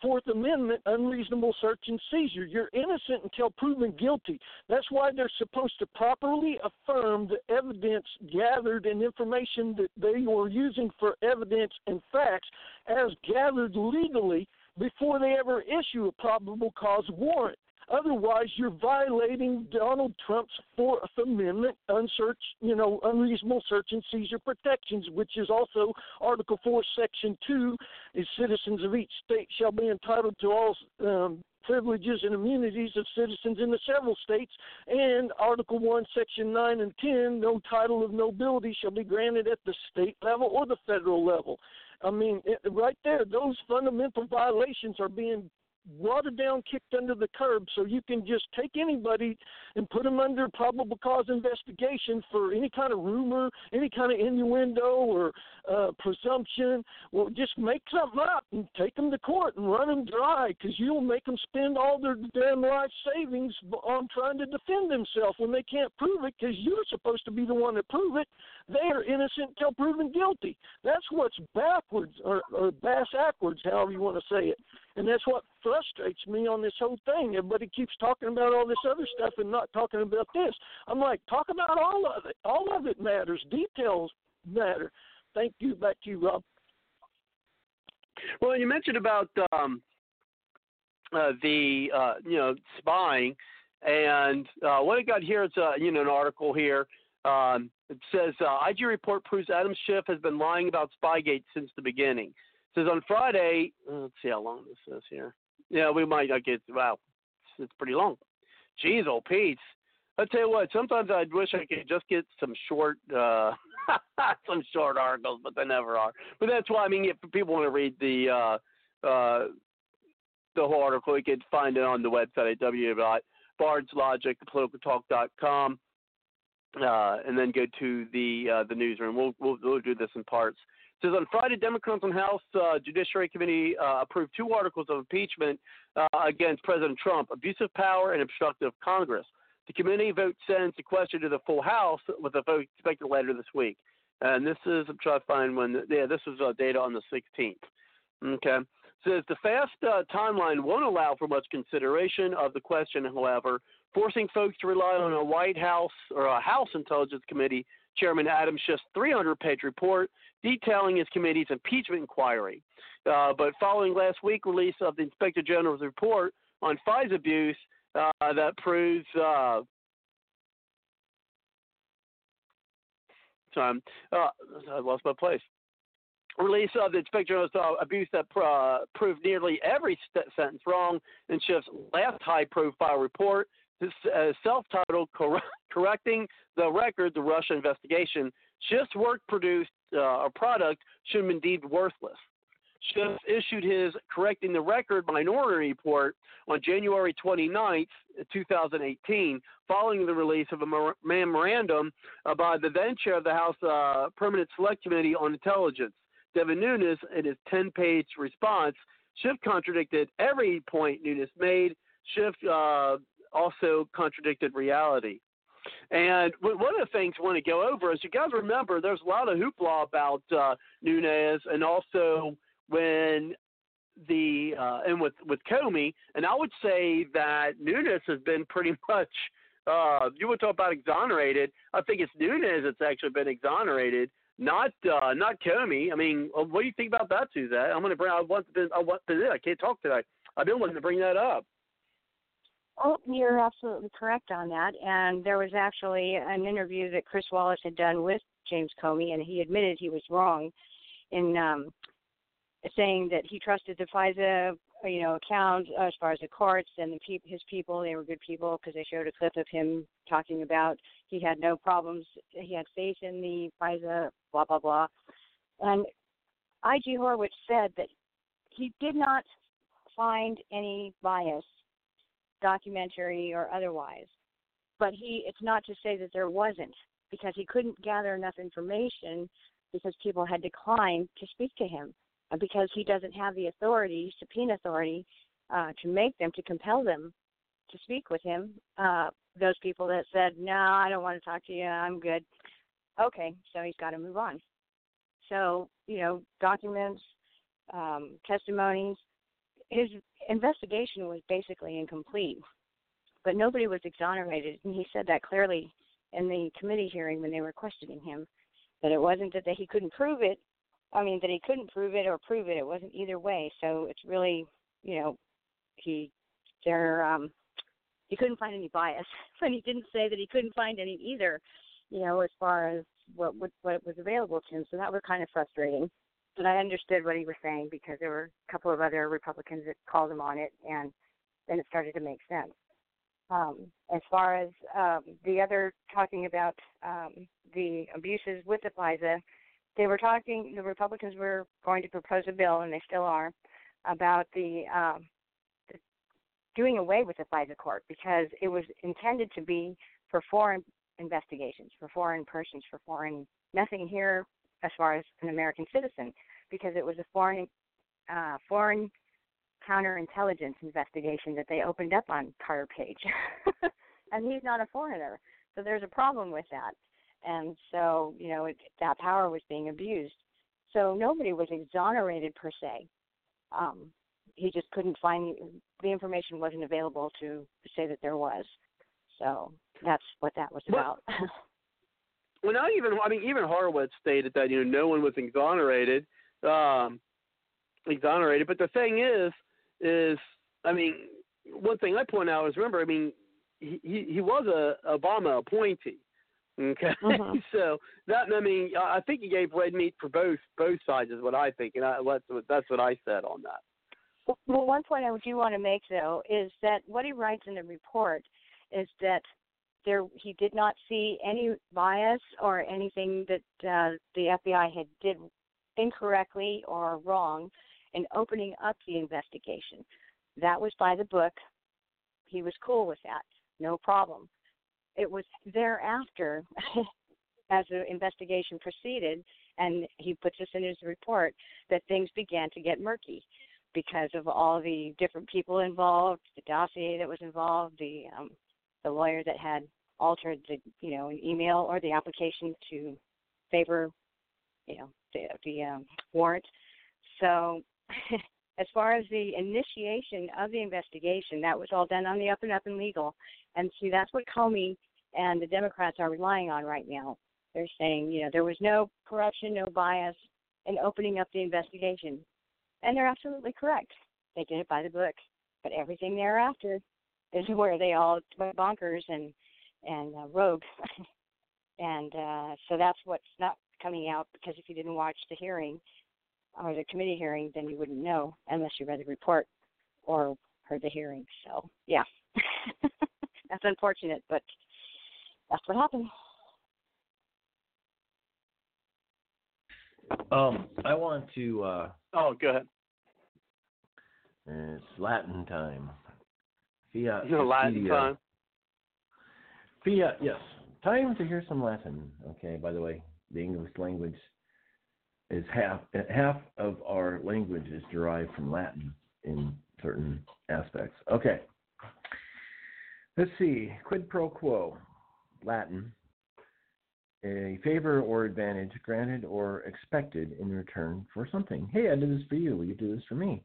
Fourth Amendment unreasonable search and seizure. You're innocent until proven guilty. That's why they're supposed to properly affirm the evidence gathered and information that they were using for evidence and facts as gathered legally before they ever issue a probable cause warrant. Otherwise, you're violating Donald Trump's Fourth Amendment unsearch, you know, unreasonable search and seizure protections, which is also Article Four, Section Two, is citizens of each state shall be entitled to all um, privileges and immunities of citizens in the several states, and Article 1, Section 9 and 10, no title of nobility shall be granted at the state level or the federal level. I mean, it, right there, those fundamental violations are being watered down, kicked under the curb, so you can just take anybody and put them under probable cause investigation for any kind of rumor, any kind of innuendo or uh, presumption. Well, just make something up and take them to court and run them dry because you'll make them spend all their damn life savings on trying to defend themselves when they can't prove it because you're supposed to be the one to prove it. They are innocent until proven guilty. That's what's backwards or, or bass backwards, however you want to say it. And that's what frustrates me on this whole thing. Everybody keeps talking about all this other stuff and not talking about this. I'm like, talk about all of it. All of it matters. Details matter. Thank you. Back to you, Rob. Well, you mentioned about um, uh, the uh, you know spying, and uh, what I got here is uh, you know an article here. Um, it says uh, IG report proves Adam Schiff has been lying about Spygate since the beginning says on Friday. Uh, let's see how long this is here. Yeah, we might not get. Wow, it's, pretty long. Jeez, old Pete. I tell you what. Sometimes I wish I could just get some short, uh some short articles, but they never are. But that's why I mean, if people want to read the uh uh the whole article, you can find it on the website at www.bardslogicpoliticaltalk.com. Uh, and then go to the uh, the newsroom. We'll, we'll we'll do this in parts says on Friday, Democrats on House uh, Judiciary Committee uh, approved two articles of impeachment uh, against President Trump: abusive power and obstructive Congress. The committee vote sends the question to the full House with a vote expected later this week. and this is I'm trying to find when. Yeah, this was uh, data on the 16th. Okay. Says the fast uh, timeline won't allow for much consideration of the question, however, forcing folks to rely on a White House or a House Intelligence Committee Chairman Adam Schiff's 300 page report detailing his committee's impeachment inquiry. Uh, but following last week's release of the Inspector General's report on FISA abuse uh, that proves uh, time. Uh, I lost my place. Release of the Inspector General's uh, abuse that uh, proved nearly every st- sentence wrong in Schiff's last high-profile report, uh, self-titled Cor- "Correcting the Record: The Russia Investigation." Schiff's work produced uh, a product should have been deemed worthless. Schiff issued his Correcting the Record minority report on January 29, 2018, following the release of a memorandum by the then chair of the House uh, Permanent Select Committee on Intelligence, Devin Nunes, in his 10 page response. Schiff contradicted every point Nunes made. Schiff uh, also contradicted reality. And one of the things I want to go over is you guys remember there's a lot of hoopla about uh, Nunes and also when the uh, and with with Comey, and I would say that Nunes has been pretty much. Uh, you would talk about exonerated. I think it's Nunes that's actually been exonerated, not uh, not Comey. I mean, uh, what do you think about that, Suzette? I'm going to bring. I want to. I want to. I can't talk today. I've been wanting to bring that up. Oh, you're absolutely correct on that. And there was actually an interview that Chris Wallace had done with James Comey, and he admitted he was wrong in um, saying that he trusted the FISA, you know, account as far as the courts and the pe- his people. They were good people because they showed a clip of him talking about he had no problems. He had faith in the FISA, blah blah blah. And I.G. Horowitz said that he did not find any bias, documentary or otherwise. But he, it's not to say that there wasn't, because he couldn't gather enough information because people had declined to speak to him because he doesn't have the authority, subpoena authority, uh, to make them, to compel them to speak with him. Uh, those people that said, "No, I don't want to talk to you. I'm good." Okay, so he's got to move on. So you know, documents, um, testimonies. His investigation was basically incomplete, but nobody was exonerated, and he said that clearly in the committee hearing when they were questioning him. That it wasn't that that he couldn't prove it, I mean, that he couldn't prove it or prove it. It wasn't either way. So it's really, you know, he there um he couldn't find any bias, but he didn't say that he couldn't find any either. You know, as far as what what, what was available to him. So that was kind of frustrating. But I understood what he was saying because there were a couple of other Republicans that called him on it, and then it started to make sense. Um, as far as um, the other talking about um, the abuses with the FISA, they were talking. The Republicans were going to propose a bill, and they still are, about the, um, the doing away with the FISA court because it was intended to be for foreign investigations, for foreign persons, for foreign nothing here as far as an American citizen, because it was a foreign uh, foreign counterintelligence investigation that they opened up on Carter Page, and he's not a foreigner, so there's a problem with that and so you know it, that power was being abused. So nobody was exonerated per se. Um, he just couldn't find the information wasn't available to say that there was. So that's what that was about. well, not even I mean even Horowitz stated that you know no one was exonerated, um, exonerated. But the thing is, is I mean one thing I point out is remember I mean he he, he was a Obama appointee. Okay, mm-hmm. so that I mean I think he gave red meat for both both sides is what I think, and I, that's what that's what I said on that. Well, one point I do want to make though is that what he writes in the report is that there he did not see any bias or anything that uh, the FBI had did incorrectly or wrong in opening up the investigation. That was by the book. He was cool with that, no problem it was thereafter, as the investigation proceeded, and he puts this in his report, that things began to get murky because of all the different people involved, the dossier that was involved, the um, the lawyer that had altered the you know email or the application to favor you know, the, the um, warrant. So, as far as the initiation of the investigation, that was all done on the up and up and legal. And see, that's what Comey and the Democrats are relying on right now. They're saying, you know, there was no corruption, no bias in opening up the investigation. And they're absolutely correct. They did it by the book. But everything thereafter is where they all went bonkers and and uh, rogue. and uh, so that's what's not coming out because if you didn't watch the hearing or the committee hearing, then you wouldn't know unless you read the report or heard the hearing. So yeah, that's unfortunate, but that's what happened. Um, I want to. Uh, Oh, go ahead. it's Latin time. Fiat. No Latin time. Fiat. Yes. Time to hear some Latin. Okay. By the way, the English language is half half of our language is derived from Latin in certain aspects. Okay. Let's see. Quid pro quo. Latin. A favor or advantage granted or expected in return for something. Hey, I did this for you. Will you do this for me?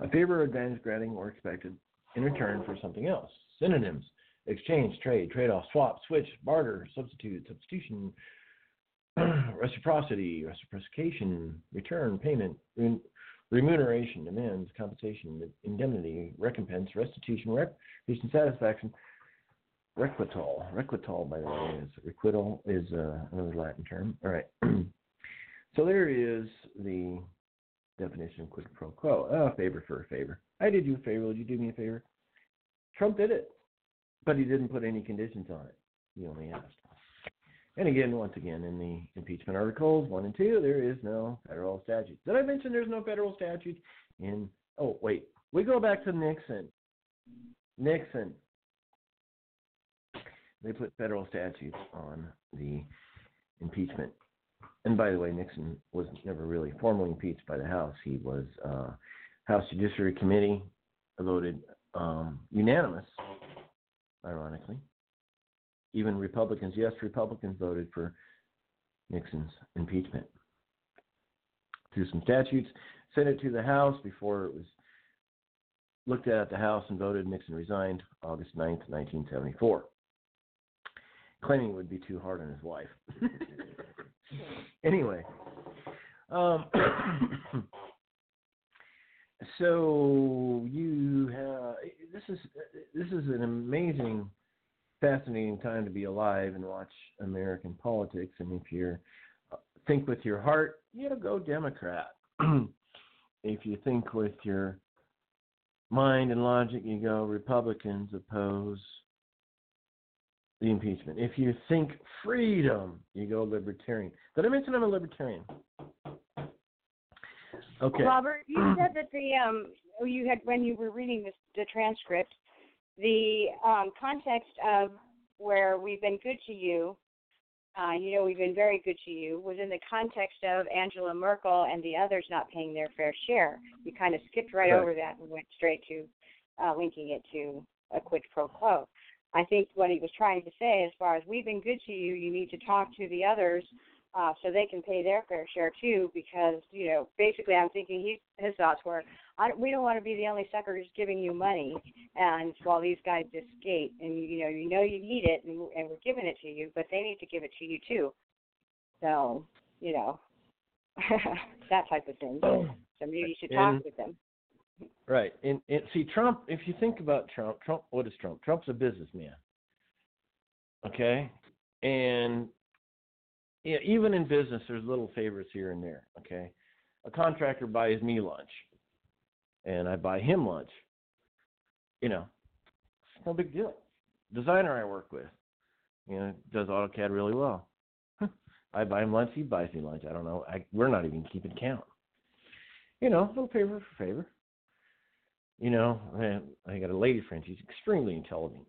A favor or advantage granting or expected in return for something else. Synonyms exchange, trade, trade off, swap, switch, barter, substitute, substitution, reciprocity, reciprocation, return, payment, re- remuneration, demands, compensation, indemnity, recompense, restitution, reparation, satisfaction, requital. Requital, by the way, is requital is uh, another Latin term. All right. so there is the definition of quid pro quo. A favor for a favor. I did you a favor. Would you do me a favor? Trump did it, but he didn't put any conditions on it. He only asked. And again, once again, in the impeachment articles one and two, there is no federal statute. Did I mention there's no federal statute in? Oh, wait. We go back to Nixon. Nixon. They put federal statutes on the impeachment. And by the way, Nixon was never really formally impeached by the House. He was uh, House Judiciary Committee voted um, unanimous, ironically. Even Republicans, yes, Republicans voted for Nixon's impeachment. Through some statutes, sent it to the House before it was looked at at the House and voted. Nixon resigned August 9th, 1974, claiming it would be too hard on his wife. anyway, um, so you have this is this is an amazing, fascinating time to be alive and watch American politics. And if you're uh, think with your heart, you go Democrat. if you think with your mind and logic, you go Republicans oppose the impeachment. If you think freedom, you go libertarian. Did I mention I'm a libertarian? Okay. Robert, you said that the um you had when you were reading this, the transcript, the um, context of where we've been good to you, uh, you know, we've been very good to you, was in the context of Angela Merkel and the others not paying their fair share. You kind of skipped right Correct. over that and went straight to uh, linking it to a quid pro quo. I think what he was trying to say, as far as we've been good to you, you need to talk to the others uh, so they can pay their fair share too. Because you know, basically, I'm thinking he his thoughts were, I, we don't want to be the only suckers giving you money, and while these guys just skate, and you know, you know you need it, and, and we're giving it to you, but they need to give it to you too. So, you know, that type of thing. So maybe you should talk And- with them. Right. And, and see, Trump, if you think about Trump, Trump, what is Trump? Trump's a businessman. Okay? And yeah, even in business, there's little favors here and there. Okay? A contractor buys me lunch, and I buy him lunch. You know, it's no big deal. Designer I work with, you know, does AutoCAD really well. I buy him lunch, he buys me lunch. I don't know. I, we're not even keeping count. You know, little favor for favor. You know, man, I got a lady friend. She's extremely intelligent.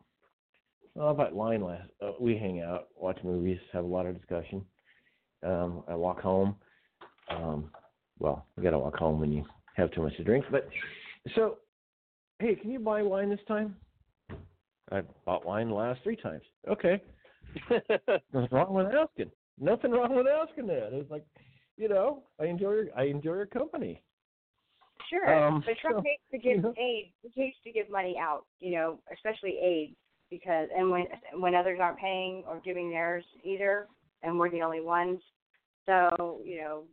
Well, about line last, uh, we hang out, watch movies, have a lot of discussion. Um, I walk home. Um, well, you got to walk home when you have too much to drink. But so, hey, can you buy wine this time? I bought wine the last three times. Okay, nothing wrong with asking. Nothing wrong with asking that. It's like, you know, I enjoy your I enjoy your company. Sure, Um, but Trump so, hates to give you know. aid. He hates to give money out, you know, especially aid, because and when when others aren't paying or giving theirs either, and we're the only ones. So you know,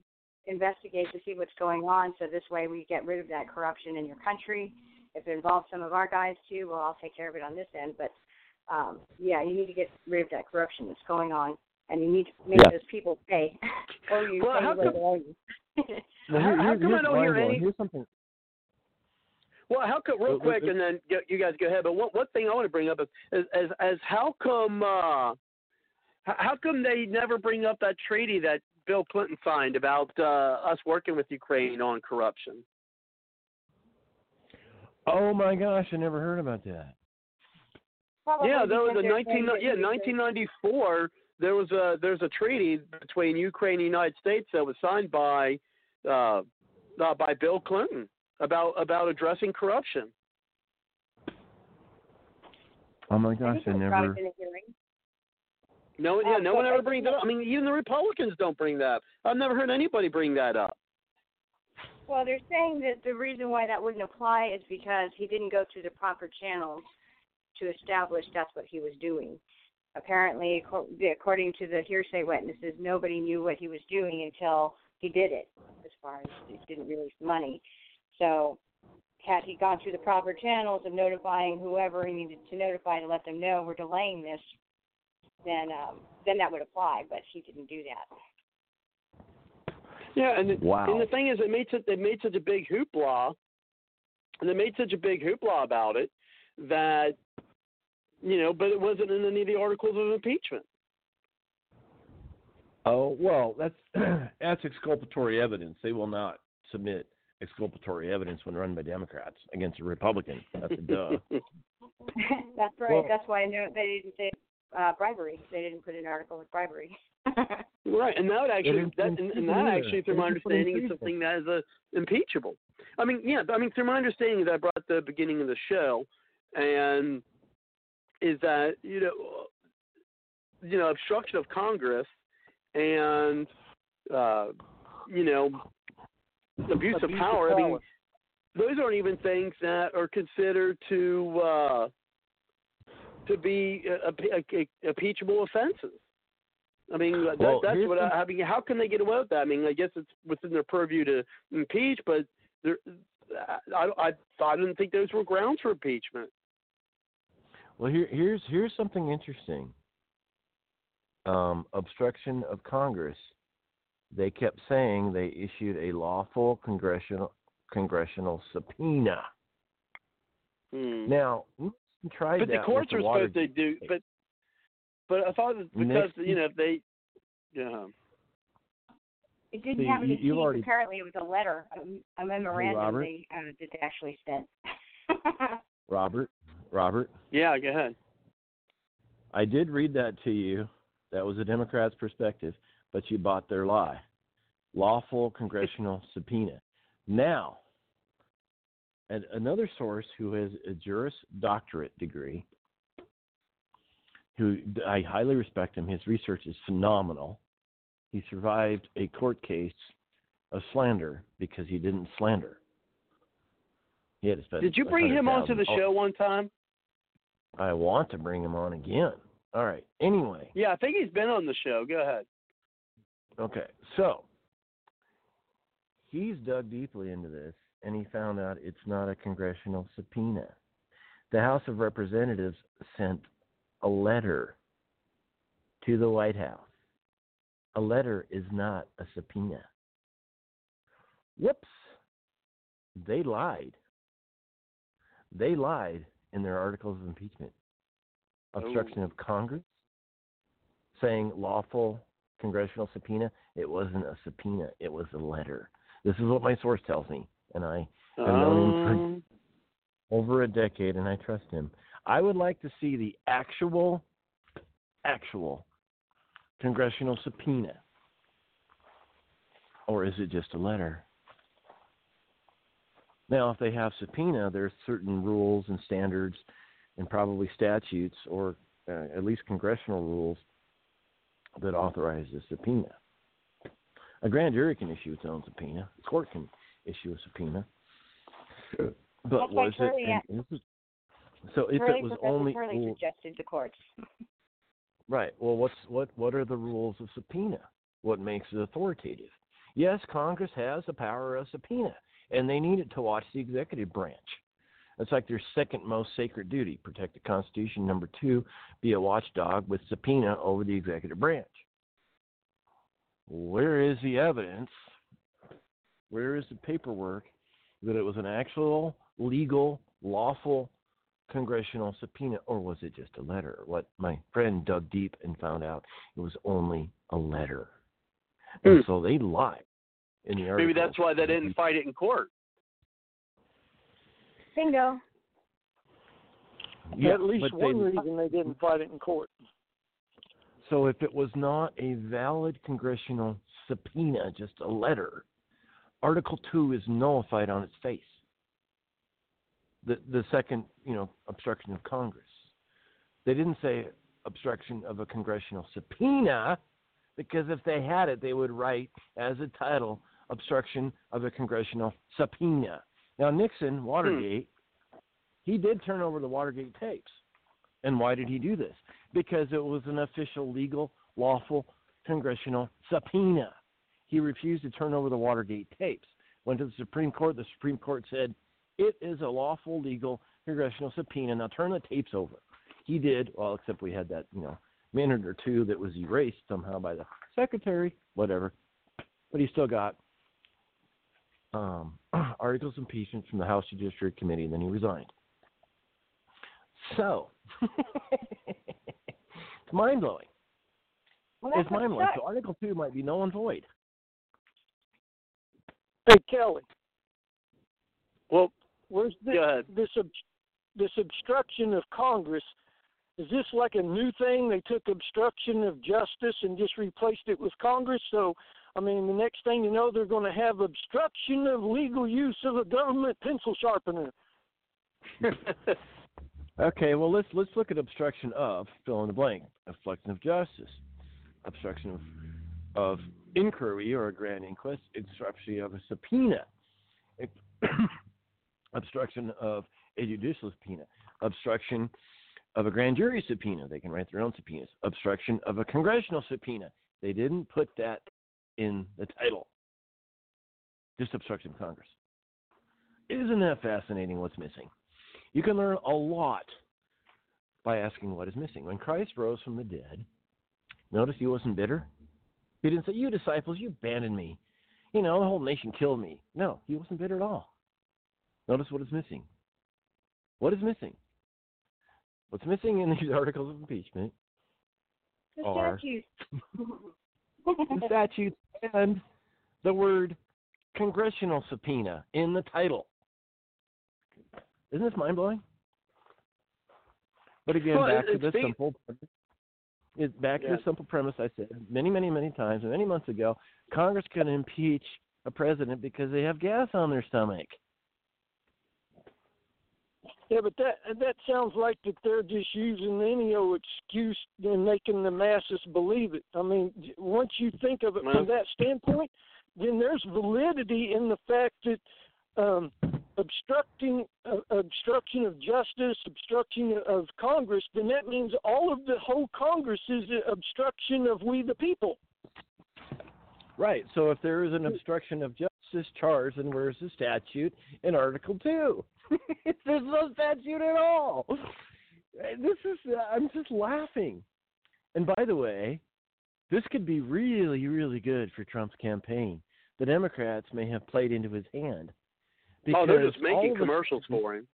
investigate to see what's going on, so this way we get rid of that corruption in your country. If it involves some of our guys too, well, I'll take care of it on this end. But um, yeah, you need to get rid of that corruption that's going on, and you need to make Yeah. those people pay, or you Well, pay how what come- they owe you. Well, How- here- how come I here's don't hear any- Here's something. Well, how come real quick, and then you guys go ahead. But one one thing I want to bring up is is as, as how come uh, how come they never bring up that treaty that Bill Clinton signed about uh, us working with Ukraine on corruption? Oh my gosh, I never heard about that. Probably yeah, there was a 19 yeah 1994. There was a there's a treaty between Ukraine and the United States that was signed by uh, uh, by Bill Clinton about about addressing corruption. Oh my gosh, think I it was brought never. up in a hearing. No, yeah, Um, no one ever brings that up. I mean, even the Republicans don't bring that. up. I've never heard anybody bring that up. Well, they're saying that the reason why that wouldn't apply is because he didn't go through the proper channels to establish that's what he was doing. Apparently, according to the hearsay witnesses, nobody knew what he was doing until he did it, as far as he didn't release the money. So, had he gone through the proper channels of notifying whoever he needed to notify to let them know we're delaying this, then um, then that would apply. But he didn't do that. Yeah, and the, Wow. and the thing is, it made such they made such a big hoopla, and they made such a big hoopla about it that you know, but it wasn't in any of the articles of impeachment. Oh well, that's that's exculpatory evidence. They will not submit exculpatory evidence when run by Democrats against a Republican. That's a duh. That's right. Well- That's why I know they didn't say uh, bribery. They didn't put an article with bribery. Right, and that would actually that and, and that actually, through my understanding, is something that is uh, impeachable. I mean, yeah, I mean, through my understanding that I brought the beginning of the show, and is that you know, you know, obstruction of Congress and uh, you know, abuse, of power. I mean, those aren't even things that are considered to uh, to be impeachable offenses. I mean, that, Well, that's what I, I mean. How can they get away with that? I mean, I guess it's within their purview to impeach, but there, I, I, I didn't think those were grounds for impeachment. Well, here, here's here's something interesting. Um, obstruction of Congress. They kept saying they issued a lawful congressional congressional subpoena. Hmm. Now, tried but the courts with are supposed to do. But but I thought that because Nixon- you know if they, yeah. It didn't See, have any you- you've teeth. already- Apparently, it was a letter, a, a memorandum Robert? they uh, that they actually sent. Robert, Robert, Yeah, go ahead. I did read that to you. That was a Democrat's perspective, but you bought their lie. Lawful congressional subpoena. Now, and another source who has a Juris Doctorate degree, who I highly respect him, his research is phenomenal. He survived a court case of slander because he didn't slander. He had to spend Did you bring him onto the show one time? I want to bring him on again. All right. Anyway, Yeah, I think he's been on the show. Go ahead. okay. So he's dug deeply into this and he found out it's not a congressional subpoena. The House of Representatives sent a letter to the White House. A letter is not a subpoena. Whoops. They lied. They lied in their articles of impeachment. Obstruction oh. of Congress, saying lawful congressional subpoena. It wasn't a subpoena, it was a letter. This is what my source tells me, and I I've known him for- Um, over a decade, and I trust him. I would like to see the actual, actual congressional subpoena. Or is it just a letter? Now, if they have subpoena, there's certain rules and standards and probably statutes or uh, at least congressional rules that authorize the subpoena. A grand jury can issue its own subpoena. The court can issue a subpoena. But That's was Turley it? and this so if Turley, it was Professor only Turley well, suggested the courts. right, well, what's what? What are the rules of subpoena? What makes it authoritative? Yes, Congress has the power of subpoena, and they need it to watch the executive branch. It's like their second most sacred duty: protect the Constitution. Number two, be a watchdog with subpoena over the executive branch. Where is the evidence? Where is the paperwork that it was an actual, legal, lawful congressional subpoena, or was it just a letter? What my friend dug deep and found out it was only a letter. And Hmm. so they lied in the article. Maybe that's why they didn't fight it in court. Bingo. Yeah, At least but they- one reason they didn't fight it in court. So if it was not a valid congressional subpoena, just a letter, Article Two is nullified on its face. The the second, you know, obstruction of Congress. They didn't say obstruction of a congressional subpoena, because if they had it, they would write as a title obstruction of a congressional subpoena. Now Nixon, hmm. Watergate, he did turn over the Watergate tapes. And why did he do this? Because it was an official, legal, lawful congressional subpoena. He refused to turn over the Watergate tapes. Went to the Supreme Court. The Supreme Court said it is a lawful, legal congressional subpoena. Now turn the tapes over. He did. Well, except we had that, you know, minute or two that was erased somehow by the secretary, whatever. But he still got um, articles of impeachment from the House Judiciary Committee, and then he resigned. So, it's mind blowing. Well, It's mind blowing. So, Article 2 might be null and void. Hey Kelly, Well, where's this go ahead. this ob- this obstruction of Congress? Is this like a new thing? They took obstruction of justice and just replaced it with Congress. So, I mean, the next thing you know, they're going to have obstruction of legal use of a government pencil sharpener. Okay, well let's let's look at obstruction of fill in the blank. Obstruction of justice, obstruction of of inquiry or a grand inquest, obstruction of a subpoena, obstruction of a judicial subpoena, obstruction of a grand jury subpoena. They can write their own subpoenas. Obstruction of a congressional subpoena. They didn't put that in the title. Just obstruction of Congress. Isn't that fascinating? What's missing? You can learn a lot by asking what is missing. When Christ rose from the dead, notice he wasn't bitter. He didn't say, You disciples, you abandoned me. You know, the whole nation killed me. No, he wasn't bitter at all. Notice what is missing. What is missing? What's missing in these articles of impeachment The are statutes. the statutes and the word congressional subpoena in the title. Isn't this mind blowing? But again, Well, back it- to the it simple it's back to the simple premise I said many, many, many times, many months ago. Congress can impeach a president because they have gas on their stomach. Yeah, but that that sounds like that they're just using any old excuse and making the masses believe it. I mean, once you think of it from that standpoint, then there's validity in the fact that um, obstructing uh, obstruction of justice, obstruction of Congress, then that means all of the whole Congress is obstruction of we the people. Right. So if there is an obstruction of justice charge, then where's the statute in Article Two? There's no statute at all. This is I'm just laughing. And by the way, this could be really, really good for Trump's campaign. The Democrats may have played into his hand. Oh, they're just making of a commercials for him.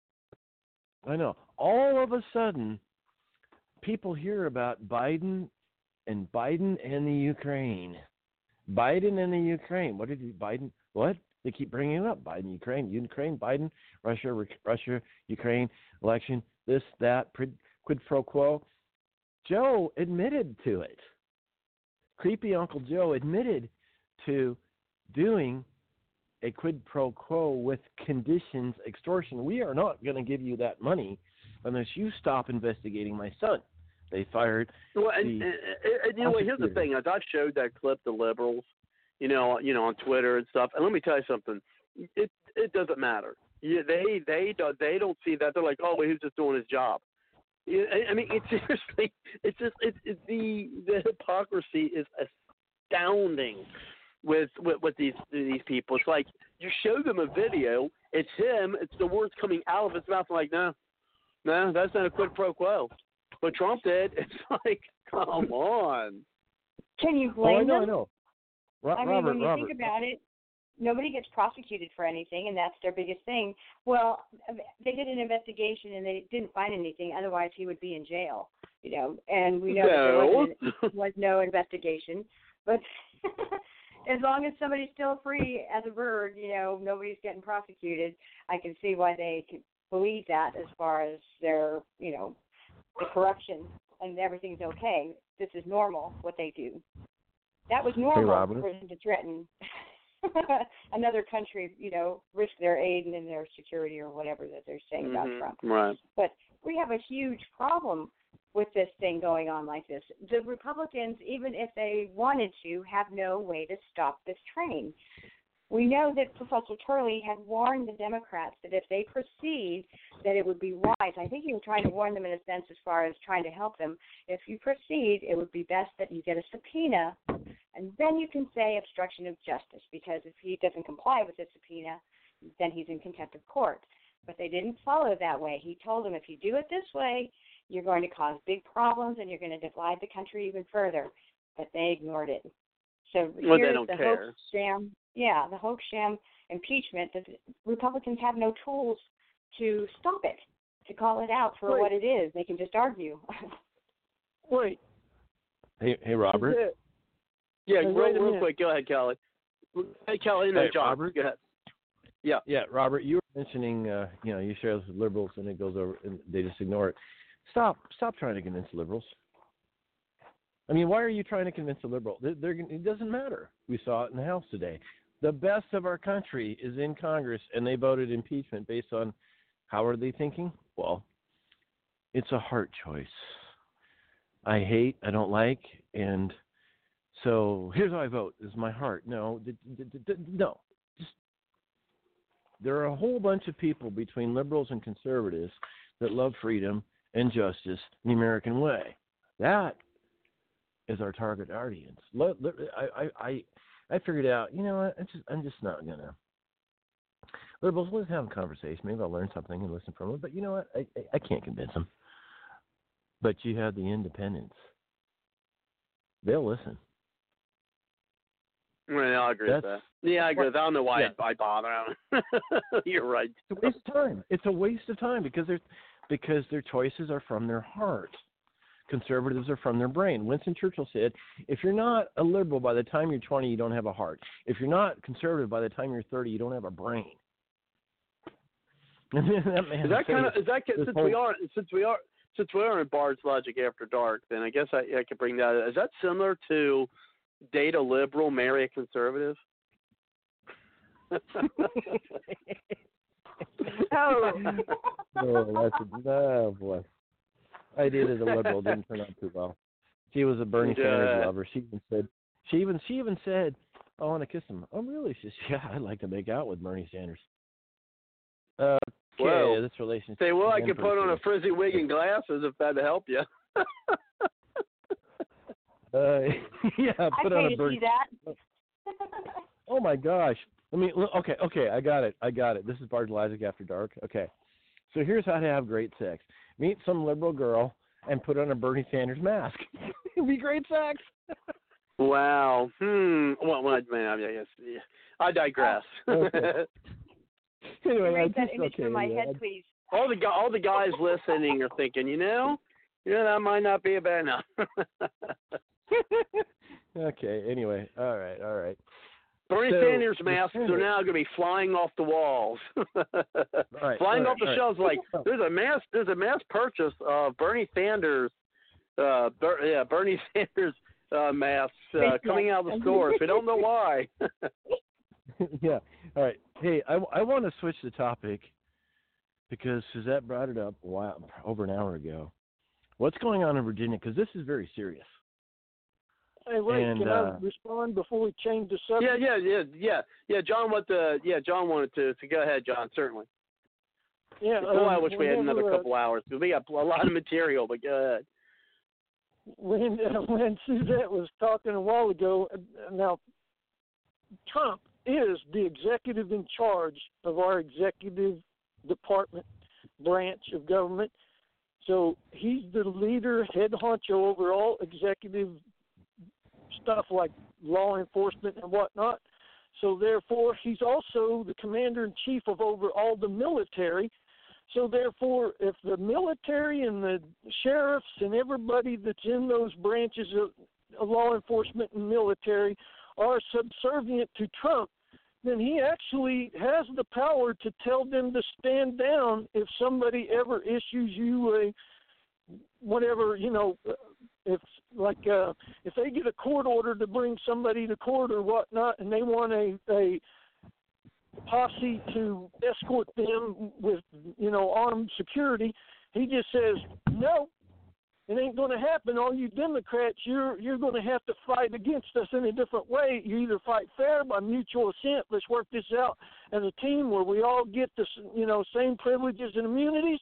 I know. All of a sudden, people hear about Biden and Biden and the Ukraine. Biden and the Ukraine. What did he, Biden? What? They keep bringing it up. Biden, Ukraine, Ukraine, Biden, Russia, Ru- Russia, Ukraine, election, this, that, quid pro quo. Joe admitted to it. Creepy Uncle Joe admitted to doing a quid pro quo with conditions extortion. We are not going to give you that money unless you stop investigating my son. They fired Well, and, the and, and, you know? Here's the thing: as I showed that clip to liberals, you know, you know, on Twitter and stuff. And let me tell you something. It it doesn't matter. Yeah, they they don't they don't see that. They're like, oh, well, he's just doing his job. Yeah, I- I mean, it's seriously, it's just, it's, it's the the hypocrisy is astounding with with with these these people. It's like you show them a video, it's him, it's the words coming out of his mouth. like, no, no, that's not a quid pro quo. But Trump did. It's like, come on. Can you Oh, I blame know, I them? know. Ro- I mean, Robert, when you Robert. think about it, nobody gets prosecuted for anything, and that's their biggest thing. Well, um, they did an investigation and they didn't find anything. Otherwise, he would be in jail. You know, and we know that there wasn't, was no investigation. But as long as somebody's still free as a bird, you know, nobody's getting prosecuted. I can see why they could believe that as far as their, you know, the corruption and everything's okay. This is normal what they do. That was normal Robert. for them to threaten another country, you know, risk their aid and their security or whatever that they're saying about Mhm, Trump. Right. But we have a huge problem with this thing going on like this. The Republicans, even if they wanted to, have no way to stop this train. We know that Professor Turley had warned the Democrats that if they proceed, that it would be wise. I think he was trying to warn them in a sense as far as trying to help them. If you proceed, it would be best that you get a subpoena, and then you can say obstruction of justice, because if he doesn't comply with the subpoena, then he's in contempt of court. But they didn't follow that way. He told them if you do it this way, you're going to cause big problems and you're going to divide the country even further. But they ignored it. So Well, they here's don't the care. hoax sham. Yeah, the hoax sham impeachment. The Republicans have no tools to stop it, to call it out for Wait. what it is. They can just argue. Wait, Hey, hey, Robert. Yeah, Hey, real, real quick. Go ahead, Kelly. Hey, Kelly, no, Hey, John. Robert. Go ahead. Yeah, Robert, you were mentioning, uh, you know, you share this with liberals and it goes over, and they just ignore it. Stop, stop trying to convince liberals. I mean, why are you trying to convince a liberal? They're, they're, it doesn't matter. We saw it in the House today. The best of our country is in Congress, and they voted impeachment based on how are they thinking? Well, it's a heart choice. I hate, I don't like, and so here's how I vote: is my heart. No, d- d- d- no, there are a whole bunch of people between liberals and conservatives that love freedom and justice the American way. That is our target audience. I, I, I, I figured out, you know what? I'm just, I'm just not gonna. Liberals, let's have a conversation. Maybe I'll learn something and listen from them. But you know what? I, I, I can't convince them. But you have the independents. They'll listen. Well, I agree with that. Yeah, I agree. with that. I don't know why Yeah. I, I bother. You're right. It's a waste of time. It's a waste of time because they're because their choices are from their heart. Conservatives are from their brain. Winston Churchill said, "If you're not a liberal by the time you're 20, you don't have a heart. If you're not conservative by the time you're 30, you don't have a brain." that Is that kind of is that since we are since we are since we are in Bard's Logic After Dark? Then I guess I I could bring that. Is that similar to date a liberal, marry a conservative? oh, oh, that's a, oh boy. I dated a liberal. Didn't turn out too well. She was a Bernie Sanders Yeah. lover. She even said, she even she even said, "I want to kiss him." Oh, really? She says, "Yeah, I'd like to make out with Bernie Sanders." Okay, Well, this relationship. Say, well, I could put on a frizzy wig and glasses if that'd help you. Uh, yeah, put pay on a to Bernie. see that. Oh my gosh. Let me. Okay, okay, I got it. I got it. This is Bards Logic After Dark. Okay, so here's how to have great sex: meet some liberal girl and put on a Bernie Sanders mask. It'd be great sex. wow. Hmm. Well, well man, I guess yeah. I digress. Okay. anyway, I Erase that just image okay. from my yeah, head, please. all the all the guys listening are thinking, you know, yeah, that might not be a bad enough. okay. Anyway, all right, all right. Bernie So, Sanders masks are now going to be flying off the walls, right, flying all off the right, shelves. Like there's a mass, there's a mass purchase of Bernie Sanders, uh, Ber- yeah, Bernie Sanders uh, masks uh, coming out of the stores. We don't know why. yeah. All right. Hey, I, I want to switch the topic because Suzette brought it up a while, over an hour ago. What's going on in Virginia? Because this is very serious. Hey, wait, And, can uh, I respond before we change the subject? Yeah, yeah, yeah, yeah, yeah. John wanted to. Yeah, John wanted to. To go ahead, John. Certainly. Yeah. Oh, I um, wish we had another whenever, uh, couple hours because we got a lot of material. But go ahead. when uh, when Suzette was talking a while ago, uh, now Trump is the executive in charge of our executive department branch of government. So he's the leader, head honcho over all executive stuff like law enforcement and whatnot. So therefore, he's also the commander in chief of over all the military. So therefore, if the military and the sheriffs and everybody that's in those branches of, of law enforcement and military are subservient to Trump, then he actually has the power to tell them to stand down if somebody ever issues you a whatever you know if like uh if they get a court order to bring somebody to court or whatnot and they want a a posse to escort them with you know armed security he just says no it ain't going to happen. All you democrats you're you're going to have to fight against us in a different way. You either fight fair by mutual assent let's work this out as a team where we all get the you know same privileges and immunities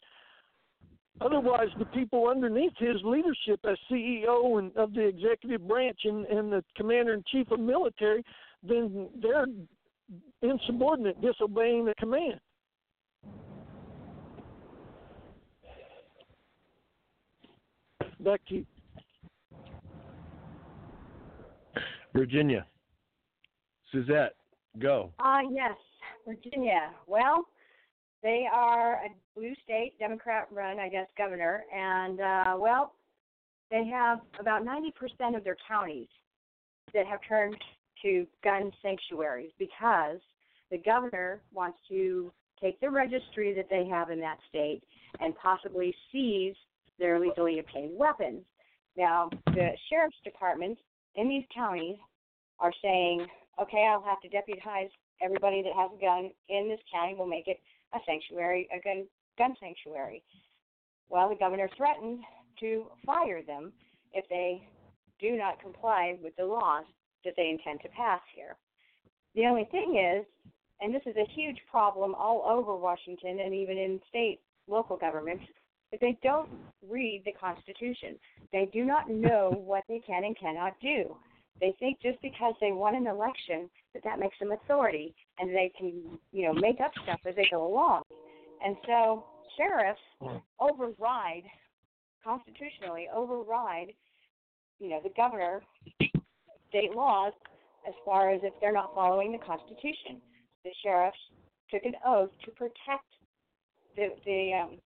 Otherwise, the people underneath his leadership as CEO and of the executive branch and, and the commander in chief of military, then they're insubordinate, disobeying the command. Back to you. Virginia. Suzette, go. Uh, yes, Virginia. Well, they are a blue state, Democrat run, I guess, governor. And, uh, well, they have about 90% of their counties that have turned to gun sanctuaries because the governor wants to take the registry that they have in that state and possibly seize their legally obtained weapons. Now, the sheriff's departments in these counties are saying, okay, I'll have to deputize everybody that has a gun in this county. We'll make it a sanctuary, a gun gun sanctuary. Well, the governor threatened to fire them if they do not comply with the laws that they intend to pass here. The only thing is, and this is a huge problem all over Washington and even in state local governments, that they don't read the Constitution. They do not know what they can and cannot do. They think just because they won an election that that makes them authority and they can, you know, make up stuff as they go along. And so sheriffs override constitutionally override, you know, the governor state laws as far as if they're not following the Constitution. The sheriffs took an oath to protect the the um,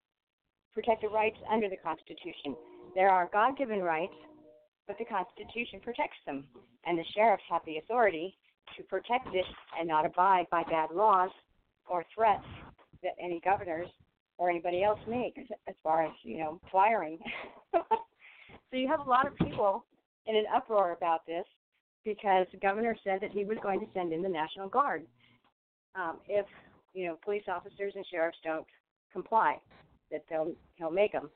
protect the rights under the Constitution. There are God-given rights, but the Constitution protects them, and the sheriffs have the authority to protect it and not abide by bad laws or threats that any governors or anybody else makes as far as you know firing. so you have a lot of people in an uproar about this because the governor said that he was going to send in the National Guard um, if you know police officers and sheriffs don't comply, that they'll he'll make them.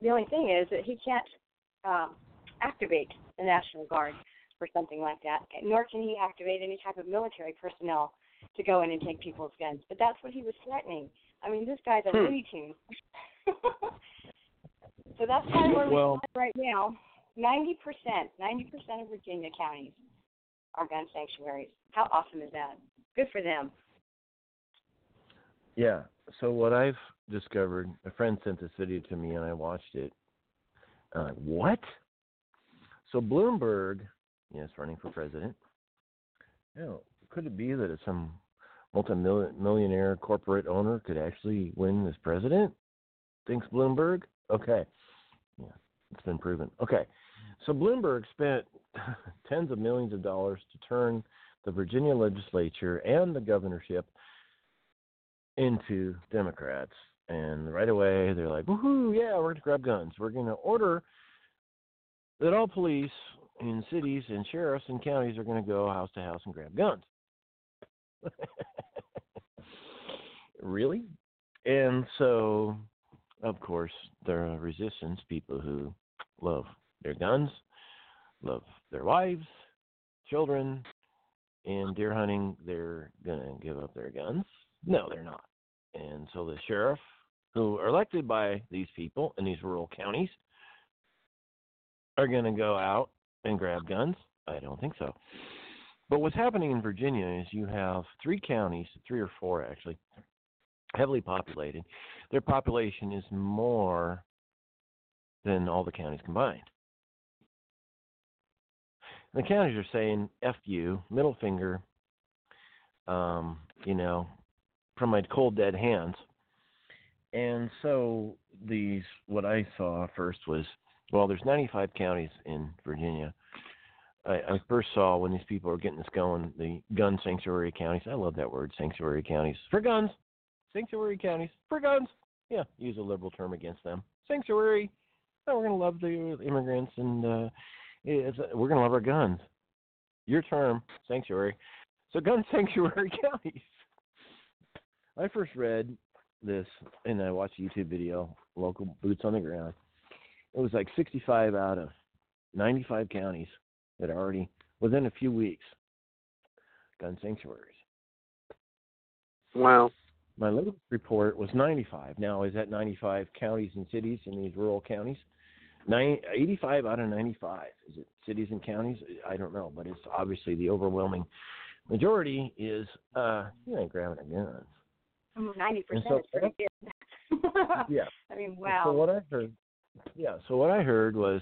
The only thing is that he can't um, activate the National Guard for something like that, nor can he activate any type of military personnel to go in and take people's guns. But that's what he was threatening. I mean, this guy's a Hmm. Looney Tune. so that's kind of where we're stand right now. Ninety percent, ninety percent of Virginia counties are gun sanctuaries. How awesome is that? Good for them. Yeah. So what I've discovered, a friend sent this video to me and I watched it. Uh, what? So Bloomberg, yes, running for president. You know, could it be that some multi-millionaire corporate owner could actually win as president? Thinks Bloomberg. Okay. Yeah, it's been proven. Okay. So Bloomberg spent tens of millions of dollars to turn the Virginia legislature and the governorship into Democrats. And right away, they're like, woohoo, yeah, we're going to grab guns. We're going to order that all police in cities and sheriffs and counties are going to go house to house and grab guns. really? And so, of course, there are resistance, people who love their guns, love their wives, children, and deer hunting, they're going to give up their guns. No, they're not. And so the sheriff, who are elected by these people in these rural counties, are going to go out and grab guns. I don't think so. But what's happening in Virginia is you have three counties, three or four actually, heavily populated. Their population is more than all the counties combined. The counties are saying "f you," middle finger, um, you know, from my cold dead hands. And so these, what I saw first was, well, there's 95 counties in Virginia. I, I first saw when these people are getting this going, the gun sanctuary counties. I love that word, sanctuary counties for guns. Sanctuary counties for guns. Yeah, use a liberal term against them. Sanctuary. Oh, we're gonna love the immigrants and uh, we're gonna love our guns. Your term, sanctuary. So gun sanctuary counties. I first read this and I watched a YouTube video, local boots on the ground. It was like 65 out of 95 counties that are already within a few weeks gun sanctuaries. Wow. My latest report was 95. Now, is that 95 counties and cities in these rural counties? Nine, 85 out of 95. Is it cities and counties? I don't know, but it's obviously the overwhelming majority is, uh, you know, grabbing a gun. Mm, Ninety And percent so- is pretty good. Yeah. I mean, wow. So wow. what I heard, yeah. So what I heard was,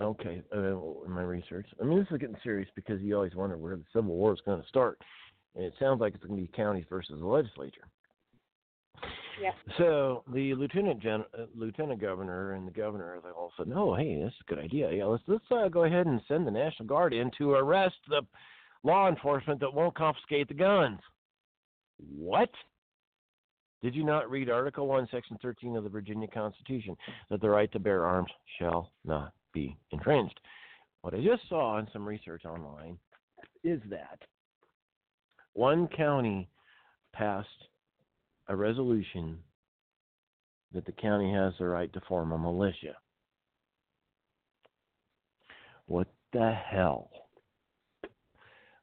okay, uh, in my research. I mean, this is getting serious because you always wonder where the Civil War is going to start, and it sounds like it's going to be counties versus the legislature. Yeah. So the lieutenant gen, uh, lieutenant governor and the governor they all said, "Oh, hey, this is a good idea. Yeah, let's let's uh, go ahead and send the National Guard in to arrest the law enforcement that won't confiscate the guns." What? Did you not read Article 1, Section 13 of the Virginia Constitution that the right to bear arms shall not be infringed? What I just saw in some research online is that one county passed a resolution that the county has the right to form a militia. What the hell?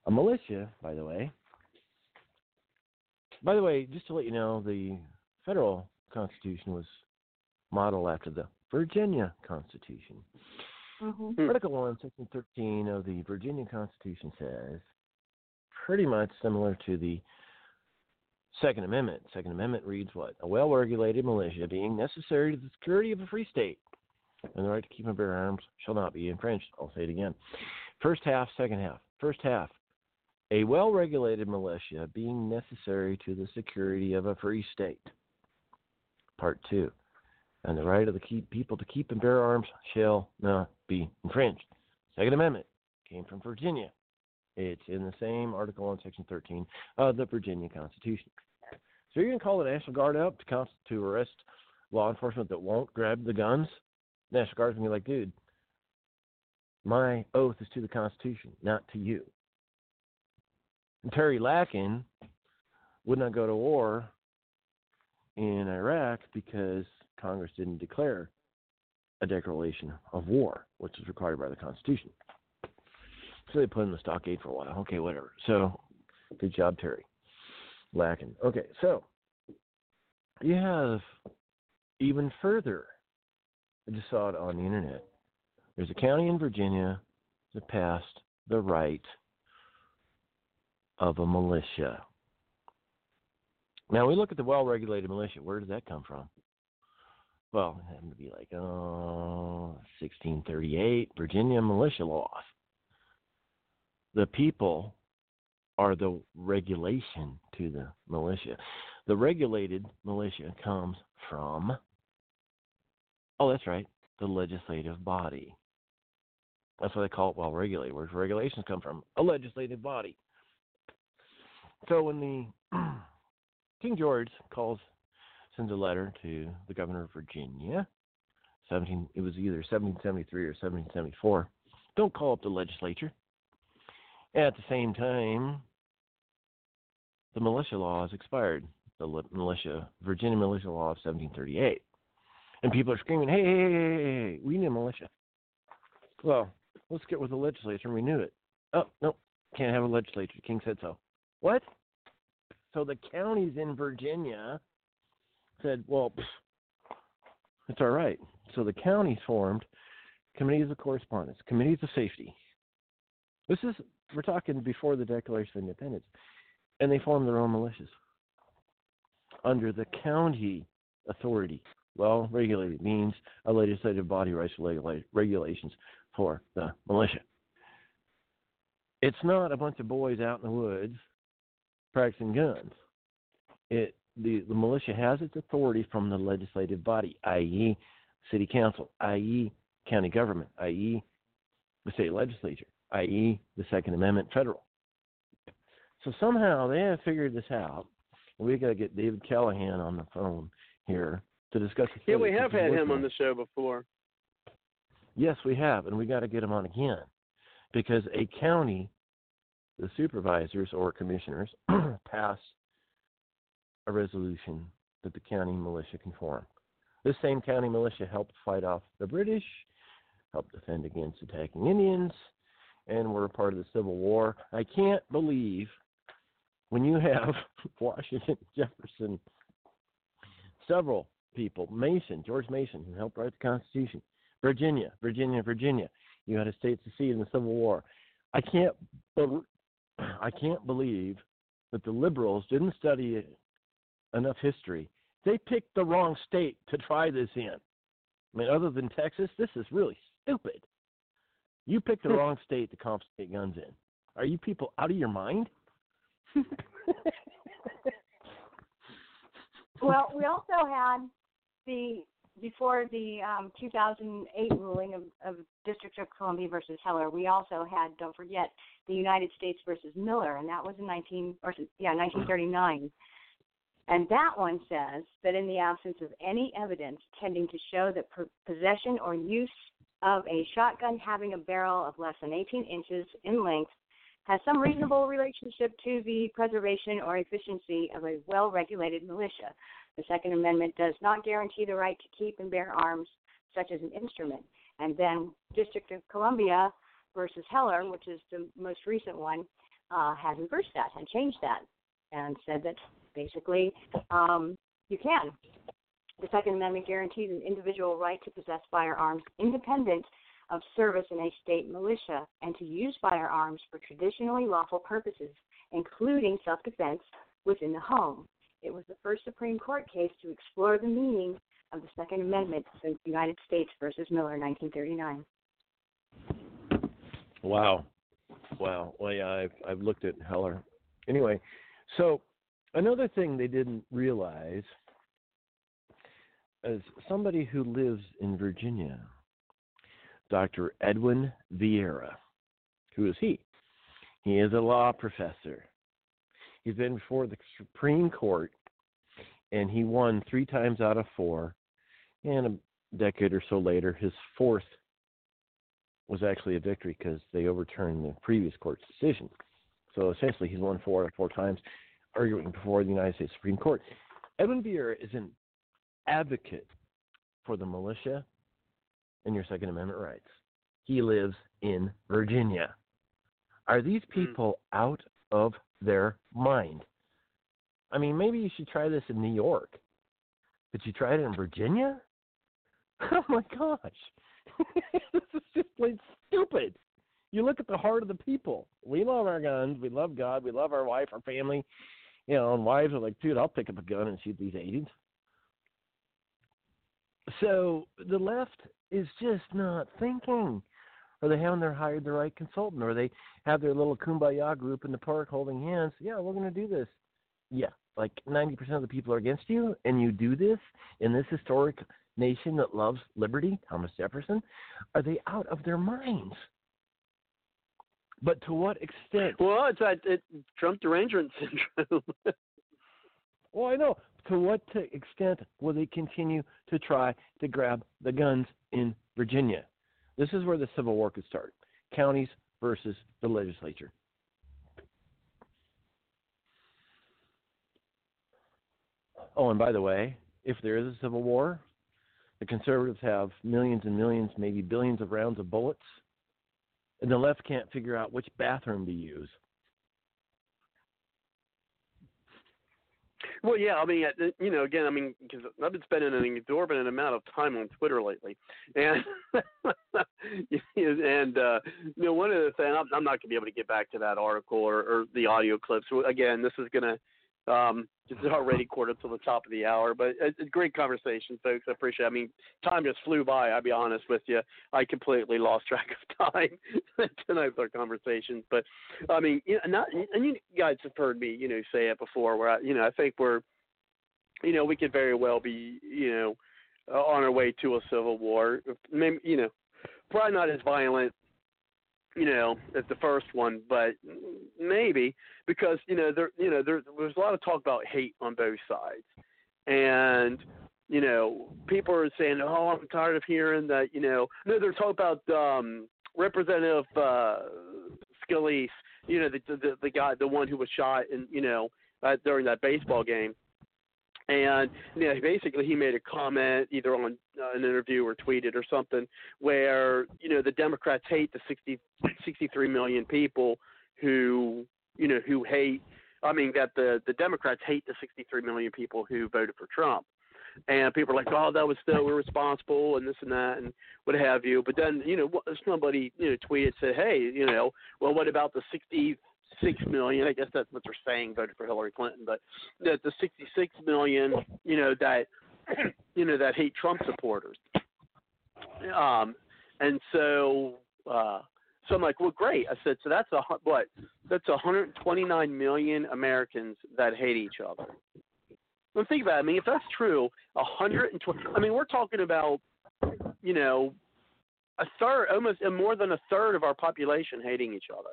A militia, by the way, by the way, just to let you know, the federal Constitution was modeled after the Virginia Constitution. hmm Hmm. Article 1, Section 13 of the Virginia Constitution says pretty much similar to the Second Amendment. Second Amendment reads what? A well regulated militia being necessary to the security of a free state and the right to keep and bear arms shall not be infringed. I'll say it again. First half, second half. First half. A well regulated militia being necessary to the security of a free state. Part two. And the right of the people to keep and bear arms shall not be infringed. Second Amendment came from Virginia. It's in the same article on Section 13 of the Virginia Constitution. So you're going to call the National Guard up to, const- to arrest law enforcement that won't grab the guns? National Guard's going to be like, dude, my oath is to the Constitution, not to you. Terry Lakin would not go to war in Iraq because Congress didn't declare a declaration of war, which is required by the Constitution. So they put him in the stockade for a while. Okay, whatever. So, good job, Terry Lakin. Okay, so you have even further. I just saw it on the internet. There's a county in Virginia that passed the right of a militia. Now we look at the well-regulated militia. Where does that come from? Well, it happened to be like, uh, oh, 1638 Virginia militia laws. The people are the regulation to the militia. The regulated militia comes from, oh, that's right, the legislative body. That's why they call it well regulated. Where regulations come from, a legislative body. So when the King George calls, sends a letter to the governor of Virginia, 17, it was either 1773 or 1774. Don't call up the legislature. At the same time, the militia law has expired. The militia, Virginia militia law of 1738, and people are screaming, "Hey, hey, hey, hey, hey, we need a militia." Well, let's get with the legislature and renew it. Oh, no, can't have a legislature. King said so. What? So the counties in Virginia said, well, pff, it's all right. So the counties formed committees of correspondence, committees of safety. This is, we're talking before the Declaration of Independence. And they formed their own militias under the county authority. Well, regulated means a legislative body writes regulations for the militia. It's not a bunch of boys out in the woods practicing guns. It the, the militia has its authority from the legislative body, i.e., city council, i.e., county government, i.e., the state legislature, i.e., the Second Amendment federal. So somehow they have figured this out. We got to get David Callahan on the phone here to discuss. Yeah, we have had him working on the show before. Yes, we have, and we got to get him on again because a county, the supervisors or commissioners, pass a resolution that the county militia can form. This same county militia helped fight off the British, helped defend against attacking Indians, and were a part of the Civil War. I can't believe when you have Washington, Jefferson, several people, Mason, George Mason, who helped write the Constitution, Virginia, Virginia, Virginia. You had a state secede in the Civil War. I can't, I can't believe that the liberals didn't study enough history. They picked the wrong state to try this in. I mean, other than Texas, this is really stupid. You picked the wrong state to confiscate guns in. Are you people out of your mind? Well, we also had the before the um, 2008 ruling of, of District of Columbia versus Heller. We also had, don't forget, the United States versus Miller, and that was in 19 or yeah 1939. And that one says that in the absence of any evidence tending to show that per- possession or use of a shotgun having a barrel of less than 18 inches in length has some reasonable relationship to the preservation or efficiency of a well regulated militia. The Second Amendment does not guarantee the right to keep and bear arms such as an instrument. And then District of Columbia versus Heller, which is the most recent one, uh, has reversed that and changed that and said that basically um, you can. The Second Amendment guarantees an individual right to possess firearms independent of service in a state militia and to use firearms for traditionally lawful purposes, including self defense within the home. It was the first Supreme Court case to explore the meaning of the Second Amendment since United States versus Miller, 1939. Wow, wow. Well, yeah, I've I've looked at Heller. Anyway, so another thing they didn't realize as somebody who lives in Virginia, Dr. Edwin Vieira. Who is he? He is a law professor. He's been before the Supreme Court, and he won three times out of four. And a decade or so later, his fourth was actually a victory because they overturned the previous court's decision. So essentially, he's won four out of four times, arguing before the United States Supreme Court. Edwin Vieira is an advocate for the militia and your Second Amendment rights. He lives in Virginia. Are these hmm. people out of their mind? I mean, maybe you should try this in New York, but you tried it in Virginia? Oh my gosh. this is just plain stupid. You look at the heart of the people. We love our guns. We love God. We love our wife, our family. You know, and wives are like, dude, I'll pick up a gun and shoot these agents. So the left is just not thinking. Or they haven't their hired the right consultant, or they have their little kumbaya group in the park holding hands. Yeah, we're going to do this. Yeah, like 90% of the people are against you, and you do this in this historic nation that loves liberty, Thomas Jefferson. Are they out of their minds? But to what extent? Well, it's that it, Trump derangement syndrome. Well, I know. To what extent will they continue to try to grab the guns in Virginia? This is where the Civil War could start counties versus the legislature. Oh, and by the way, if there is a Civil War, the conservatives have millions and millions, maybe billions of rounds of bullets. and the left can't figure out which bathroom to use. Well, yeah, I mean, uh, you know, again, I mean, because I've been spending an exorbitant amount of time on Twitter lately, and and uh, you know, one of the things I'm, I'm not going to be able to get back to that article or, or the audio clips. Again, this is going to um, it's already quarter to the top of the hour, but it's a great conversation, folks. I appreciate. it. I mean, time just flew by. I'll be honest with you. I completely lost track of time tonight with our conversations. But I mean, you know, not and you guys have heard me, you know, say it before. Where I, you know, I think we're, you know, we could very well be, you know, on our way to a civil war. Maybe, you know, probably not as violent you know, as the first one, but maybe because you know there you know there, there's a lot of talk about hate on both sides, and you know people are saying, oh, I'm tired of hearing that. You know, no, they're talking about um, Representative uh, Scalise, you know, the, the the guy, the one who was shot, and you know, uh, during that baseball game, and you know, basically he made a comment either on uh, an interview or tweeted or something where you know the Democrats hate the 60, 63 million people who you know who hate. I mean that the the Democrats hate the 63 million people who voted for Trump. And people are like, "Oh, that was so irresponsible," and this and that, and what have you. But then, you know, somebody, you know, tweeted said, "Hey, you know, well, what about the 60 six million. I guess that's what they're saying voted for Hillary Clinton, but the, the sixty six million, you know that you know that hate Trump supporters. Um, and so uh, so I'm like, well, great. I said, so that's a what? That's 129 million Americans that hate each other. Well, think about it. I mean, if that's true, a 120. I mean, we're talking about, you know, a third, almost more than a third of our population hating each other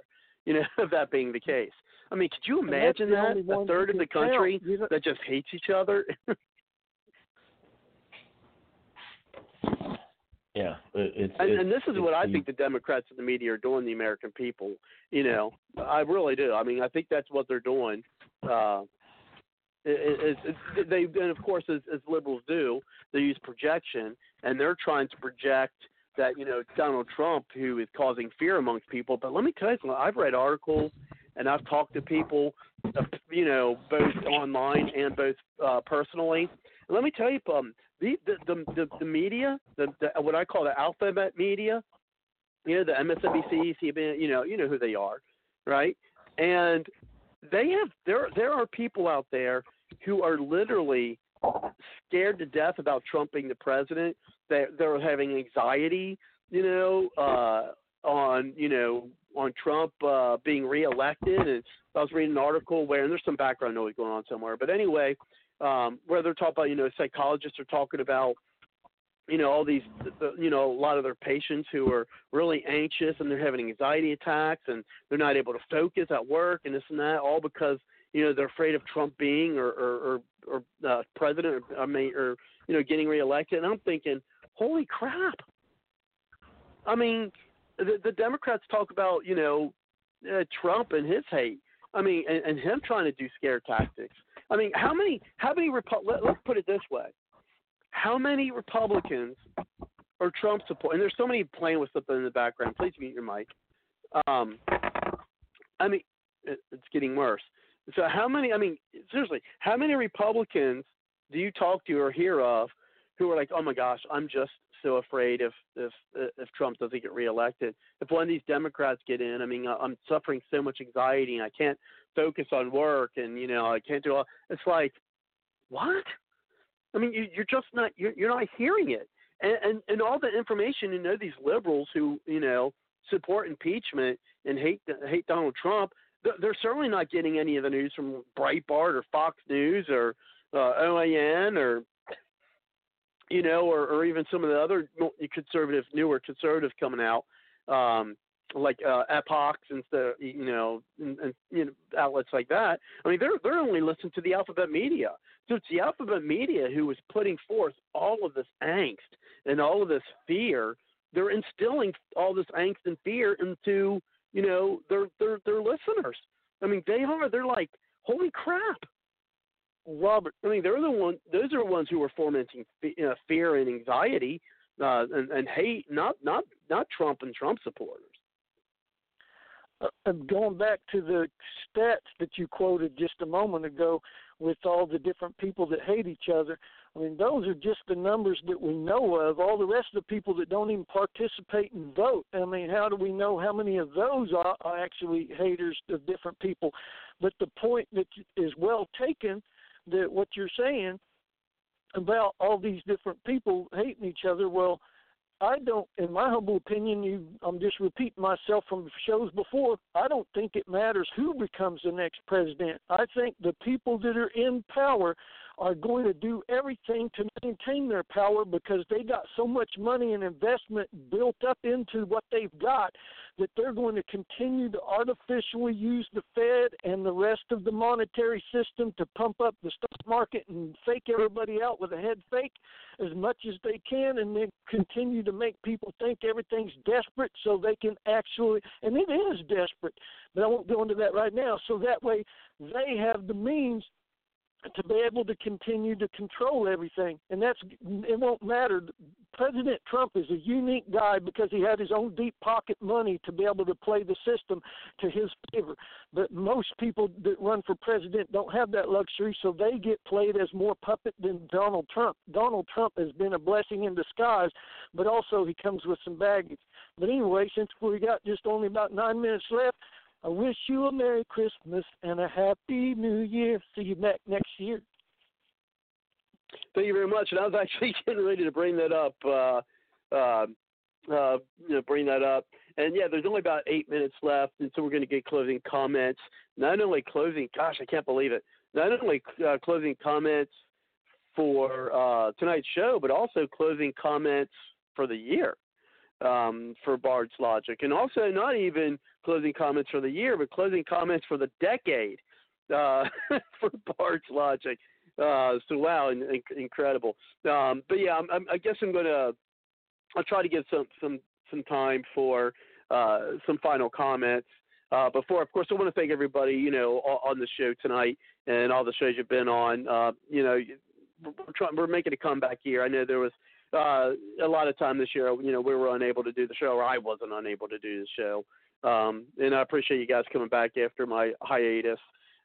you know, of that being the case. I mean, could you imagine that a third of the country that just hates each other? yeah, it's, and, it's, and this is what I the, think the Democrats and the media are doing the American people. You know, I really do. I mean, I think that's what they're doing. Uh, it, it, it, they and of course, as, as liberals do, they use projection, and they're trying to project that you know Donald Trump, who is causing fear amongst people. But let me tell you something. I've read articles and I've talked to people, you know, both online and both uh, personally. And let me tell you, um, the the the, the, the media, the, the what I call the alphabet media, you know, the MSNBC, CBN, you know, you know who they are, right? And they have there there are people out there who are literally scared to death about Trump being the president. They they're having anxiety, you know, uh, on you know on Trump uh, being reelected. And I was reading an article where and there's some background noise going on somewhere, but anyway, um, where they're talking about you know psychologists are talking about you know all these you know a lot of their patients who are really anxious and they're having anxiety attacks and they're not able to focus at work and this and that all because you know they're afraid of Trump being or or or, or uh, president or, I mean, or you know getting reelected. And I'm thinking, holy crap! I mean, the, the Democrats talk about you know uh, Trump and his hate. I mean, and, and him trying to do scare tactics. I mean, how many how many Repu- let, let's put it this way: how many Republicans or Trump support? And there's so many playing with something in the background. Please mute your mic. Um, I mean, it, it's getting worse. So how many? I mean, seriously, how many Republicans do you talk to or hear of who are like, "Oh my gosh, I'm just so afraid if if if Trump doesn't get reelected. If one of these Democrats get in, I mean, I'm suffering so much anxiety and I can't focus on work and you know I can't do all. It's like, what? I mean, you, you're just not you're, you're not hearing it, and, and and all the information. You know, these liberals who you know support impeachment and hate hate Donald Trump they're certainly not getting any of the news from Breitbart or Fox News or uh, OAN or you know, or, or even some of the other conservative, newer conservatives coming out, um, like uh, Epochs and the, you know, and, and you know outlets like that. I mean, they're they're only listening to the alphabet media. So it's the alphabet media who is putting forth all of this angst and all of this fear. They're instilling all this angst and fear into you know, their their their listeners. I mean, they are. They're like, holy crap, Robert. I mean, they're the one. Those are the ones who are fomenting uh, fear and anxiety uh, and, and hate. Not not not Trump and Trump supporters. uh, going back to the stats that you quoted just a moment ago, with all the different people that hate each other. I mean, those are just the numbers that we know of. All the rest of the people that don't even participate and vote. I mean, how do we know how many of those are, are actually haters of different people? But the point that is well taken that what you're saying about all these different people hating each other, well, I don't, in my humble opinion, you, I'm just repeating myself from shows before. I don't think it matters who becomes the next president. I think the people that are in power are going to do everything to maintain their power because they got so much money and investment built up into what they've got that they're going to continue to artificially use the Fed and the rest of the monetary system to pump up the stock market and fake everybody out with a head fake as much as they can and then continue to make people think everything's desperate so they can actually and it is desperate but i won't go into that right now. So that way they have the means to be able to continue to control everything. And that's it won't matter. President Trump is a unique guy because he had his own deep pocket money to be able to play the system to his favor. But most people that run for president don't have that luxury, so they get played as more puppet than Donald Trump. Donald Trump has been a blessing in disguise, but also he comes with some baggage. But anyway, since we got just only about nine minutes left, I wish you a Merry Christmas and a Happy New Year. See you back next year. Thank you very much. And I was actually getting ready to bring that up. Uh, uh, uh, you know, bring that up. And yeah, there's only about eight minutes left, and so we're going to get closing comments. Not only closing, gosh, I can't believe it. Not only uh, closing comments for uh, tonight's show, but also closing comments for the year um, for Bard's Logic, and also not even closing comments for the year, but closing comments for the decade uh, for Bard's Logic. Uh, so wow, in, in, incredible. Um, but yeah, I'm, I'm, i guess I'm gonna I'll try to give some some some time for uh, some final comments. Uh, before, of course, I want to thank everybody, you know, on the show tonight and all the shows you've been on. Uh, you know, we're, trying, we're making a comeback here. I know there was uh, a lot of time this year, you know, we were unable to do the show, or I wasn't unable to do the show. Um, and I appreciate you guys coming back after my hiatus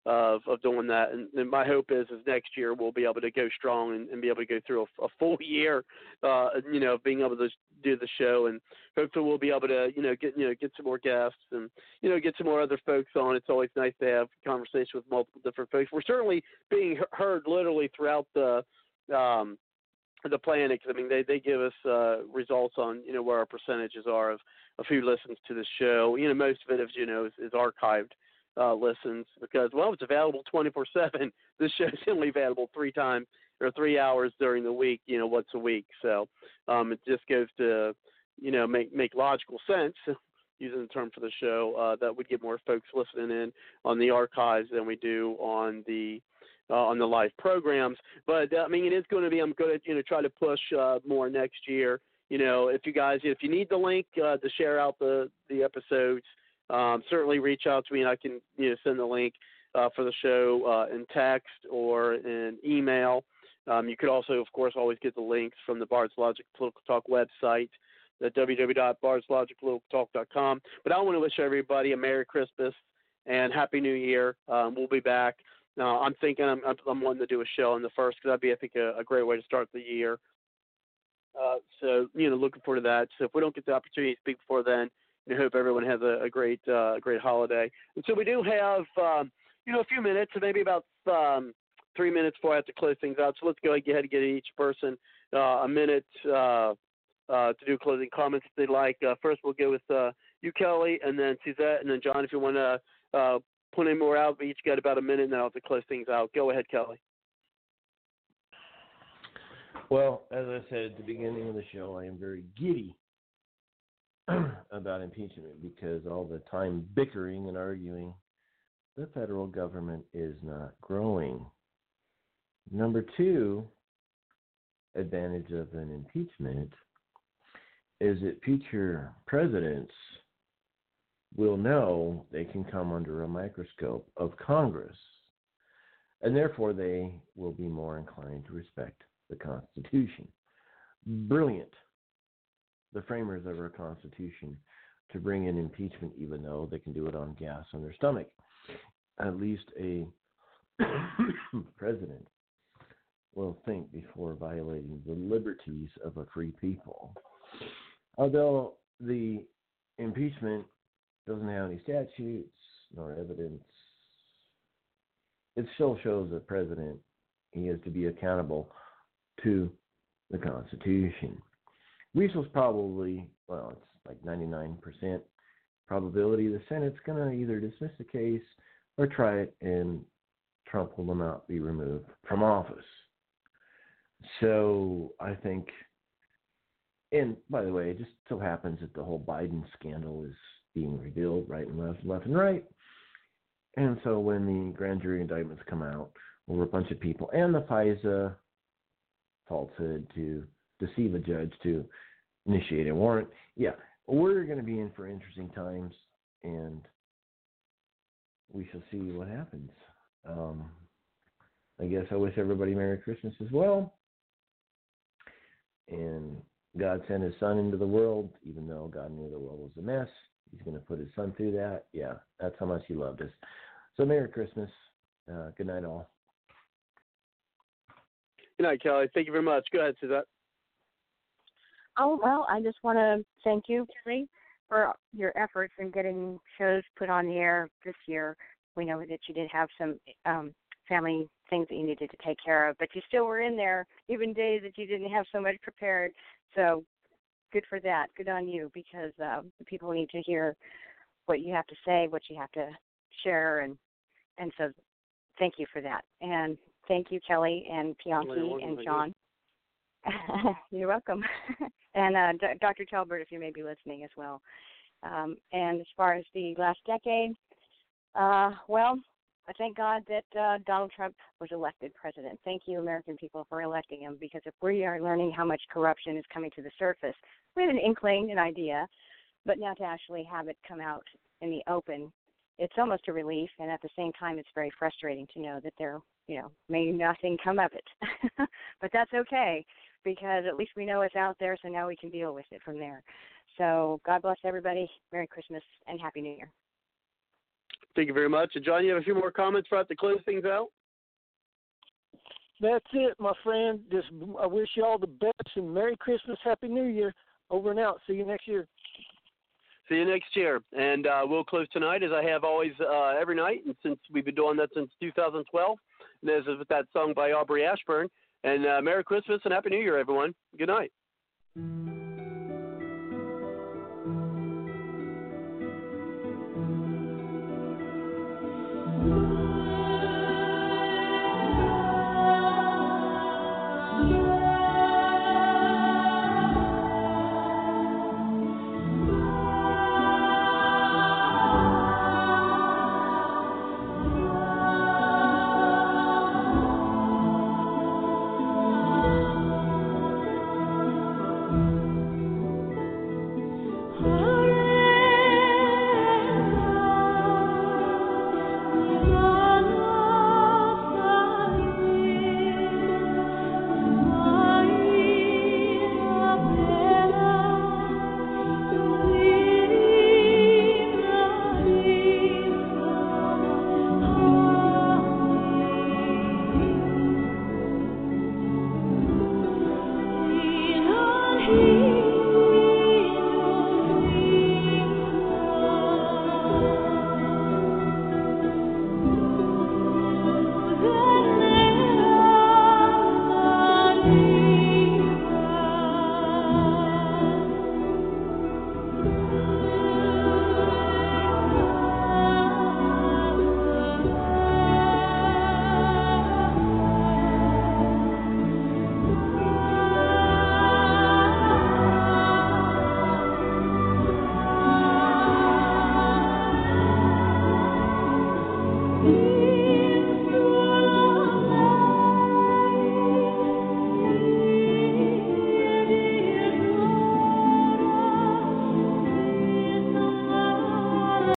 of of doing that. And, and my hope is, is next year we'll be able to go strong and, and be able to go through a, a full year, uh, you know, being able to do the show, and hopefully we'll be able to, you know, get you know get some more guests and you know get some more other folks on. It's always nice to have conversation with multiple different folks. We're certainly being heard literally throughout the um, the Planets. I mean, they they give us uh, results on you know where our percentages are of of who listens to the show. You know, most of it, as you know, is, is archived uh, listens because well, it's available 24 seven. This show's only available three times or three hours during the week. You know, once a week. So um, it just goes to you know make make logical sense. Using the term for the show, uh, that would get more folks listening in on the archives than we do on the uh, on the live programs. But uh, I mean, it is going to be. I'm going to you know try to push uh, more next year. You know, if you guys, if you need the link uh, to share out the the episodes, um, certainly reach out to me and I can you know send the link uh, for the show uh, in text or in email. Um, you could also, of course, always get the links from the Bard's Logic Political Talk website at www.bardslogicpoliticaltalk.com. But I want to wish everybody a Merry Christmas and Happy New Year. Um, we'll be back uh, I'm thinking I'm, I'm wanting to do a show on the first because that'd be I think a, a, great way to start the year. Uh, so you know, looking forward to that. So if we don't get the opportunity to speak before then, I hope everyone has a, a great uh, great holiday. And so we do have um, you know a few minutes, maybe about um, three minutes before I have to close things out. So let's go ahead and get each person uh, a minute uh, uh, to do closing comments if they'd like. first, we'll go with you, Kelly, and then Suzette, and then John, if you want to any more out. We each got about a minute, and to close things out. Go ahead, Kelly. Well, as I said at the beginning of the show, I am very giddy about impeachment because all the time bickering and arguing, the federal government is not growing. Number two advantage of an impeachment is that future presidents will know they can come under a microscope of Congress, and therefore they will be more inclined to respect the Constitution. Brilliant. The framers of our Constitution to bring in impeachment, even though they can do it on gas on their stomach. At least a president will think before violating the liberties of a free people. Although the impeachment doesn't have any statutes nor evidence, it still shows the president he is to be accountable to the Constitution. Weasel's probably, well, it's like 99% probability the Senate's going to either dismiss the case or try it and Trump will not be removed from office. So I think, and by the way, it just so happens that the whole Biden scandal is being revealed right and left, left and right. And so when the grand jury indictments come out over a bunch of people and the FISA falsehood to deceive a judge to initiate a warrant, yeah, we're going to be in for interesting times and we shall see what happens. Um, I guess I wish everybody Merry Christmas as well. And God sent his son into the world, even though God knew the world was a mess. He's going to put his son through that. Yeah, that's how much he loved us. So, Merry Christmas. Uh, good night, all. Good night, Kelly. Thank you very much. Go ahead, Suzette. Oh well, I just want to thank you, Kelly, for your efforts in getting shows put on the air this year. We know that you did have some um, family things that you needed to take care of, but you still were in there, even days that you didn't have so much prepared. So good for that. Good on you, because uh, people need to hear what you have to say, what you have to share, and and so thank you for that. And thank you, Kelly and Pianki and John. You're welcome. and uh, D- Dr. Talbert, if you may be listening as well. Um, and as far as the last decade, uh, well, I thank God that uh, Donald Trump was elected president. Thank you, American people, for electing him. Because if we are learning how much corruption is coming to the surface, we had an inkling, an idea, but now to actually have it come out in the open, it's almost a relief. And at the same time, it's very frustrating to know that there, you know, may nothing come of it. but that's okay because at least we know it's out there, so now we can deal with it from there. So God bless everybody. Merry Christmas and Happy New Year. Thank you very much. And John, you have a few more comments for us to close things out? That's it, my friend. Just I wish you all the best and Merry Christmas, Happy New Year. Over and out. See you next year. See you next year. And uh, we'll close tonight as I have always uh, every night, and since we've been doing that since 2012. And as with that song by Aubrey Ashburn. And uh, Merry Christmas and Happy New Year, everyone. Good night.